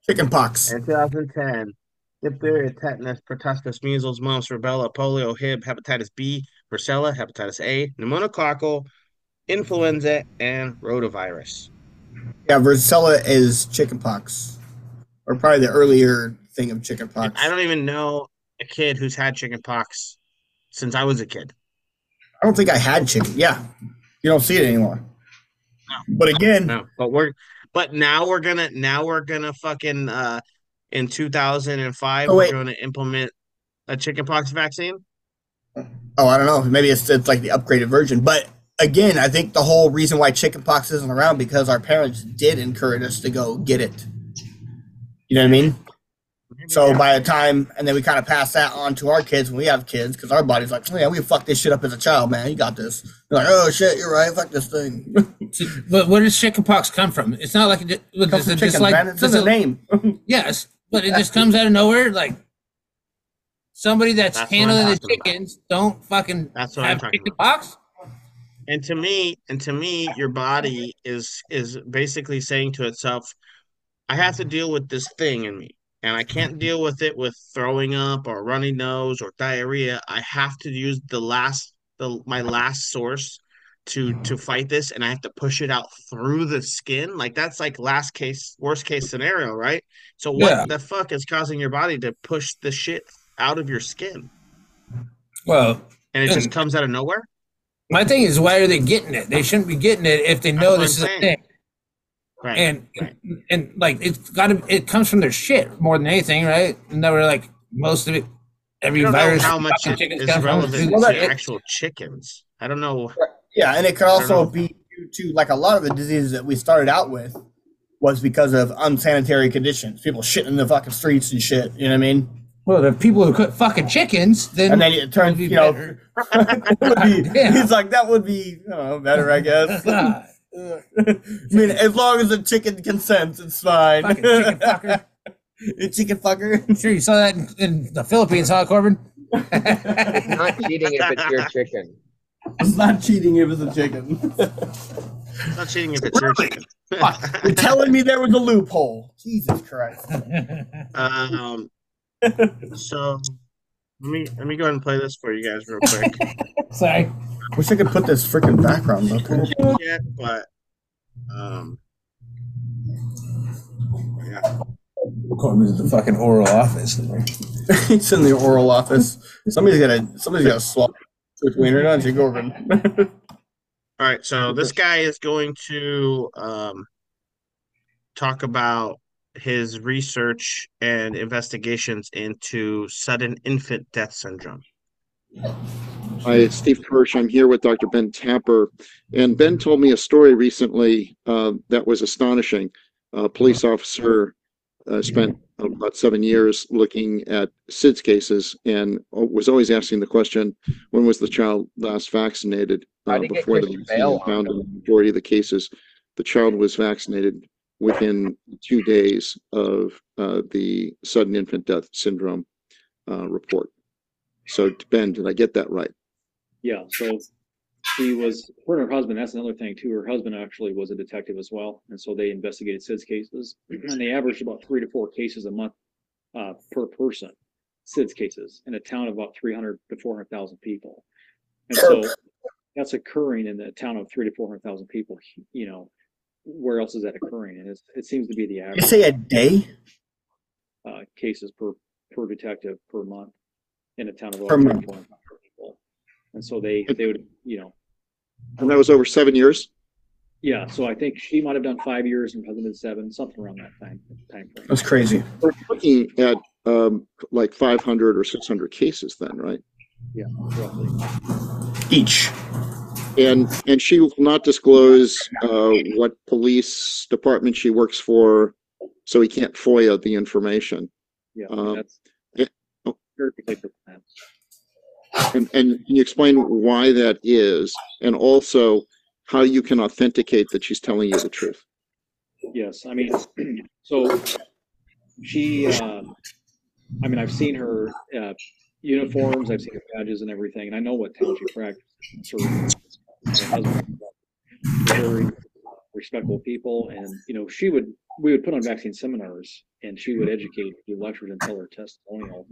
Chickenpox. In 2010, diphtheria, tetanus, pertussis, measles, mumps, rubella, polio, Hib, hepatitis B, varicella, hepatitis A, pneumococcal, influenza, and rotavirus. Yeah, varicella is chickenpox, or probably the earlier thing of chickenpox. I don't even know a kid who's had chickenpox since I was a kid. I don't think I had chicken. Yeah, you don't see it anymore. No, But again, No, but we're but now we're gonna now we're gonna fucking uh in 2005 Oh, we're going to implement a chickenpox vaccine. oh, I don't know. Maybe it's it's like the upgraded version. But again, I think the whole reason why chickenpox isn't around because our parents did encourage us to go get it. You know what I mean? So by the time, and then we kind of pass that on to our kids when we have kids, because our body's like, oh yeah, we fucked this shit up as a child, man. You got this. You're like, oh shit, you're right. Fuck this thing. But where does chickenpox come from? It's not like it, ju- Comes does from it just chicken, like man. It's in does the name. Yes, but it just comes out of nowhere. Like somebody that's, That's what I'm handling the talking about. chickens don't fucking That's what I'm have talking chickenpox. And to me, and to me, your body is is basically saying to itself, I have to deal with this thing in me. And I can't deal with it with throwing up or runny nose or diarrhea. I have to use the last the my last source to to fight this and I have to push it out through the skin. Like that's like last case worst case scenario, right? So what Yeah. the fuck is causing your body to push the shit out of your skin? Well, And it just comes out of nowhere? my thing is, why are they getting it? They shouldn't be getting it if they know what this is I'm a saying. thing. Right. And and like it's got to it comes from their shit more than anything, right? And they were like most of it, every don't know virus. how much fucking it chickens is from- relevant Well, to that- it- actual chickens. I don't know. Yeah, and it could also be due to like a lot of the diseases that we started out with was because of unsanitary conditions. People shitting in the fucking streets and shit. You know what I mean? Well, the people who cook fucking chickens, then and then it turns, you know, that would be, he's like, that would be I know, better, I guess. I mean, as long as the chicken consents, it's fine. Fucking chicken fucker. Chicken fucker. Sure, you saw that in, in the Philippines, huh, Corbin? It's not cheating if it's your chicken. It's not cheating if it's a chicken. It's not cheating if it's your chicken. You're telling me there was a loophole. Jesus Christ. Um, so let me let me go ahead and play this for you guys real quick. Sorry. Wish I could put this freaking background up here. Yeah, but um, yeah. Corbin's the fucking oral office. it's in the oral office. Somebody's got to somebody's got to swap between wiener, don't you, Gorgon? All right, so this guy is going to um, talk about his research and investigations into sudden infant death syndrome. Hi, it's Steve Kirsch. I'm here with Dr. Ben Tapper. And Ben told me a story recently uh, that was astonishing. A police officer uh, spent about seven years looking at SIDS cases and was always asking the question, when was the child last vaccinated? Uh, before the Christian vaccine was found in the majority of the cases, the child was vaccinated within two days of uh, the sudden infant death syndrome uh, report. So Ben, did I get that right? Yeah, so she was her and her husband. That's another thing too. Her husband actually was a detective as well, and so they investigated SIDS cases, and they averaged about three to four cases a month uh, per person, SIDS cases, in a town of about three hundred to four hundred thousand people, and so that's occurring in a town of three to four hundred thousand people. You know, where else is that occurring? And it's, it seems to be the You average say a day? uh, cases per per detective per month in a town of Per about three month. four hundred thousand people, and so they they would you know And that was over seven years? Yeah, so I think she might have done five years and husband did seven, something around that time time frame. That's crazy. We're looking at um, like 500 or 600 cases then, right? Yeah, roughly. Each. And and she will not disclose uh, what police department she works for, so he can't FOIA the information. Yeah, Um, that's it- very particular plan. And, and can you explain why that is, and also how you can authenticate that she's telling you the truth? Yes, I mean, so she, um, I mean, I've seen her uh, uniforms, I've seen her badges and everything, and I know what town she practices. Her husband, very respectful people, and you know, she would we would put on vaccine seminars, and she would educate, do lectures, and tell her testimonial.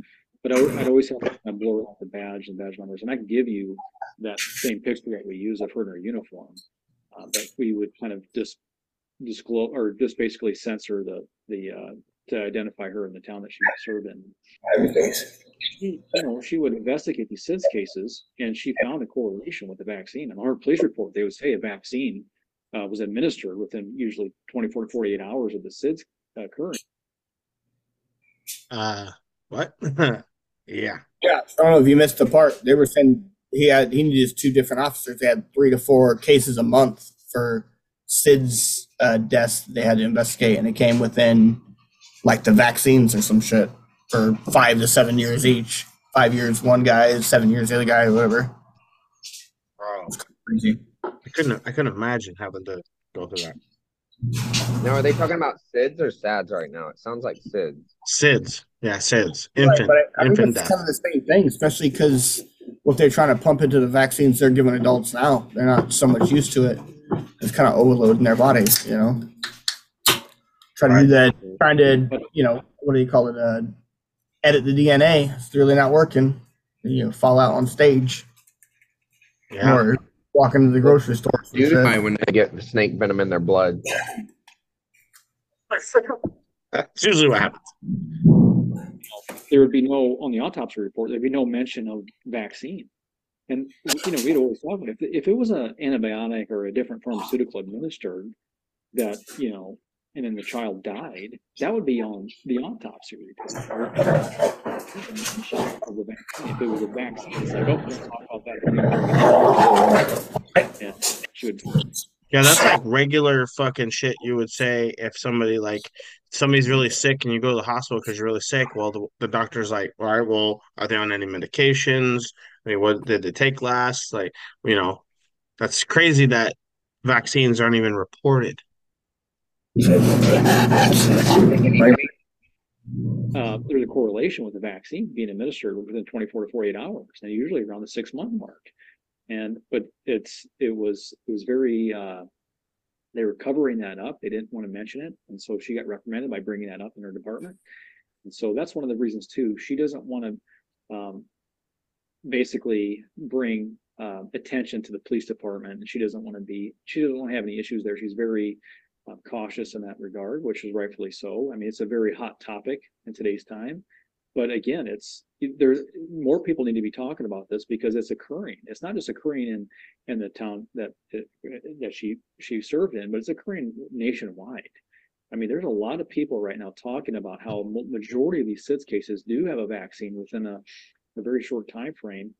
But I, would- I'd always have to kind of blur out the badge and badge numbers, and I can give you that same picture that we use of her in her uniform. Uh, but we would kind of just disclose or just basically censor the the uh, to identify her in the town that she served in. She, you know, she would investigate these SIDS cases, and she found a correlation with the vaccine. And on her police report, they would say a vaccine uh, was administered within usually 24 to 48 hours of the SIDS occurring. Uh, what? yeah. Yeah, I don't know if you missed the part. They were saying he had he needed two different officers. They had three to four cases a month for SIDS uh, deaths they had to investigate, and it came within like the vaccines or some shit for five to seven years each. Five years one guy, seven years the other guy, whatever. Bro, Crazy. I couldn't I couldn't imagine having to go through that. Now, are they talking about SIDS or SADS right now? It sounds like SIDS. SIDS. Yeah, SIDS. Right, Infant but I, I think infant it's death. kind of the same thing, especially because what they're trying to pump into the vaccines they're giving adults now. They're not so much used to it. It's kind of overloading their bodies, you know. Trying to do that, trying to, you know, what do you call it? Uh, edit the DNA. It's really not working. You know, fall out on stage. Yeah. Or walk into the grocery store. and shit. when they get the snake venom in their blood. That's usually what happens. there would be no on the autopsy report. There'd be no mention of vaccine. And you know, we'd always talk about if if it was an antibiotic or a different pharmaceutical administered that you know, and then the child died, that would be on the autopsy report. If it was a vaccine, it's like, oh, talk about that. Should. Yeah, that's like regular fucking shit you would say if somebody like somebody's really sick and you go to the hospital because you're really sick. Well, the, the doctor's like, all right, well, are they on any medications? I mean, what did they take last? Like, you know, that's crazy that vaccines aren't even reported. Uh, there's a correlation with the vaccine being administered within 24 to 48 hours, and usually around the six month mark. And but it's it was it was very uh, they were covering that up. They didn't want to mention it, and so she got reprimanded by bringing that up in her department. And so that's one of the reasons too. She doesn't want to um, basically bring uh, attention to the police department, and she doesn't want to be she doesn't want to have any issues there. She's very uh, cautious in that regard, which is rightfully so. I mean, it's a very hot topic in today's time. But again, it's there's more people need to be talking about this because it's occurring. It's not just occurring in in the town that that she she served in, but it's occurring nationwide. I mean, there's a lot of people right now talking about how majority of these SIDS cases do have a vaccine within a, a very short time frame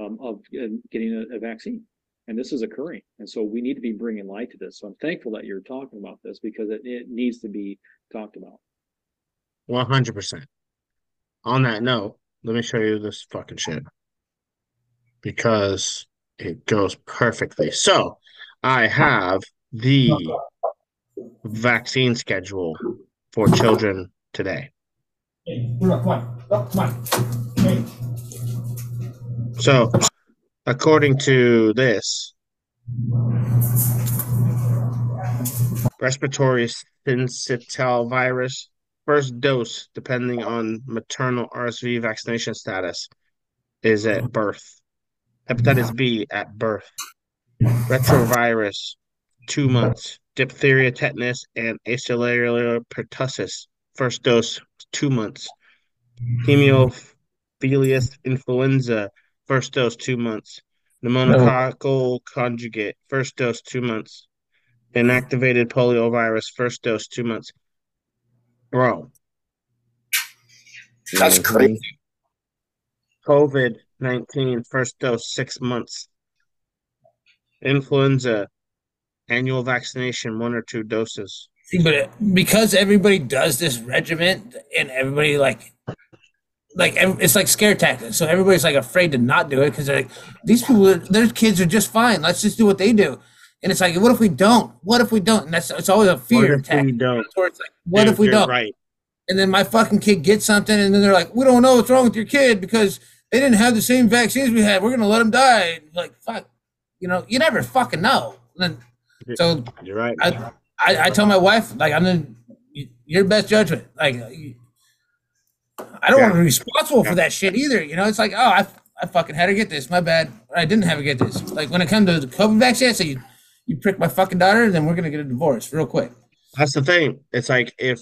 um, of uh, getting a, a vaccine and this is occurring and so we need to be bringing light to this so i'm thankful that you're talking about this because it, it needs to be talked about One hundred percent. On that note, let me show you this fucking shit because it goes perfectly. So, I have the vaccine schedule for children today. So, according to this, respiratory syncytial virus, first dose, depending on maternal RSV vaccination status, is at birth. Hepatitis B at birth. Rotavirus, two months. Diphtheria, tetanus, and acellular pertussis, first dose, two months. Hemophilus influenza, first dose, two months. Pneumococcal conjugate, first dose, two months. Inactivated poliovirus, first dose, two months. Bro, That's crazy. COVID 19, first dose, six months. Influenza, annual vaccination, one or two doses. See, but because everybody does this regiment and everybody like, like it's like scare tactics. So everybody's like afraid to not do it because they're like, these people, are- their kids are just fine. Let's just do what they do. And it's like, what if we don't? What if we don't? And that's it's always a fear What if we don't? Like, what Dude, if we don't? Right. And then my fucking kid gets something, and then they're like, we don't know what's wrong with your kid because they didn't have the same vaccines we had. We're gonna let them die. Like fuck, you know, you never fucking know. And then, so You're right. I, I, I tell my wife, like, I'm the, your best judgment. Like, I don't want to be responsible for that shit either. You know, it's like, oh, I, I fucking had to get this. My bad. I didn't have to get this. Like, when it comes to the COVID vaccine, I say, you, you prick my fucking daughter, then we're going to get a divorce real quick. That's the thing. It's like if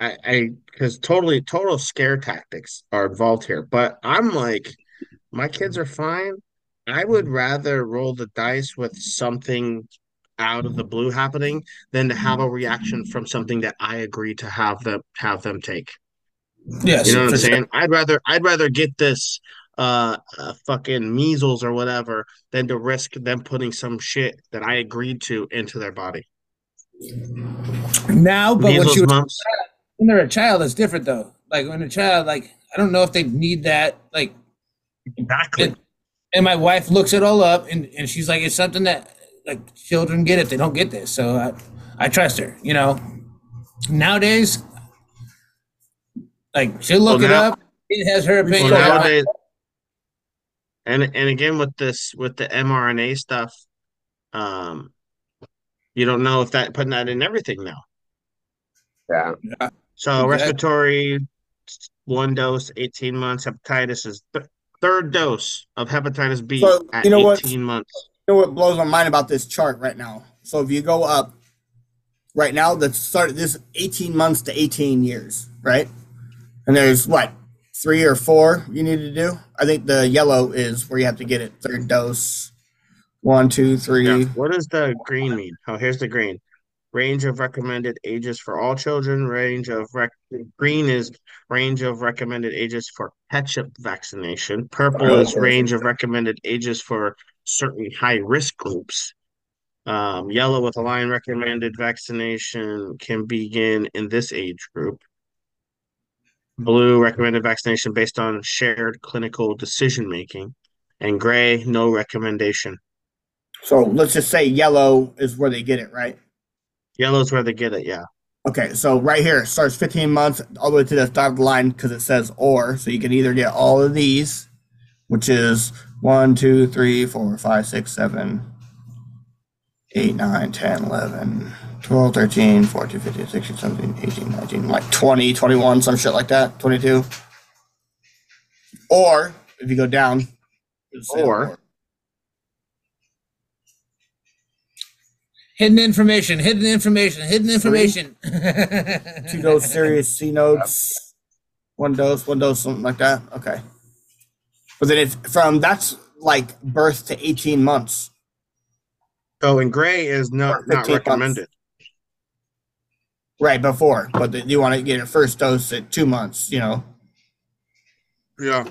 I, I, because totally, total scare tactics are involved here. But I'm like, my kids are fine. I would rather roll the dice with something out of the blue happening than to have a reaction from something that I agree to have them have them take. Yes, you know what I'm sure. saying? I'd rather I'd rather get this uh, uh fucking measles or whatever than to risk them putting some shit that I agreed to into their body. Now, but when Measles, she was mumps. when they're a child, it's different though. Like when a child, like I don't know if they need that. Like exactly. And, and my wife looks it all up, and, and she's like, it's something that like children get it. They don't get this, so I I trust her. You know, nowadays, like she'll look Well, it now- up. It has her Well, opinion. nowadays, and and again with this with the mRNA stuff, um, you don't know if that putting that in everything now. Yeah. So Exactly. respiratory, one dose, eighteen months. Hepatitis is th- third dose of hepatitis B So, at you know what? eighteen months. You know what blows my mind about this chart right now? So if you go up right now, the start this 18 months to 18 years, right? And there's what three or four you need to do. I think the yellow is where you have to get it third dose. One, two, three. Yeah. What does the green mean? Oh, here's the green. Range of recommended ages for all children. Range of rec- green is range of recommended ages for catch-up vaccination. Purple is range of recommended ages for certain high risk groups. Um, yellow with a line recommended vaccination can begin in this age group. Blue recommended vaccination based on shared clinical decision making. And gray, no recommendation. So let's just say yellow is where they get it, right? Yellow's where they get it, yeah. Okay, so right here starts 15 months all the way to the dotted line because it says or. So you can either get all of these, which is 1, 2, 3, 4, 5, 6, 7, 8, 9, 10, 11, 12, 13, 14, 15, 16, 17, 18, 19, like 20, 21, some shit like that, 22. Or if you go down, it'll Or- Hidden information, hidden information, hidden information. two dose serious C notes, one dose, one dose, something like that. Okay. But then if from that's like birth to 18 months. Oh, and gray is not not 15 months. Recommended. Right before, but then you want to get a first dose at two months, you know. Yeah.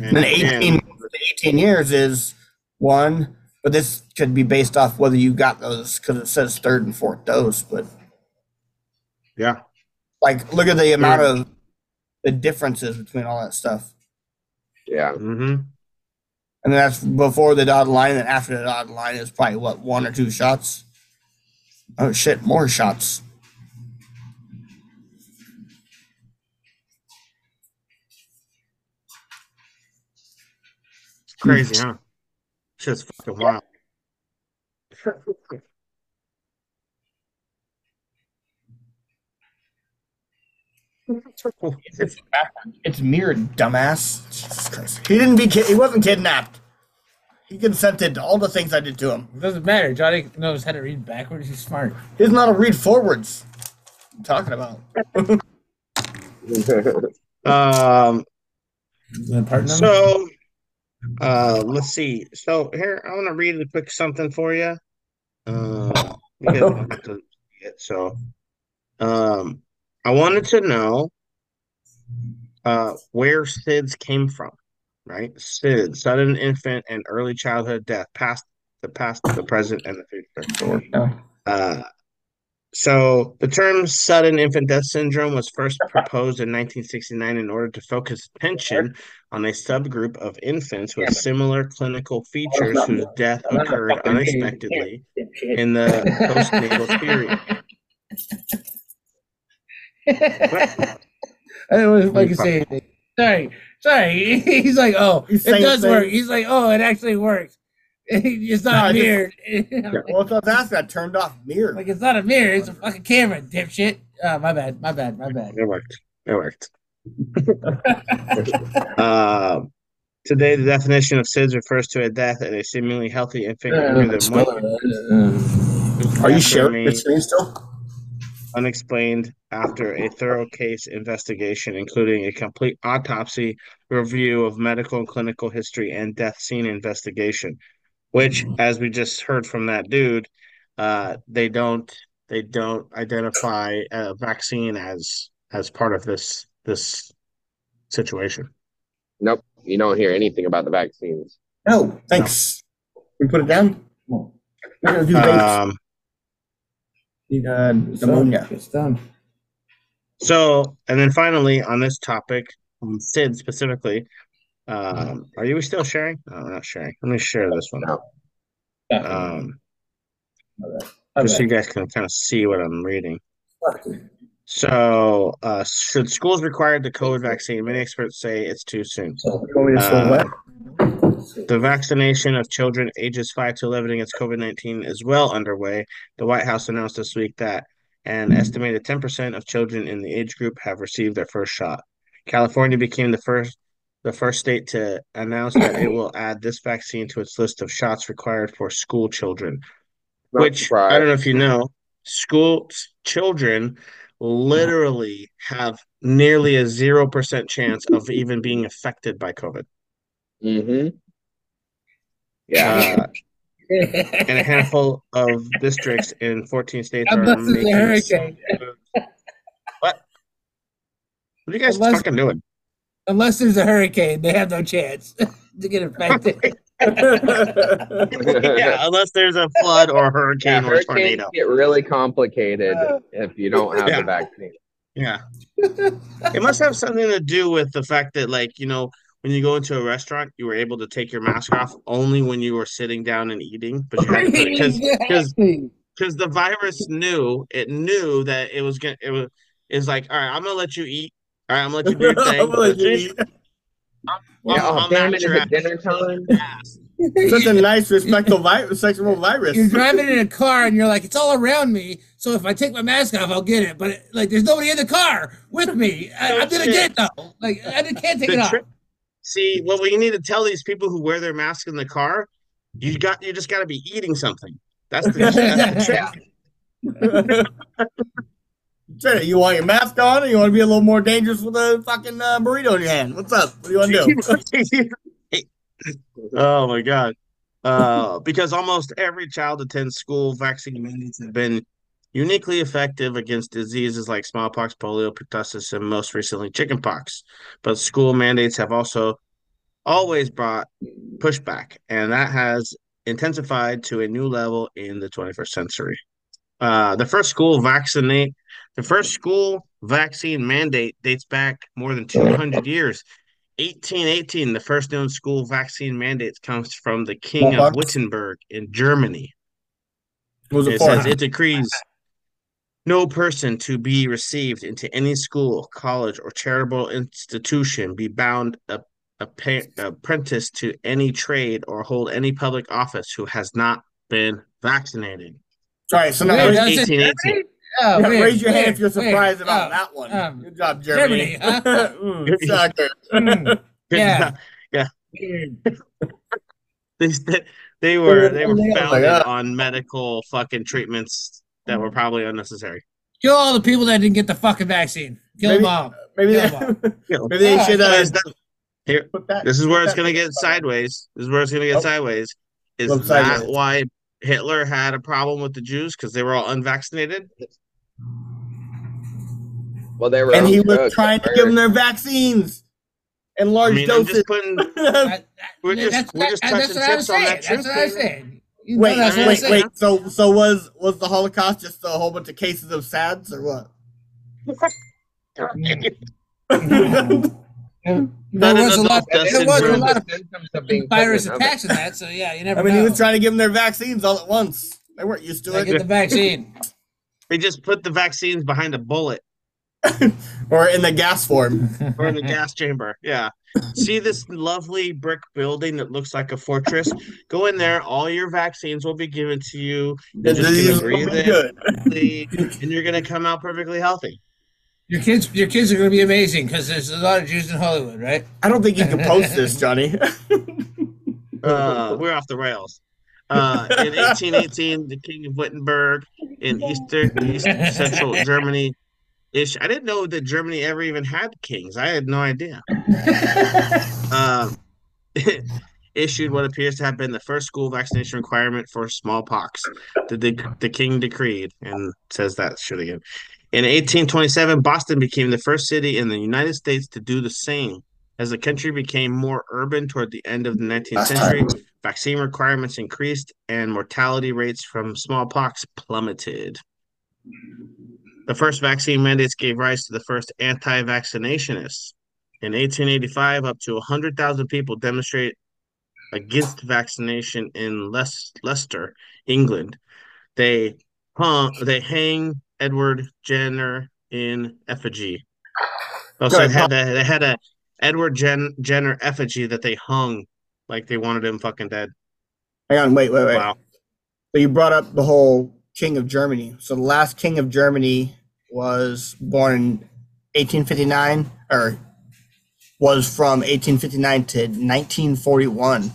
And then 18, again, to 18 years is one, but this could be based off whether you got those because it says third and fourth dose. But yeah. like, look at the amount of the differences between all that stuff. Yeah. Mm-hmm. And that's before the dotted line, and after the dotted line is probably what one or two shots. Oh shit, more shots. It's crazy, hmm. huh? Shit's fucking wild. It's, it's mirrored, dumbass. Jesus Christ. He didn't be. Ki- he wasn't kidnapped. He consented to all the things I did to him. It doesn't matter. Johnny knows how to read backwards. He's smart. He doesn't know how to read forwards. What are you talking about? Um. So, uh, let's see. So here, I want to read a quick something for you. Um, you guys to it. So, um, I wanted to know, uh, where SIDS came from, right? SIDS, sudden infant and early childhood death, past the past, the present, and the future. Uh, so the term sudden infant death syndrome was first proposed in 1969 in order to focus attention on a subgroup of infants with similar clinical features whose death occurred unexpectedly in the postnatal period. I didn't want to fucking say anything. Sorry, sorry. He's like, oh, He's it does things. work. He's like, oh, it actually works. it's No, not I a just- mirror. Well, that's what I was asking. I turned off mirror. like it's not a mirror. It's a fucking camera, dipshit. Uh, my bad. My bad. My bad. It worked. It worked. uh, today, the definition of SIDS refers to a death in a seemingly healthy infant younger than one year. Are you Death sharing remains the screen still? Unexplained after a thorough case investigation, including a complete autopsy, review of medical and clinical history, and death scene investigation. Which, as we just heard from that dude, uh, they don't they don't identify a vaccine as as part of this this situation. Nope. You don't hear anything about the vaccines. No, thanks. We put it down. We're gonna do vapes. Um, Need uh, pneumonia. It's done. So, and then finally on this topic, on SID specifically, um, are you still sharing? No, we're not sharing. Let me share this one. Um, just so you guys can kind of see what I'm reading. So, uh, should schools require the COVID vaccine? Many experts say it's too soon. want me to slow Uh, the vaccination of children ages 5 to 11 against COVID 19 is well underway. The White House announced this week that an estimated 10% of children in the age group have received their first shot. California became the first the first state to announce that it will add this vaccine to its list of shots required for school children. Which I don't know if you know, school children literally have nearly a 0% chance of even being affected by COVID. Mm-hmm. Yeah. Uh, and a handful of districts in 14 states are Unless it's a making hurricane. What? What are you guys Unless- fucking doing? Unless there's a hurricane, they have no chance to get infected. yeah, unless there's a flood or Yeah, hurricane or hurricanes tornado. get really complicated if you don't have Yeah. the vaccine. Yeah. It must have something to do with the fact that, like, you know, when you go into a restaurant, you were able to take your mask off only when you were sitting down and eating, but you had to put because because because the virus knew it knew that it was gonna it was is like, all right, I'm gonna let you eat. All right, I'm gonna let you do your thing. I'm gonna let you eat. I'm, Yeah, oh, I'm damn at it, is it dinner time? Such a nice, respectful virus, sexual virus. You're driving in a car and you're like, it's all around me. So if I take my mask off, I'll get it. But like, there's nobody in the car with me. I, I'm gonna get it though. Like, I just can't take The it off. Trick- See, what we need to tell these people who wear their mask in the car, you got you just got to be eating something. That's the, that's the trick. Trina, you want your mask on, or you want to be a little more dangerous with a fucking uh, burrito in your hand? What's up? What do you want to do? oh my god! Uh, because almost every child attends school, vaccine mandates have been uniquely effective against diseases like smallpox, polio, pertussis, and most recently chickenpox. But school mandates have also always brought pushback, and that has intensified to a new level in the 21st century. Uh, the first school vaccinate, the first school vaccine mandate dates back more than 200 years. 1818, the first known school vaccine mandate comes from the King of Württemberg in Germany. It It says it decrees no person to be received into any school, college, or charitable institution be bound a, a pa- apprentice to any trade or hold any public office who has not been vaccinated. All right, so now Wait, raise, 1818. Oh, yeah, wait, raise your hand if you're wait. surprised about Oh, that one. um, Good job, Germany. Germany, huh? Mm, sucker. Mm, yeah. yeah. they, they were they were Oh my founded on medical fucking treatments that were probably unnecessary. Kill all the people that didn't get the fucking vaccine. Kill Maybe- them all. Maybe Kill they, 'em all. maybe they should. Uh, Here, that- this is where it's gonna get sideways. This is where it's gonna get Oh. sideways. Is What's that sideways? why Hitler had a problem with the Jews because they were all unvaccinated? Well, they were and he was drugs trying to give them their vaccines in I large mean, I'm doses. just putting we're just That's, we're just that- touching that's what I tips on saying. that That's what I was saying. You know wait, that's what I was wait, wait. So, so was was the Holocaust just a whole bunch of cases of SADS or what? There was a lot. There was a lot of Symptoms of being virus attacks in that. So yeah, you never I mean, know. he was trying to give them their vaccines all at once. They weren't used to They it. get the vaccine. They just put the vaccines behind a bullet or in the gas form. or in the gas chamber. Yeah. See this lovely brick building that looks like a fortress? Go in there. All your vaccines will be given to you. You're just gonna breathe be in, and you're gonna come out perfectly healthy. Your kids, your kids are going to be amazing because there's a lot of Jews in Hollywood, right? I don't think you can post this, Johnny. Uh, we're off the rails. Uh, in 1818, the King of Württemberg in Eastern East Central Germany. Ish, I didn't know that Germany ever even had kings. I had no idea. um, issued what appears to have been the first school vaccination requirement for smallpox. The, the, the king decreed and says that shit again. In 1827, Boston became the first city in the United States to do the same. As the country became more urban toward the end of the 19th century, vaccine requirements increased and mortality rates from smallpox plummeted. The first vaccine mandates gave rise to the first anti vaccinationists. In 1885, up to 100,000 people demonstrated against vaccination in Les- Leicester, England. They hung, they hang Edward Jenner in effigy. Also, it had a, they had a Edward Jen, Jenner effigy that they hung like they wanted him fucking dead. Hang on, wait, wait, wait. Wow. So you brought up the whole king of Germany. So the last king of Germany was born in 1859, or was from 1859 to 1941.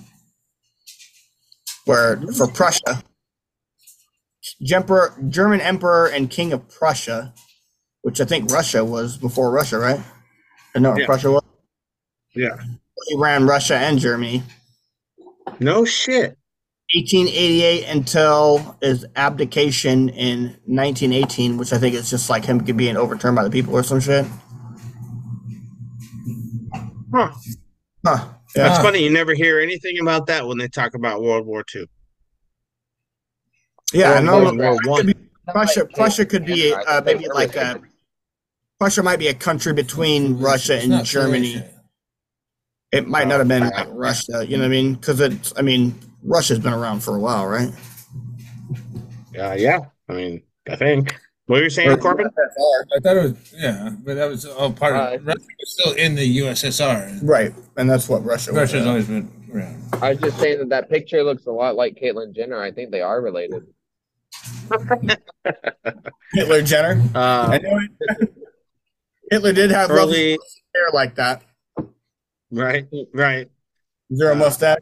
Where for Prussia, Gemper- German emperor and king of Prussia, which I think Russia was before Russia, right? Or no, Yeah. Prussia was. Yeah. He ran Russia and Germany. No shit. 1888 until his abdication in 1918, which I think is just like him being overturned by the people or some shit. Huh. Huh. Yeah. That's funny. You never hear anything about that when they talk about World War II. Yeah, I know. World War Prussia One. could be- Prussia, Prussia could be uh, maybe like a Prussia might be a country between Russia and Germany. It might not have been like Russia, you know what I mean? Because it's, I mean, Russia's been around for a while, right? Uh, yeah. I mean, I think. What were you saying, Corbin? I thought it was yeah, but that was all part of Russia was still in the USSR. Right, and that's what Russia. was. Russia's always been around. I was just saying that that picture looks a lot like Caitlyn Jenner. I think they are related. Hitler Jenner. Uh, I know it. Hitler did have Early- hair like that. Right, right. Zero mustache.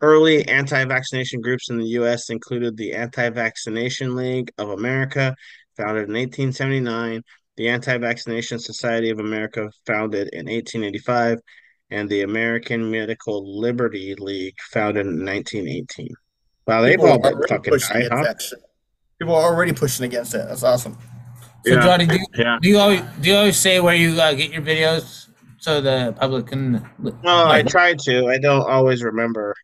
Early anti vaccination groups in the U.S. included the Anti Vaccination League of America, founded in 1879, the Anti Vaccination Society of America, founded in 1885, and the American Medical Liberty League, founded in 1918. Wow, they've People all been already fucking pushing against huh? People are already pushing against it. That's awesome. So Yeah, Johnny, do you, yeah. do you always do you always say where you uh, get your videos so the public can? No, I try to. I don't always remember.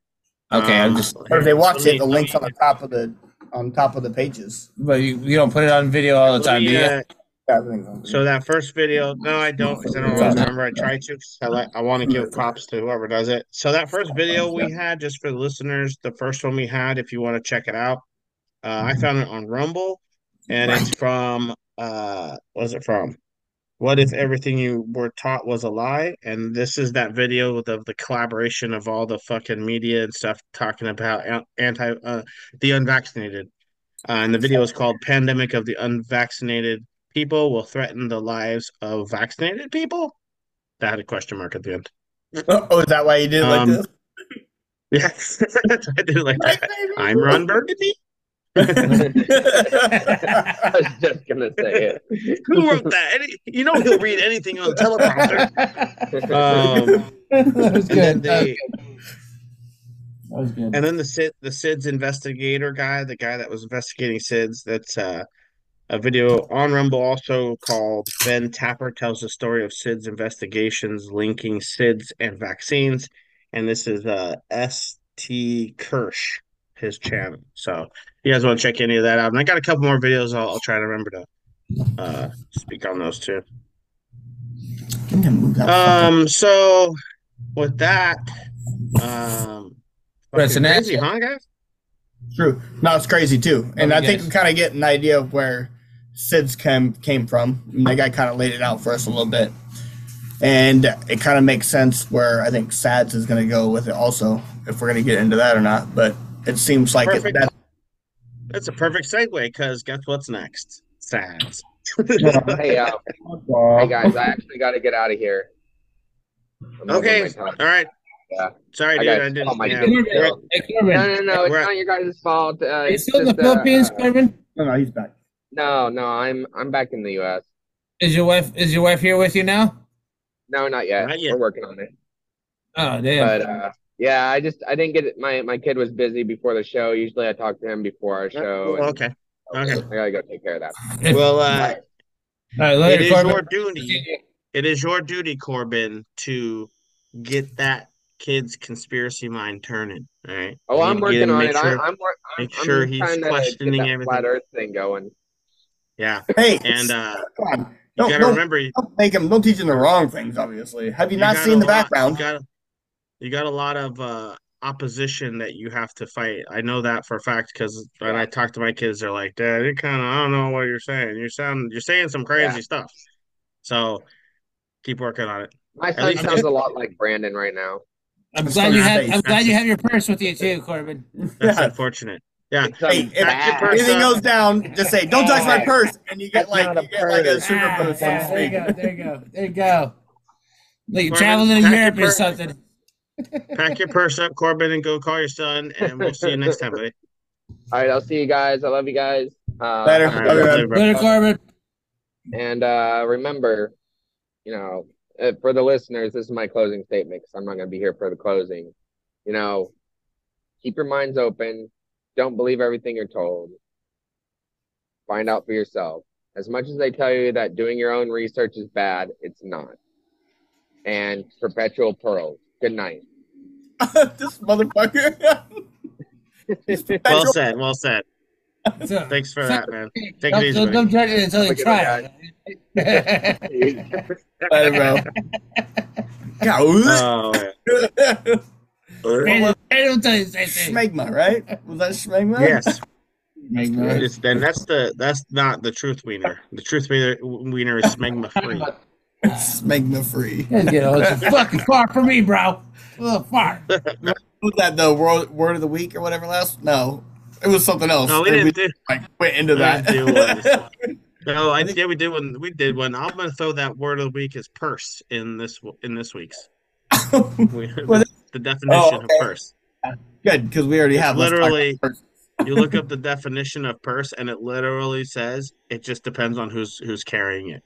Okay, I'm Um, just. Or if they watch me- it, the links on the top of the on top of the pages. But you, you don't put it on video all the time, do you? Yeah. Yeah, So that first video, no, I don't, because I don't always remember. I try to, because I like, I want to give props to whoever does it. So that first video we had, just for the listeners, the first one we had, if you want to check it out, uh, I found it on Rumble, and it's from, uh, what is it from? What if everything you were taught was a lie? And this is that video with the, the collaboration of all the fucking media and stuff talking about anti, uh, the unvaccinated. Uh, and the video is called "Pandemic of the Unvaccinated People Will Threaten the Lives of Vaccinated People." That had a question mark at the end. Oh, is that why you did it like Um, this? Yes, I did it like that. I'm Ron Burgundy. I was just gonna say it. Who wrote that? Any, you know he'll read anything on the teleprompter. Um, that was and then good. They, That was good. and then the Sid, the SIDS investigator guy, the guy that was investigating SIDS, that's uh, a video on Rumble also called Ben Tapper tells the story of SIDS investigations linking SIDS and vaccines. And this is uh, S.T. Kirsch, his channel. So you guys want to check any of that out. And I got a couple more videos. I'll, I'll try to remember to uh, speak on those too. Um, so with that, um, That's an crazy, huh, guys? True. No, it's crazy too. And Oh, I think we kind of get an idea of where SIDS came, came from. And that guy kind of laid it out for us a little bit. And it kind of makes sense where I think SADS is going to go with it also, if we're going to get into that or not. But it seems like it, Perfect. that, That's a perfect segue because guess what's next? SADS. Hey, uh, hey guys, I actually got to get out of here. I'm Okay. All right. Yeah. Sorry, I dude. got I didn't. all my yeah. good We're at- bills. Hey, Corbin, No, no, no. It's We're not your guys' fault. Uh, are you it's still in the uh, Philippines, uh, Corbin? no, no, he's back. no, no. I'm I'm back in the U.S. Is your wife is your wife here with you now? No, not yet. Not yet. We're working on it. Oh damn. But uh, yeah, I just I didn't get it. My my kid was busy before the show. Usually I talk to him before our show. and okay. Okay. I gotta go take care of that. Well, uh, all right, it later, is Corbin. your duty. It is your duty, Corbin, to get that kid's conspiracy mind turning. All right. Oh, You I'm need to get working him, on make it. sure- I, I'm, wor- I'm make sure I'm he's trying to questioning get that everything. flat Earth thing going. Yeah. Hey, And uh, come on. you Don't, gotta don't, remember, you don't make him, don't teach him the wrong things, obviously. Have you, not got seen the lot- background? You got, you got a lot of uh, opposition that you have to fight. I know that for a fact because when I talk to my kids, they're like, "Dad, you kind of I don't know what you're saying. You sound you're saying some crazy Yeah. stuff." So keep working on it. My At son least sounds a lot like Brandon right now. I'm glad you have. I'm glad you have your purse with you too, Corbin. That's unfortunate. Yeah. Hey, if Pack anything goes down, just say, "Don't touch my purse," and you get like not a you get like a purse. super Ah, boost yeah, there you go. There you go. There you go. Like Corbin, traveling to Europe or something. Pack your purse up, Corbin, and go call your son, and we'll see you next time, buddy. All right, I'll see you guys. I love you guys. Uh, Later. have a All right, good later, Later, Corbin. And uh, remember, you know, uh, for the listeners, this is my closing statement because I'm not going to be here for the closing. You know, keep your minds open. Don't believe everything you're told. Find out for yourself. As much as they tell you that doing your own research is bad, it's not. And perpetual pearls. Good night. this motherfucker. Well said. Well said. So- Thanks for so- that, man. Take Don't, it easy, don't, don't judge it until you try it. Later, bro. Yeah. Oh, man. Brandon, I don't tell you the same thing. Schmegma, right? Was that Schmegma? Yes. Smegma. It's, then that's the that's not the truth wiener. The truth wiener, wiener is smegma free. Schmegma free. You know, it's a fucking far for me, bro. A little far. Was that the word, word of the week or whatever last? No, it was something else. No, we And didn't do. like, went into we that. didn't. No, I yeah we did one. We did one. I'm gonna throw that word of the week as purse in this in this week's. Well, the definition oh, okay. of purse. Good, because we already It's have. literally- You look up the definition of purse, and it literally says it just depends on who's who's carrying it.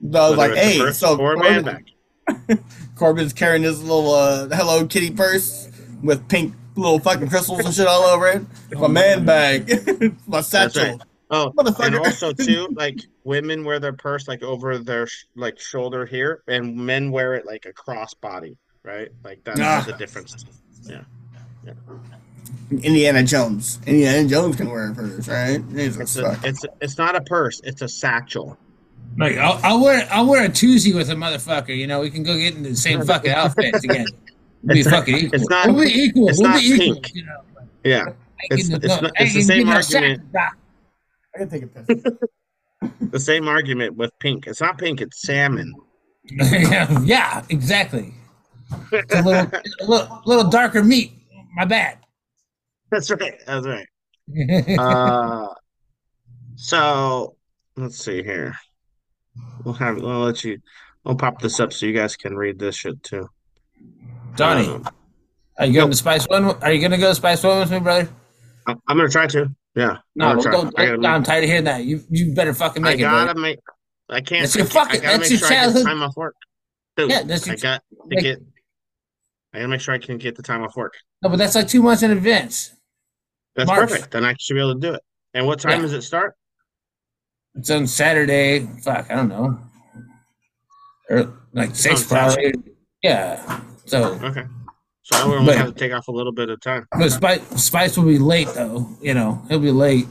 So I was Whether like, hey, so Corbin. Corbin's carrying this little uh, Hello Kitty purse with pink little fucking crystals and shit all over it. My man bag, my satchel. right. Oh, and also too, like women wear their purse like over their sh- like shoulder here, and men wear it like across body, right? Like that's Ah. the difference. Yeah. yeah. Indiana Jones. Indiana Jones can wear a purse, right? Jesus It's a, it's it's not a purse, it's a satchel. Like I'll, I'll wear I'll wear a toozy with a motherfucker. You know, we can go get in the same fucking outfit together. We'll be It's- fucking equal. it's not- we'll be equal. it's we'll not be equal. pink. You know, Yeah. It's it's, not, it's the same argument. I can take a piss. The same argument with pink. It's not pink, it's salmon. yeah, yeah, exactly. It's a little, a little, little darker meat. My bad. That's right. That's right. Uh so let's see here. We'll have we'll let you we'll pop this up so you guys can read this shit too. Donnie, Um, are you going to Spice One? Are you going to go to Spice One with me, brother? I'm I'm gonna try to. Yeah. No, I'm don't. I I'm make, tired of hearing that. You, you better fucking I make it, I gotta brother. make I can't That's your I fucking- I that's make your sure I childhood- time off work. Dude, Yeah, that's your I got to like- get I gotta make sure I can get the time off work. No, but that's like two months in advance. That's March. perfect. Then I should be able to do it. And what time Yeah. does it start? It's on Saturday. Fuck, I don't know. Or like six, on Saturday. probably. Yeah. So, Okay. So I will only have to take off a little bit of time. but Spice, Spice will be late though. You know, he'll be late.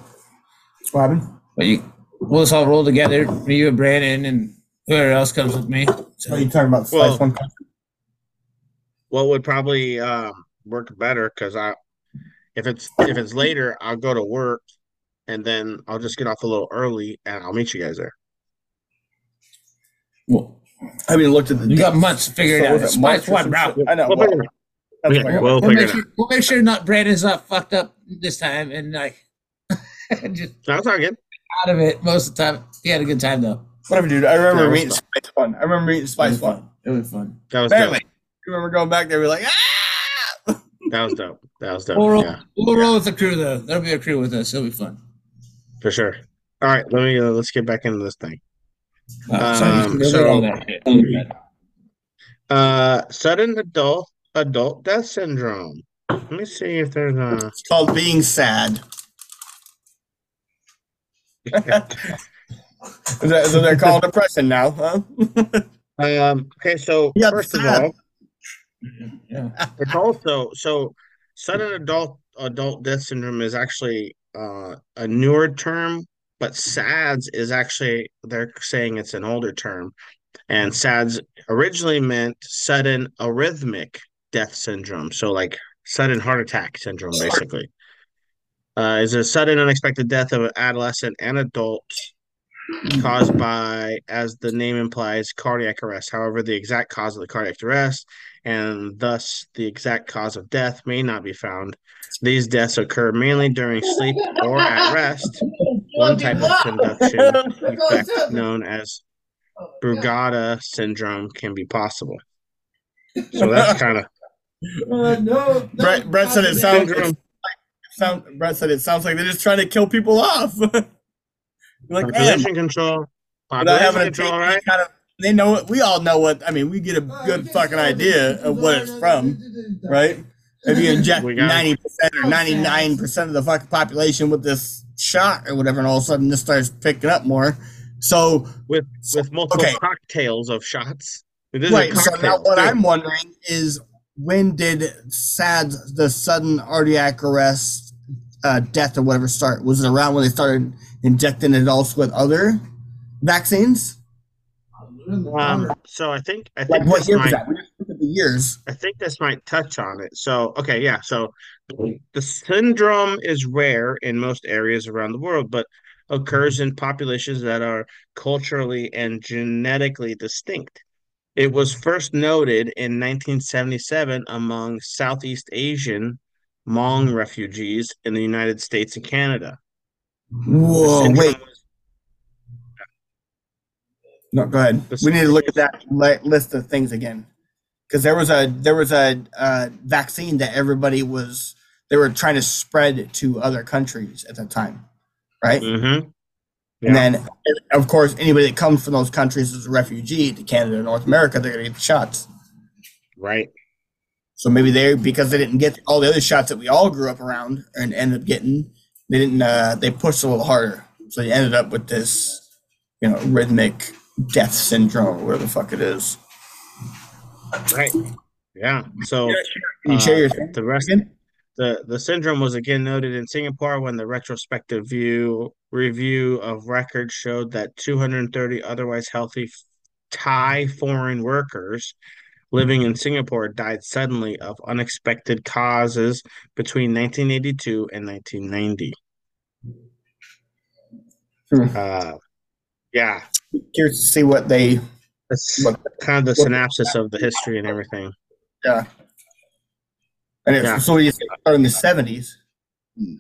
What happened? But you, we'll just all roll together. Me, you, and Brandon, and whoever else comes with me. So Are you talking about Spice Well- One? What would probably um, work better because I, if it's if it's later, I'll go to work, and then I'll just get off a little early, and I'll meet you guys there. Well, I haven't looked at the. you got months to figure it So out. was it Spice one, some bro. shit? I know. We'll well, figure it out. that's Okay, what I we'll We'll figure make, sure, we'll make sure not Brandon's not fucked up this time and like just That's all good. out of it most of the time. He had a good time though. Whatever, dude. I remember Yeah, meeting fun. Spice Fun. I remember meeting Spice was One. fun. It was fun. That was Apparently, dope. you remember going back there? We're like, ah. That was dope. That was dope. We'll roll, Yeah, we'll roll with the crew though. There'll be a crew with us. It'll be fun. For sure. All right, let me uh, let's get back into this thing. Uh, Um, you so- go all that shit. Uh, sudden adult adult death syndrome. Let me see if there's a. It's called being sad. is that, so they're called depression now, huh? Um. Okay, so Yeah, first of all, Yeah. it's also so sudden adult adult death syndrome is actually uh, a newer term, but SADS is actually they're saying it's an older term, and SADS originally meant sudden arrhythmic death syndrome. So like sudden heart attack syndrome, basically. Uh, is a sudden unexpected death of an adolescent and adult caused by, as the name implies, cardiac arrest. However, the exact cause of the cardiac arrest and thus the exact cause of death may not be found. These deaths occur mainly during sleep or at rest. One type of conduction effect known as Brugada syndrome can be possible. So that's kind of no. Brett, Brett said it sounds. Sound, Brett said it sounds like they're just trying to kill people off. Like population control. without having Population control, take right? kind of. They know it. We all know what. I mean, we get a good fucking idea of what it's from, right? If you inject ninety percent or ninety nine percent of the fucking population with this shot or whatever, and all of a sudden this starts picking up more. So with with multiple okay. cocktails of shots. It is right. a So now what too. I'm wondering is when did SADS, the sudden cardiac arrest, uh, death or whatever start? Was it around when they started injecting adults with other vaccines? Um, so I think I think Like what year was that? We just look at the years. I think this might touch on it. So okay, yeah. So the syndrome is rare in most areas around the world, but occurs in populations that are culturally and genetically distinct. It was first noted in 1977 among Southeast Asian Hmong refugees in the United States and Canada. Whoa, wait. No, go ahead. We need to look at that li- list of things again, because there was a there was a uh, vaccine that everybody was they were trying to spread to other countries at that time, right? Mm-hmm. And then, of course, anybody that comes from those countries as a refugee to Canada or North America, they're gonna get the shots. Right. So maybe they because they didn't get all the other shots that we all grew up around and ended up getting, they didn't. Uh, they pushed a little harder, so they ended up with this, you know, rhythmic death syndrome, where the fuck it is. Right. Yeah. So Can you share your uh, the rest the the syndrome was again noted in Singapore when the retrospective view review of records showed that 230 otherwise healthy Thai foreign workers living in Singapore died suddenly of unexpected causes between 1982 and 1990. Hmm. Uh, yeah, Curious to see what they. that's kind of the synopsis of the history and everything. Yeah. And it's Yeah. so you say it in the seventies. Hmm,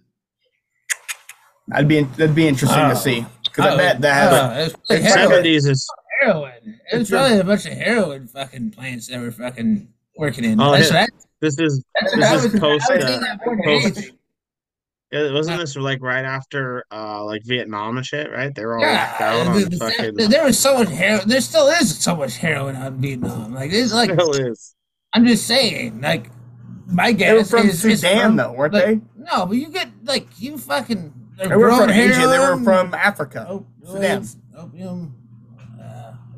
that'd be that'd be interesting Oh. to ah. see because I Oh, bet that ah, has it's probably. Seventies is Heroin. It was probably a bunch of heroin fucking plants that were fucking working in. Oh, That's yeah. right. This is That's this is was- post I was uh, thinking that more than post. anything. Yeah, wasn't this like right after uh like Vietnam and shit? Right? They were all Yeah, down on the- fucking. there- there was so much heroin. There still is so much heroin on Vietnam. Like it's like Still is. I'm just saying. Like my They were guess from is it's Sudan, from- though, weren't like, they? No, but you get like you fucking. They were from Asia. They were from Africa. Sudan. Opium.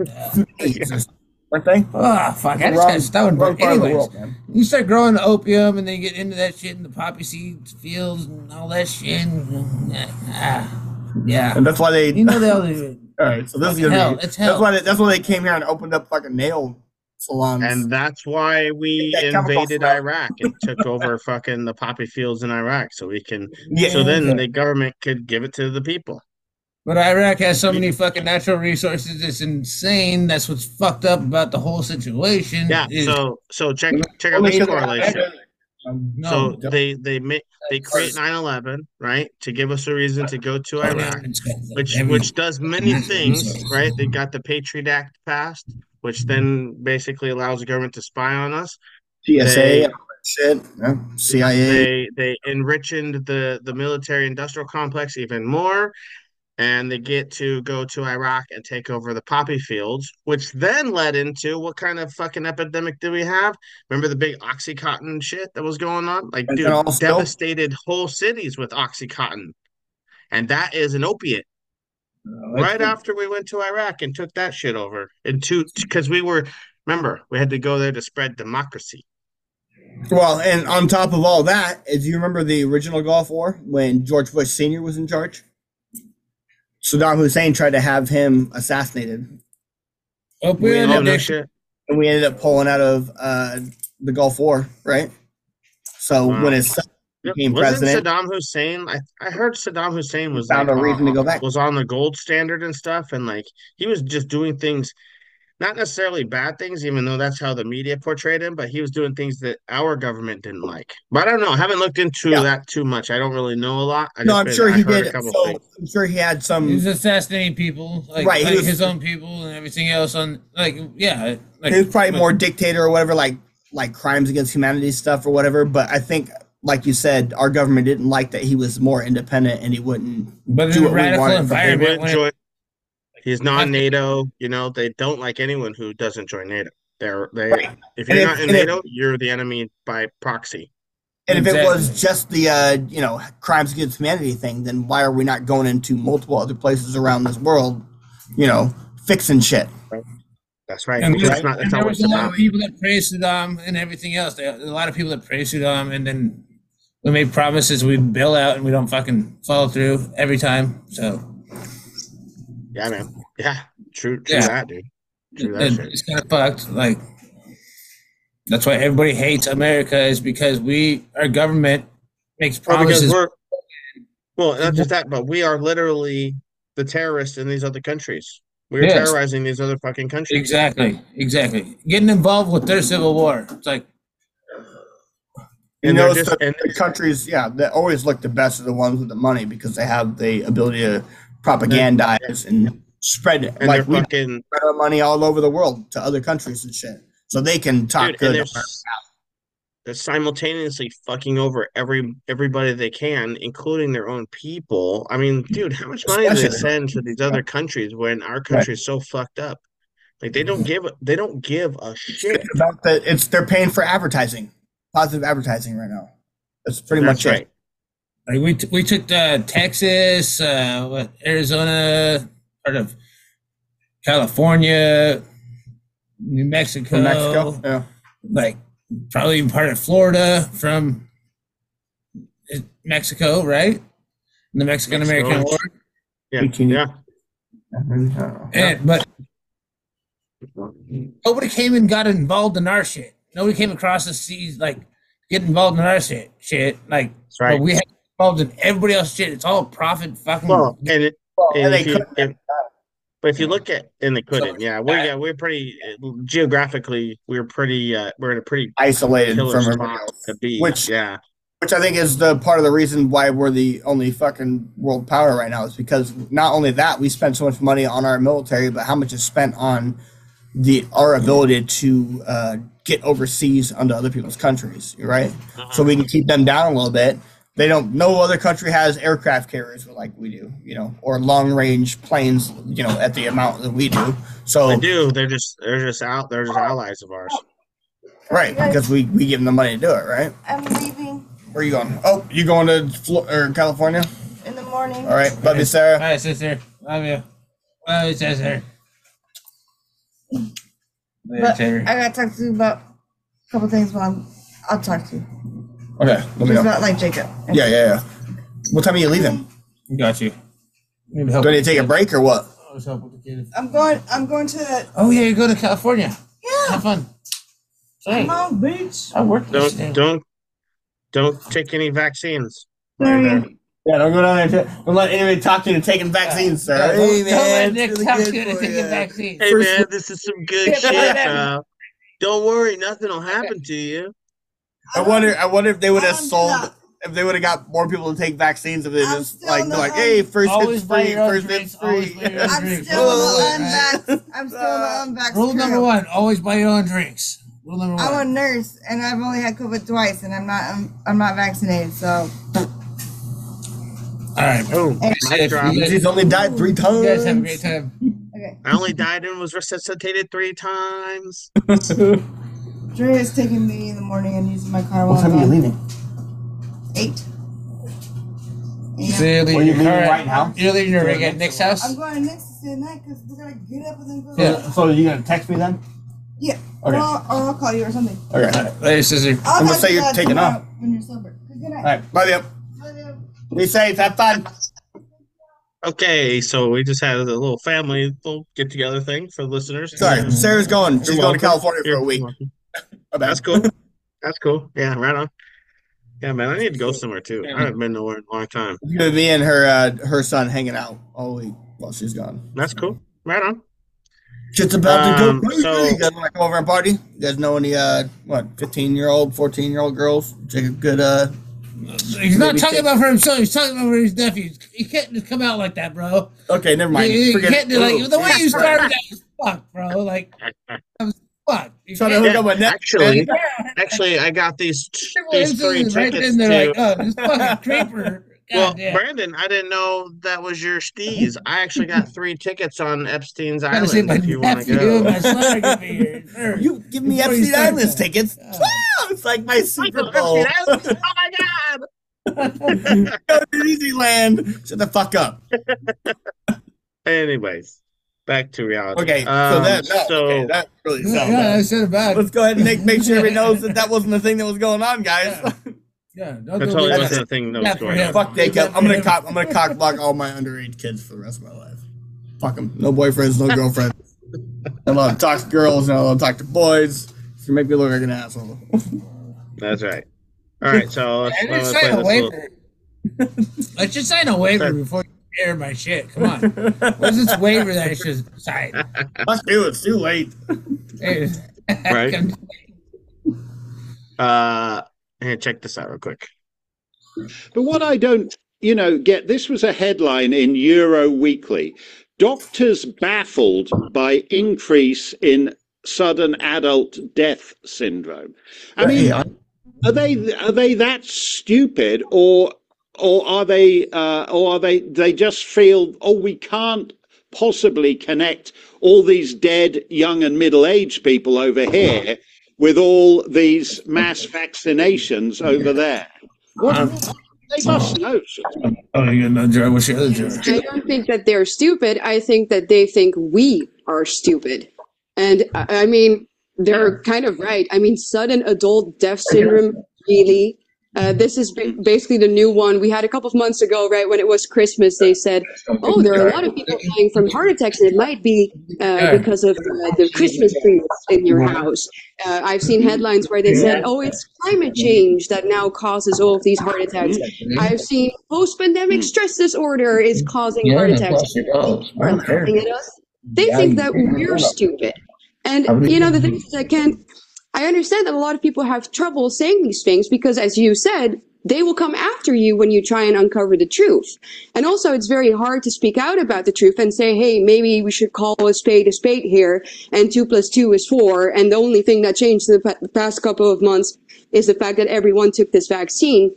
Sudanese, weren't they? Oh fuck! I just Wrong- got stoned. But the anyways, world, you start growing opium, and then you get into that shit in the poppy seeds fields and all that shit. And, ah, yeah, And that's why they. you know they all do. All right, so this is gonna hell, be. it's That's why. They, that's why they came here and opened up fucking nail salons. And that's why we that invaded. Iraq and took over fucking the poppy fields in Iraq, so we can. Yeah. So then the government could give it to the people. But Iraq has so many fucking natural resources. It's insane. That's what's fucked up about the whole situation. Yeah. is- So so check check out Only this correlation. Um, no, So they they make they create 9/11 right to give us a reason to go to Iraq, which which does many things right. They got the Patriot Act passed, which then basically allows the government to spy on us. TSA, They- all that shit, yeah, CIA. They they enriched the the military industrial complex even more, and they get to go to Iraq and take over the poppy fields, which then led into what kind of fucking epidemic do we have? Remember the big OxyContin shit that was going on? Like, dude, devastated whole cities with OxyContin, and that is an opiate. Oh, right after we went to Iraq and took that shit over, and to because we were remember we had to go there to spread democracy. Well, and on top of all that, do you remember the original Gulf War when George Bush Sr. was in charge? Saddam Hussein tried to have him assassinated, Oh no shit. and we ended up pulling out of uh, the Gulf War, right? So Wow. when his son became Wasn't president, Saddam Hussein? I, I heard Saddam Hussein was found like, a reason to uh, go back. Was on the gold standard and stuff, and like he was just doing things, not necessarily bad things, even though that's how the media portrayed him. But he was doing things that our government didn't like. But I don't know. I haven't looked into that too much. I don't really know a lot. I no, I'm been- sure I he did. So things. I'm sure he had some. He was assassinating people, like, Right, like was- his own people and everything else. On like, yeah, like, he was probably more dictator or whatever, like like crimes against humanity stuff or whatever. But I think, like you said, our government didn't like that he was more independent and he wouldn't But in do a what we radical wanted environment, when it- join- He's non-NATO. You know, they don't like anyone who doesn't join NATO. They're they. If you're if- not in and if- NATO, you're the enemy by proxy. And if it was just the uh, you know crimes against humanity thing, then why are we not going into multiple other places around this world, you know, fixing shit? That's right. And, because there- not, that's and there what was a lot about. of people that praised Saddam and everything else. There, a lot of people that praised Saddam, and then we made promises we bail out, and we don't fucking follow through every time. So Yeah, man. Yeah, true. True Yeah. that, dude. True that it- shit. it's kind of fucked. Like that's why everybody hates America is because we our government makes Well, because promises. we're well, not just that, but we are literally the terrorists in these other countries. We're Yes. terrorizing these other fucking countries. Exactly, exactly. Getting involved with their civil war. It's like You And know, just- the, the countries, yeah, that always look the best are the ones with the money because they have the ability to propagandize and spread. And like we fucking spread our money all over the world to other countries and shit, so they can talk dude, good. they're, they're simultaneously fucking over every everybody they can, including their own people. I mean, dude, how much money do they send to these other countries when our country is so fucked up? Like they don't give a they don't give a shit. It's about the, it's they're paying for advertising, positive advertising right now. That's pretty That's much right. it. Like we, t- we took uh, Texas, uh, what, Arizona, part of California, New Mexico, From Mexico, yeah. like probably even part of Florida from Mexico, right? The Mexican American War. Yeah, yeah. And, but nobody came and got involved in our shit. Nobody came across the seas like get involved in our shit. Shit, like right. but we had involved in everybody else's shit. It's all profit fucking. Well, and it, and and they couldn't if, but if you look at and they couldn't, yeah, we're yeah we're pretty geographically we're pretty uh, we're in a pretty Isolated from spot everybody else. to be. Which- yeah, Which I think is the part of the reason why we're the only fucking world power right now is because not only that we spend so much money on our military, but how much is spent on the our ability to uh, get overseas onto other people's countries, right? So we can keep them down a little bit. They don't. No other country has aircraft carriers like we do, you know, or long range planes, you know, at the amount that we do. So they do. They're just they're just out. They're just allies of ours. right because we we give them the money to do it, right? I'm leaving Where are you going? Oh, you going to Flo- or California? in the morning. All right, love you, Sarah. All right, sister. Love you. Love you, sister. Love you, But sister. I gotta talk to you about a couple things. But I'll talk to you. Okay, let me Just know. about like Jacob. Yeah, yeah, yeah. What time are you leaving? Got you. Do I need to take a break or what? I'm going. I'm going to. Oh yeah, you go to California. Yeah. Have fun. Hey. Long Beach. I work this Don't day. don't don't take any vaccines. Yeah, don't go down there. Don't let anybody talk you into taking vaccines, sir. Yeah, don't- Hey, don't let man, Nick really talk good you into for taking you. vaccines. Hey First- man, this is some good shit, yeah. pal. Don't worry, nothing will happen to you. I wonder. I wonder if they would have um, sold. If they would have got more people to take vaccines, if they just like in the like, hey, first Always hits free, first drinks, hits free. buy your own I'm still in the unvax. I'm still in the uh, unvax. Rule number one: always buy your own drinks. Rule number one. I'm a nurse and I've only had COVID twice, and I'm not. I'm, I'm not vaccinated. So All right. Oh, Hey. He's only died three times. You guys have a great time. okay. I only died and was resuscitated three times. Dre is taking me in the morning and using my car. What while time are you I'm leaving? gone. Eight. So you're leaving you your leaving right now? You're leaving your rig at Nick's house. I'm going next to stay the night because we gotta get up and then go. Yeah. So you're gonna text me then? Yeah. Okay. Or, I'll, or I'll call you or something. Okay. Later, sister. I'll I'm gonna say you're taking off. When you're sober. Good night. All right, love you. Love you. Be safe. Have fun. Okay, so we just had a little family little get together thing for the listeners. Sorry, Sarah's going. She's You're going to. California for You're a week. welcome. My. That's cool. That's cool. Yeah, right on. Yeah, man, I need to go somewhere too. I haven't been nowhere in a long time. It's gonna be and her uh, her son hanging out all week while she's gone. That's cool. Right on. Shit's about to Um, go crazy. so- you guys want to come over and party? You guys know any uh what fifteen year old, fourteen year old girls? Take a good uh. He's not talking take- about for himself. He's talking about for his nephews. You can't just come out like that, bro. Okay, never mind. You, you can't it. do like the way you started that was fuck, bro. Like that was fuck. You Trying to can't- hook up with net- Actually, Yeah. actually, I got these these three instantly right tickets then they're to. like, oh, this fucking creeper. well, damn. Brandon, I didn't know that was your steez. I actually got three tickets on Epstein's Island. my If you want to nephew and go. my son are here. Sure. You give me Before you Epstein start Islands that. tickets. Wow, it's like my Super Bowl. Island? Oh my god! Go to Disneyland. Shut the fuck up. Anyways, back to reality. Okay, so Um, that no, so okay, that really Yeah, sounds yeah, I bad. said it bad. Let's go ahead and make, make sure everybody knows that that wasn't the thing that was going on, guys. Yeah, don't that totally with wasn't that. a thing that Yeah, was going on. Fuck Jacob. I'm gonna cock. I'm gonna cock block all my underage kids for the rest of my life. Fuck them. No boyfriends, no girlfriends. I love to talk to girls and I love to talk to boys. You make me look like an asshole. That's right. All right, so let's, let's Let's play sign a this little. waiver. Let's just sign a waiver before you air my shit. Come on. What's this waiver that I should sign? Fuck you. It's too late. Hey, Right. come- Uh, here, check this out real quick. But what I don't, you know, get this was a headline in Euro Weekly. Doctors baffled by increase in sudden adult death syndrome. I mean, are they are they that stupid or or are they uh, or are they they just feel oh we can't possibly connect all these dead young and middle aged people over here with all these mass vaccinations over there. What, they must know. Oh, you got no jar. What's your other? I don't think that they're stupid. I think that they think we are stupid. And I I mean, they're kind of right. I mean, sudden adult death syndrome, really. Uh, this is basically the new one. We had a couple of months ago, right, when it was Christmas, they said, oh, there are a lot of people dying from heart attacks, and it might be uh, because of uh, the Christmas trees in your house. Uh, I've seen headlines where they said, oh, it's climate change that now causes all of these heart attacks. I've seen post-pandemic stress disorder is causing heart attacks. People are laughing at us. They think that we're stupid. And you know, the thing is, I can't. I understand that a lot of people have trouble saying these things because, as you said, they will come after you when you try and uncover the truth. And also, it's very hard to speak out about the truth and say, hey, maybe we should call a spade a spade here, and two plus two is four. And the only thing that changed in the past couple of months is the fact that everyone took this vaccine.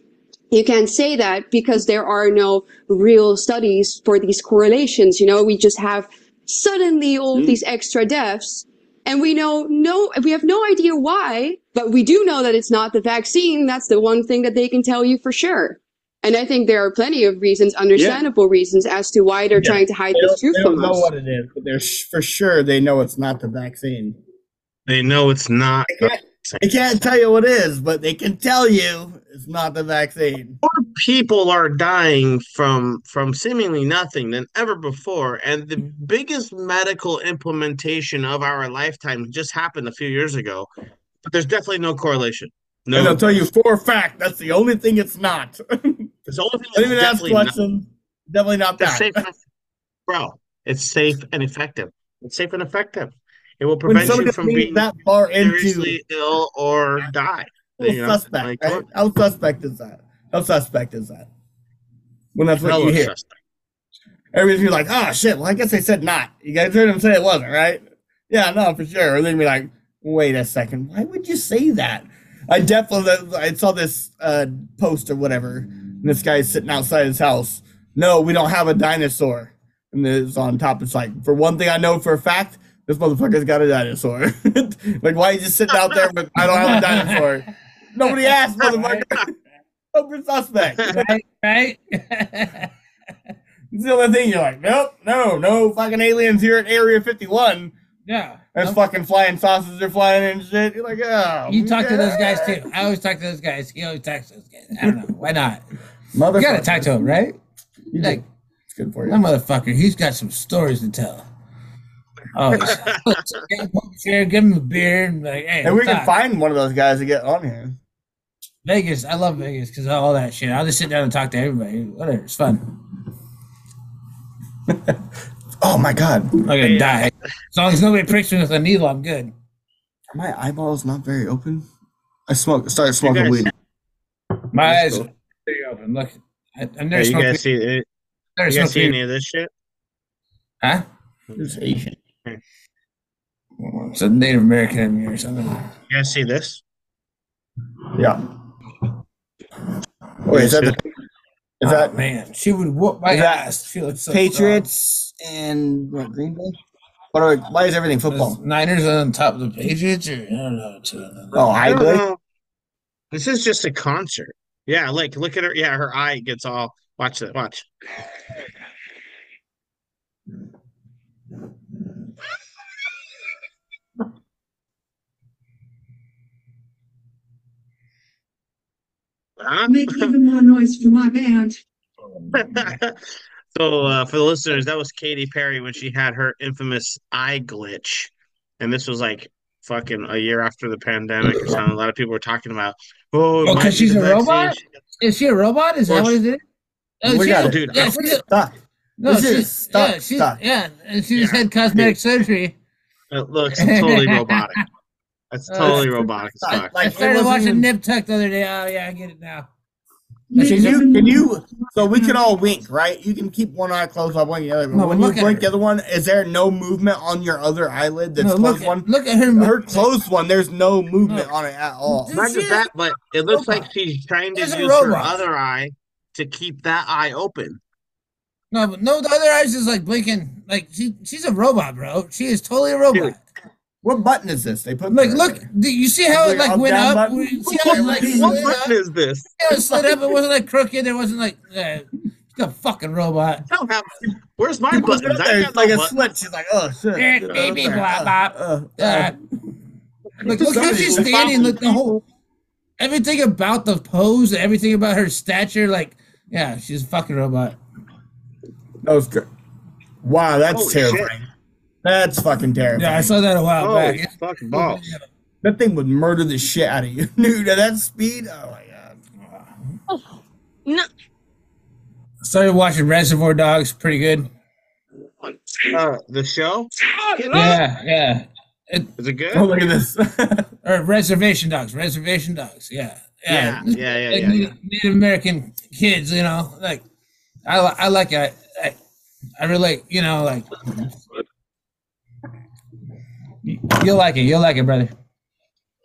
You can't say that because there are no real studies for these correlations. You know, we just have suddenly all of these extra deaths and we know no we have no idea why but we do know that it's not the vaccine that's the one thing that they can tell you for sure and i think there are plenty of reasons understandable reasons as to why they're trying to hide They this don't, truth they don't from know us what it is, but they're sh- for sure they know it's not the vaccine. They know it's not. They can't tell you what it is, but they can tell you it's not the vaccine. More people are dying from from seemingly nothing than ever before, and the mm-hmm. biggest medical implementation of our lifetime just happened a few years ago. But there's definitely no correlation. No, And I'll tell you for a fact that's the only thing it's not. It's the only thing Don't that's even ask definitely not- questions. Definitely not that. safe, and- bro. It's safe and effective. It's safe and effective. It will prevent you from being that far into seriously ill or die. How You know, suspect, like, right? How suspect is that? How suspect is that? When that's what you hear. suspect. Everybody's gonna be like, oh shit, well I guess they said not. You guys heard them say it wasn't, right? Yeah, no, for sure. Or they're gonna be like, wait a second, why would you say that? I definitely I saw this uh, post or whatever, and this guy's sitting outside his house. No, we don't have a dinosaur. And it's on top, it's like, for one thing I know for a fact, this motherfucker's got a dinosaur. like, why are you just sitting out there with I don't have a dinosaur? Nobody asked, motherfucker. Open suspect. Right, right. It's the only thing you're like, nope, no, no fucking aliens here at Area 51. Yeah. There's fucking flying saucers are flying and shit. You're like, oh. You talk to those guys too. I always talk to those guys. He always talks to those guys. I don't know. Why not? Motherfucker. You gotta talk to him, right? You like, it's good for you. that motherfucker, he's got some stories to tell. Oh, give him a beer and like, hey, And we what's can find one of those guys to get on here. Vegas. I love Vegas because of all that shit. I'll just sit down and talk to everybody. Whatever. It's fun. Oh my god. I'm gonna die. As long as nobody pricks me with a needle, I'm good. Are my eyeballs not very open? I smoke started smoking guys- weed. My That's eyes are pretty open. Look, I, I've Hey, you guys see it? Never You guys see any of this shit? Huh? Who's Asian? It's a Native American in me or something. You guys see this? Yeah. Wait, is that the, is that Oh, man? She would whoop my that ass. She looks so Patriots and what, Green Bay? What are, why is everything football? Is Niners on top of the Patriots, or I don't know. Oh, I I don't know. This is just a concert. Yeah, like look at her. Yeah, her eye gets all. Watch that. Watch. Huh? Make even more noise for my band. so uh, for the listeners, that was Katy Perry when she had her infamous eye glitch, and this was like fucking a year after the pandemic or something. A lot of people were talking about, oh, it Oh, because be she's a vaccine." robot? Is she a robot? Is that what it is? Oh, We she- got it. Dude, yeah, I- she's a- Stop. no, This is she's, stop, yeah, she's, stop. yeah, and she just Yeah. had cosmetic surgery. It looks totally robotic. That's Uh, totally robotic as I, fuck. I Like, it started wasn't watching even- Nip Tuck the other day. Oh yeah, I get it now. Can She's you, can you, so we can all wink, right? You can keep one eye closed while blinking the other. But No, when you look blink the other one, is there no movement on your other eyelid that's No, closed look, one? at, look at her. Her closed one, there's no movement on it at all. Not just that, but it looks like she's trying to She's use her other eye to keep that eye open. No, but no, the other eyes is like blinking. Like she, she's a robot, bro. She is totally a robot. Dude. What button is this? They put Like, look, do you see how it Like like up, went up? button? You See how it like slid What up? button is this? See how it slid up? It wasn't like crooked. It wasn't like uh, she's a fucking robot. I don't have. Where's my She puts it buttons? up I there, like no a buttons. slit. She's like, oh shit. Eh, baby, up blah, blah. Uh, uh, Uh, like, look how she's standing. Look, the whole everything about the pose, everything about her stature. Like, yeah, she's a fucking robot. That was good. Wow, that's Holy shit. Terrifying. That's fucking terrifying. Yeah, I saw that a while Holy back. fucking balls. That thing would murder the shit out of you, dude. At that speed, oh my god. Oh, No, Started watching Reservoir Dogs. Pretty good. Uh, the show Yeah, yeah. It, is it good? Oh, look at this. or Reservation Dogs. Reservation Dogs. Yeah. Yeah, yeah, yeah, like yeah, Native, Native American kids, you know, like I, I like it. I, I relate, you know, like you'll like it. You'll like it, brother.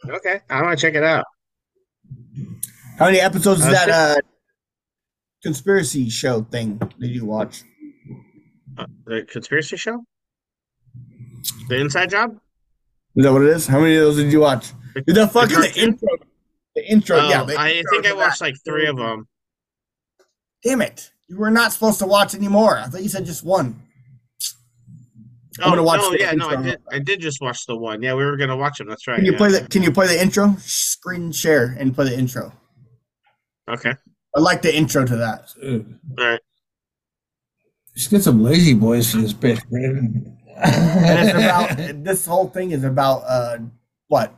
Okay, I want to check it out. How many episodes is Uh, that uh conspiracy show thing did you watch? Uh, the conspiracy show, the Inside Job. Is that what it is? How many of those did you watch? Dude, the fucking the cartoon? intro. The intro, Oh, yeah. the I intro think I watched that. like three of them. Damn it! You were not supposed to watch anymore. I thought you said just one. I'm Oh gonna watch no, the yeah, no, I did. I did just watch the one. Yeah, we were gonna watch them. That's right. Can you yeah. play the Can you play the intro? Screen share and play the intro. Okay. I like the intro to that. All right. Just get some lazy boys for this bitch, man. and it's about this whole thing is about uh what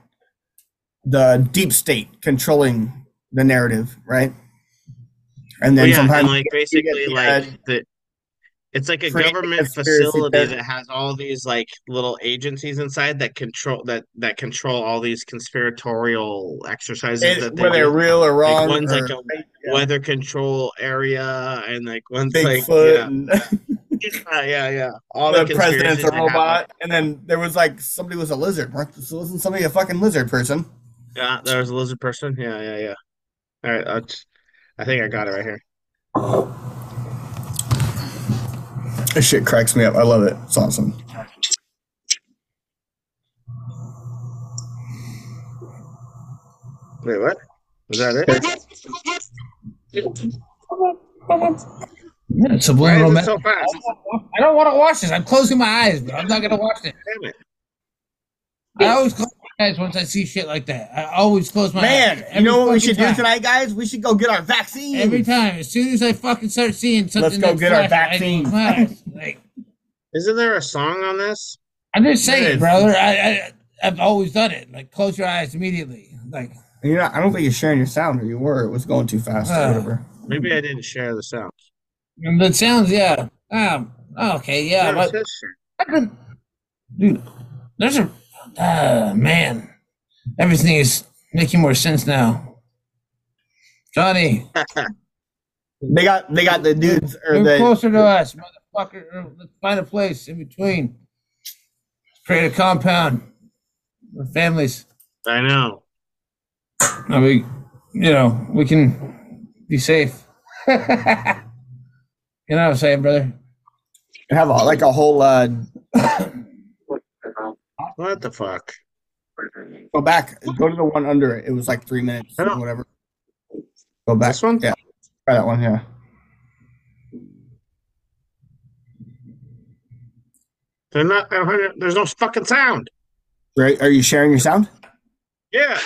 the deep state controlling the narrative, right? And Well, then yeah, sometimes and like basically the, like uh, the it's like a government facility theory. that has all these like little agencies inside that control that that control all these conspiratorial exercises that they whether do. real or wrong. Like one's or like a yeah. weather control area, and like one's like Bigfoot yeah, yeah, yeah, yeah. All the the president's a like- robot, and then there was like somebody was a lizard. wasn't somebody a fucking lizard person? Yeah, there was a lizard person. Yeah, yeah, yeah. All right, I think I got it right here. This shit cracks me up. I love it. It's awesome. Wait, what? Was that it? Yeah, subliminal. Why is it so fast? I don't want to watch this. I'm closing my eyes, bro. I'm not gonna watch it. Damn it! I always close my eyes once I see shit like that. I always close my eyes. Man, you know what we fucking should do tonight, guys? We should go get our vaccine. Every time, as soon as I fucking start seeing something, Let's go that's get our flashing, I close vaccine. eyes. Like, Isn't there a song on this? I'm just saying, brother. I, I I've always done it. Like, close your eyes immediately. Like, You know, I don't think you're sharing your sound, or you were. It was going too fast, or Ah. whatever. Maybe I didn't share the sound. The sounds, yeah. Um, okay, yeah. Yeah, it but- says share. I can- dude, there's a ah man. Everything is making more sense now. Johnny, They got they got the dudes or move the closer to us, motherfucker. Let's find a place in between. Create a compound for families. I know. I mean, you know, we can be safe. you know what I'm saying, brother? have a, like a whole uh What the fuck? go back go to the one under it. It was like three minutes or whatever. Go back. This one? Yeah. Try that one, yeah. They're not. I don't have- There's no fucking sound. Right. Are you sharing your sound? Yeah.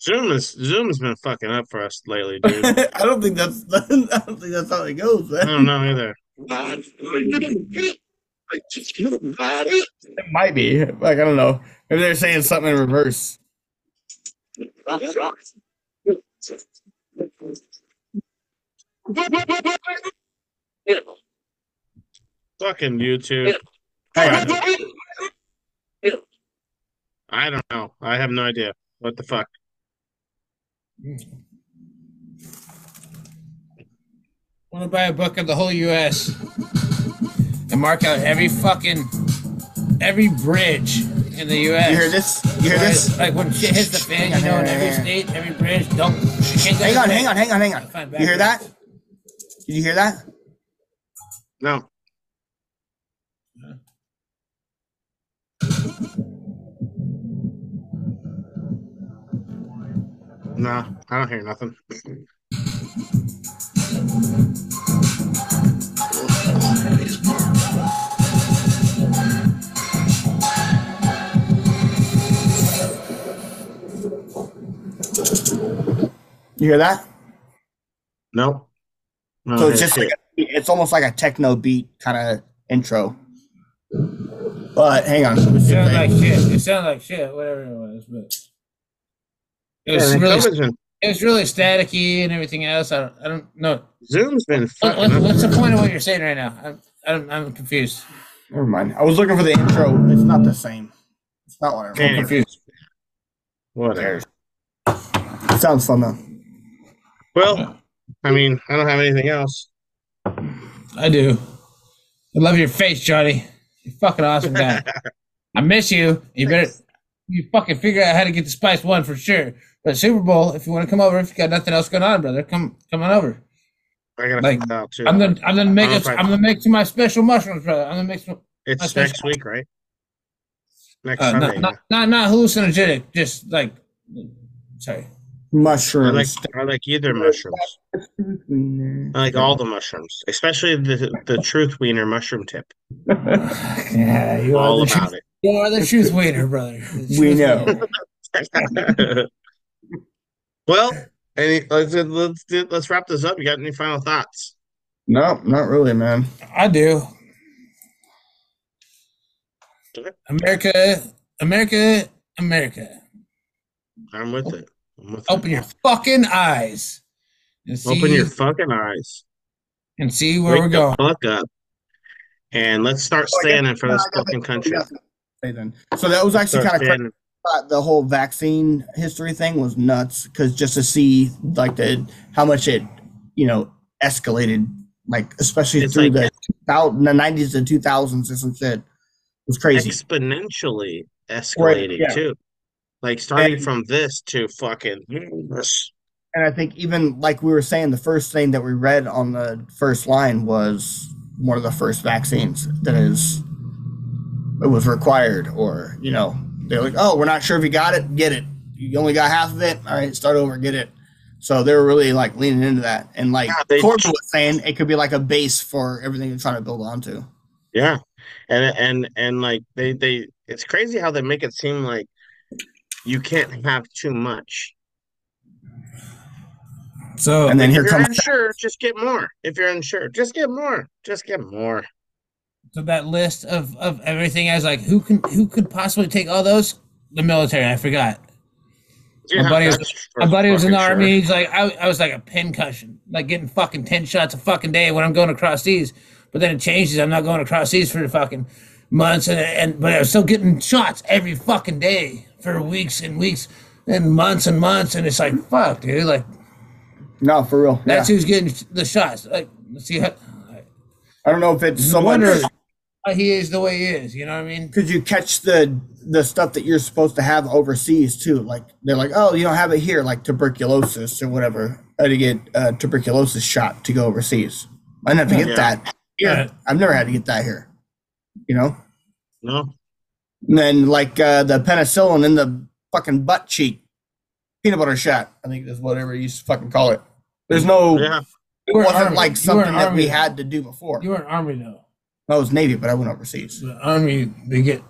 Zoom is Zoom's been fucking up for us lately, dude. I don't think that's I don't think that's how it goes, man. I don't know either. It might be. Like I don't know. Maybe they're saying something in reverse. Fucking YouTube. Hey, I don't know. I have no idea. What the fuck? want to buy a book of the whole U.S. and mark out every fucking every bridge in the U.S. You hear this? You hear this? Like when shit hits the fan, you know, in every state, every bridge. Don't you can't Hang on, hang on, hang on, hang on. You hear that? Did you hear that? No. No, I don't hear nothing. You hear that? No. No, so it's just like a, it's almost like a techno beat kind of intro. But hang on. It see if sounded like shit. It sounded like shit. Whatever it was, but it was Yeah, really COVID's it was really staticky and everything else. I don't I don't know. Zoom's been What, what- what's the point of what you're saying right now? I'm I'm, I'm confused. Never mind. I was looking for the intro. It's not the same. It's not what I I'm remember. confused. Whatever. It sounds fun though. Well, I mean, I don't have anything else. I do. I love your face, Johnny. You're fucking awesome guy. I miss you. You better you fucking figure out how to get the Spice One for sure. But Super Bowl, if you want to come over, if you got nothing else going on, brother, come come on over. I gotta Like, find out too. I'm gonna I'm gonna make I it. don't know if I- I'm gonna make to my special mushrooms, brother. I'm gonna make some. my It's special- next week, right? Next Uh, Sunday. not, not not not hallucinogenic. Just like, sorry. I like Mushrooms. I like either mushrooms. I like all the mushrooms, especially the the truth wiener mushroom tip. Yeah, you All are the about truth, You are the truth wiener, brother. The We truth know. wiener. well, any, let's let's do, let's wrap this up. You got any final thoughts? No, not really, man. I do. America, America, America. I'm with it. I'm with Open your fucking eyes and see, Open your fucking eyes. and see where Wake we're the going. fuck up, and let's start oh, standing for this fucking country. Say then. So that was actually kind of Uh, the whole vaccine history thing was nuts because just to see like the how much it you know escalated like especially It's through like- the, 90s and 2000s or some shit was crazy exponentially escalating yeah. too. Like starting And- from this to fucking and i think even like we were saying the first thing that we read on the first line was one of the first vaccines that is it was required or you know they're like oh we're not sure if you got it get it you only got half of it all right start over get it so they were really like leaning into that and like Yeah, Corbin was saying it could be like a base for everything they're trying to build onto yeah, and and and like they they it's crazy how they make it seem like you can't have too much. So and then if here you're comes unsure, just get more. If you're unsure, just get more. Just get more. So that list of of everything, I was like, who can who could possibly take all those? The military. I forgot. Yeah, my buddy was, my buddy was in the sure. army. He's like, I, I was like a pincushion, like getting fucking ten shots a fucking day when I'm going across seas. But then it changes. I'm not going across seas for fucking months, and and but I was still getting shots every fucking day for weeks and weeks and months and months. And it's like, fuck, dude. Like no, for real. that's yeah. who's getting the shots. Like, let's see how. I don't know if it's No so much wonder why he is the way he is. You know what I mean? Could you catch the the stuff that you're supposed to have overseas too? Like they're like, oh, you don't have it here, like tuberculosis or whatever. I had to get a tuberculosis shot to go overseas. I didn't have to get Yeah. that. Yeah. I've never had to get that here. You know. No. And then like uh, the penicillin in the fucking butt cheek peanut butter shot. I think that's whatever you fucking call it. There's no. Yeah. It wasn't Army. like something that we had to do before. You were in army though. I was Navy, but I went overseas. The army, they get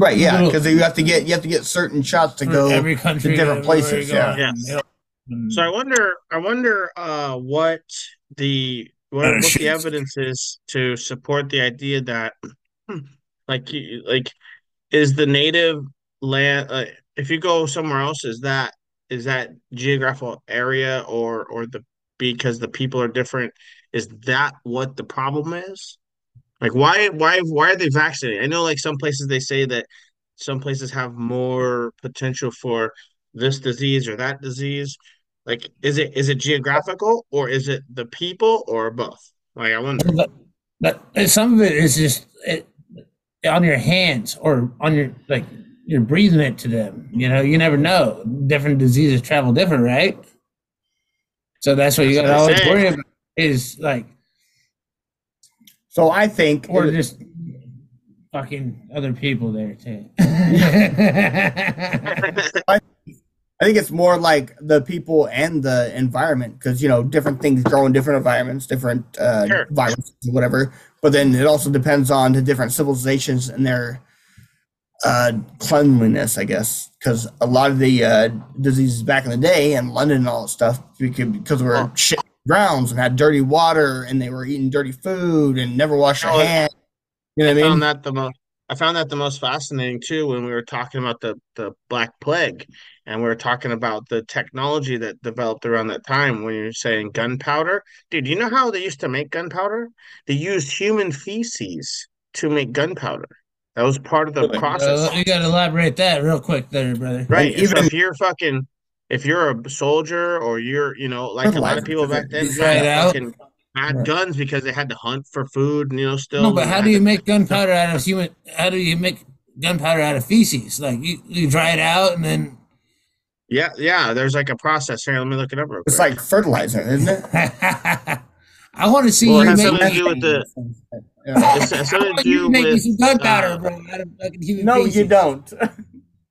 Right, yeah, because you have to get you have to get certain shots to go every country, to different places. Yeah. Yeah. So I wonder, I wonder, uh, what the what, what the evidence is to support the idea that, like, like, is the native land? Uh, if you go somewhere else, is that is that geographical area or or the because the people are different? Is that what the problem is? Like, why why why are they vaccinating? I know, like some places they say that some places have more potential for this disease or that disease. Like, is it is it geographical or is it the people or both? Like, I wonder. But, but some of it is just it, on your hands or on your like you're breathing it to them. You know, you never know. Different diseases travel different, right? So that's what you got to always worry about is like, So I think or just fucking other people there too. I, I think it's more like the people and the environment because you know different things grow in different environments, different uh, Sure. viruses, whatever. But then it also depends on the different civilizations and their uh, cleanliness, I guess, because a lot of the uh, diseases back in the day in London and all that stuff, because because we're Oh. shit grounds and had dirty water and they were eating dirty food and never washed their Oh, hands. You know I what I mean? found that the most I found that the most fascinating too when we were talking about the the Black Plague and we were talking about the technology that developed around that time when you're saying gunpowder. Dude, you know how they used to make gunpowder? They used human feces to make gunpowder. That was part of the process. Uh, you got to elaborate that real quick, there, brother. Right. And so even- if you're fucking if you're a soldier or you're, you know, like a lot of people back then Right had out. fucking had guns because they had to hunt for food and you know still No, but how do you to- make gunpowder out of human? How do you make gunpowder out of feces? Like you, you dry it out and then. Yeah, yeah, there's like a process here. Let me look it up real quick. It's like fertilizer, isn't it? I want to see Well, it you has make. something to do with the Yeah. it's, it's something to you do make with some gunpowder, uh, bro. Out of fucking human No, feces. you don't.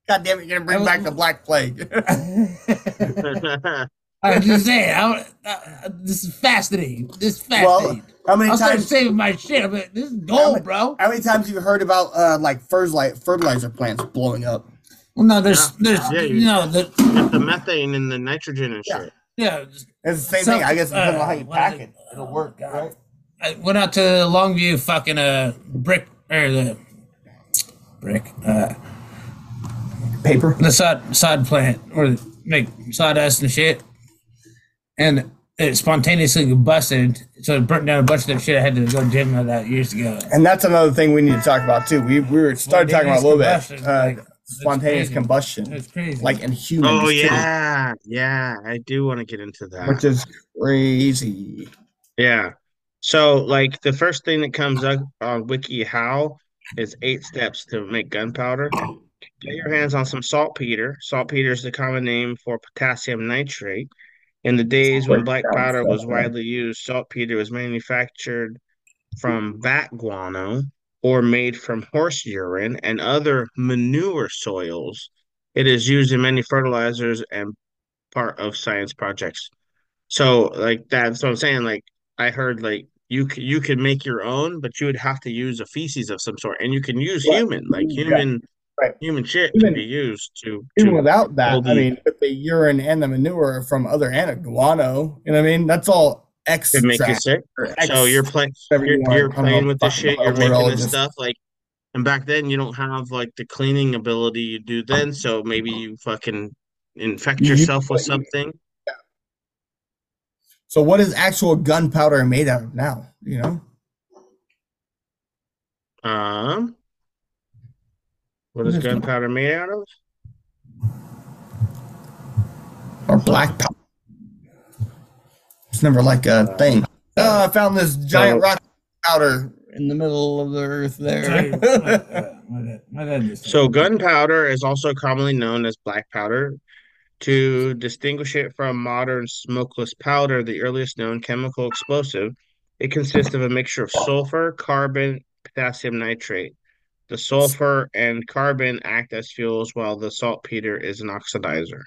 God damn it, you're gonna bring back the black plague. I'm just saying. I, uh, this is fascinating. This is well, fascinating. how many I'll times saving my shit. But this is gold, many, bro. How many times have you heard about uh like fertilizer fertilizer plants blowing up? Well, no, there's, there's, Yeah, you you- know, the, the methane and the nitrogen and shit. yeah. It's the same Some- thing. I guess it depends on how you uh, pack is it. It'll work, right? I went out to Longview, fucking uh, brick or the brick, uh, Paper. the sod sod plant where they make sawdust and shit, and it spontaneously combusted, so it burnt down a bunch of that shit. I had to go dim of that years ago. And that's another thing we need to talk about too. We we were started talking about a little bit. Spontaneous Uh, combustion, like, spontaneous crazy. combustion, It's crazy. like in humans. Oh too, yeah, yeah. I do want to get into that. which is crazy. Yeah. So, like, the first thing that comes up on WikiHow is eight steps to make gunpowder. Get your hands on some saltpeter. Saltpeter is the common name for potassium nitrate. In the days when black powder was widely used, saltpeter was manufactured from bat guano or made from horse urine and other manure soils. It is used in many fertilizers and part of science projects. So, like that's what I'm saying. Like I heard, like you c- you can make your own, but you would have to use a feces of some sort, and you can use Right. human, like Yeah. human Right. Human shit Even- can be used to, Even to without that, I mean, the urine and the manure from other guano. You know what I mean? That's all X. make you sick. So you're you you're, you're playing with this shit. You're making this stuff like, and back then you don't have like the cleaning ability you do then. So maybe you fucking infect You- yourself with something. So what is actual gunpowder made out of now? You know? Um, what What is is gunpowder made out of? Or black powder. It's never like a uh, thing. Oh, I found this giant So- rock powder in the middle of the earth there. So gunpowder is also commonly known as black powder. To distinguish it from modern smokeless powder, the earliest known chemical explosive, it consists of a mixture of sulfur, carbon, potassium nitrate. The sulfur and carbon act as fuels, while the saltpeter is an oxidizer.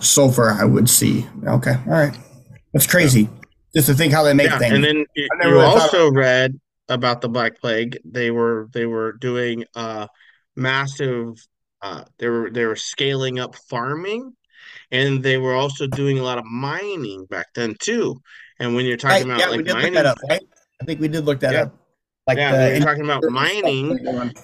Sulfur, I would see. Okay, all right. That's crazy. Just to think how they make Yeah, things. and then you, you really thought also read about the Black Plague. They were they were doing uh massive uh they were they were scaling up farming and they were also doing a lot of mining back then too. And when you're talking Right, about yeah, we like mining that up, right? I think we did look that Yeah. up. Like yeah, the you're talking about mining,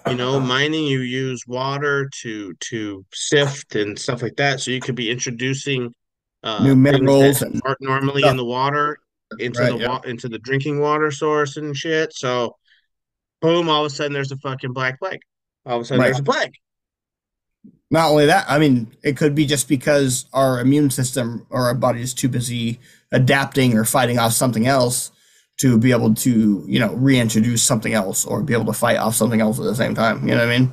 you know, mining you use water to to sift and stuff like that. So you could be introducing uh New minerals that aren't normally stuff. in the water into Right, the yeah. into the drinking water source and shit. So boom, all of a sudden there's a fucking black plague. All of a sudden Right. there's a plague. Not only that, I mean, it could be just because our immune system or our body is too busy adapting or fighting off something else to be able to, you know, reintroduce something else or be able to fight off something else at the same time. You know what I mean?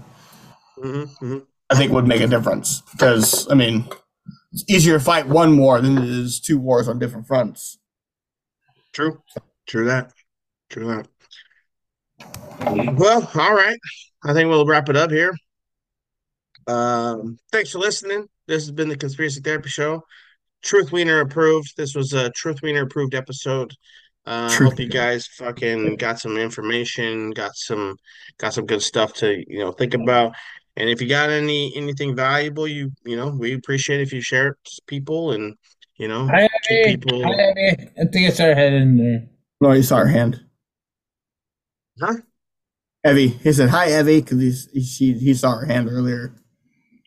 Mm-hmm, I think would make a difference because, I mean, it's easier to fight one war than it is two wars on different fronts. True. True that. True that. Well, all right. I think we'll wrap it up here. Um, thanks for listening. This has been the Conspiracy Therapy Show. Truth Wiener approved. This was a Truth Wiener approved episode. Uh, Truth hope you guys fucking got some information, got some got some good stuff to you know think about. And if you got any anything valuable, you you know we appreciate if you share it to people and you know Hi, keep people. Hi, Abby. I think I saw her head in there. No, he saw her hand. Huh? Evie. He said, Hi, Evie, because he's, he, she, he saw her hand earlier.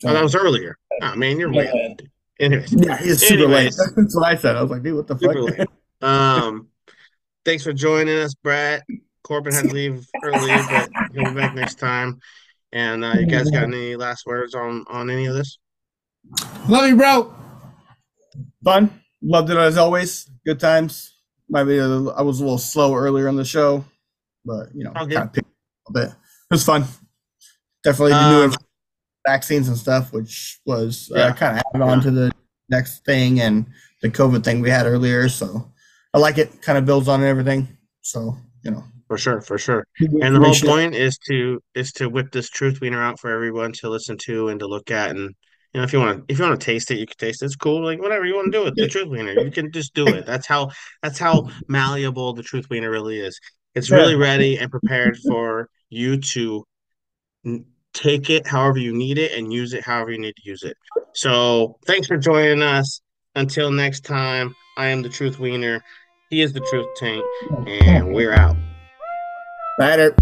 Oh, that was earlier. Oh man, you're late. Anyways, Yeah, he's super late. anyways, That's what I said. I was like, dude, what the super fuck? late. Um, thanks for joining us, Brett. Corbin had to leave early, but he'll be back next time. And uh, you guys got any last words on on any of this? Love you, bro. Fun. Loved it as always. Good times. Might be a little, I was a little slow earlier in the show, but you know, All kind of picked up a bit. It was fun. Definitely the new Um, inf- vaccines and stuff, which was uh, kind of added on to the next thing and the COVID thing we had earlier. So I like it. Kind of builds on everything. So you know, For sure, for sure. And the whole point is to is to whip this truth wiener out for everyone to listen to and to look at and you know if you want to if you want to taste it you can taste it. It's cool like whatever you want to do with the truth wiener you can just do it. That's how that's how malleable the truth wiener really is. It's really ready and prepared for you to take it however you need it and use it however you need to use it. So thanks for joining us until next time I am the truth wiener. He is the truth tank. And we're out. Later.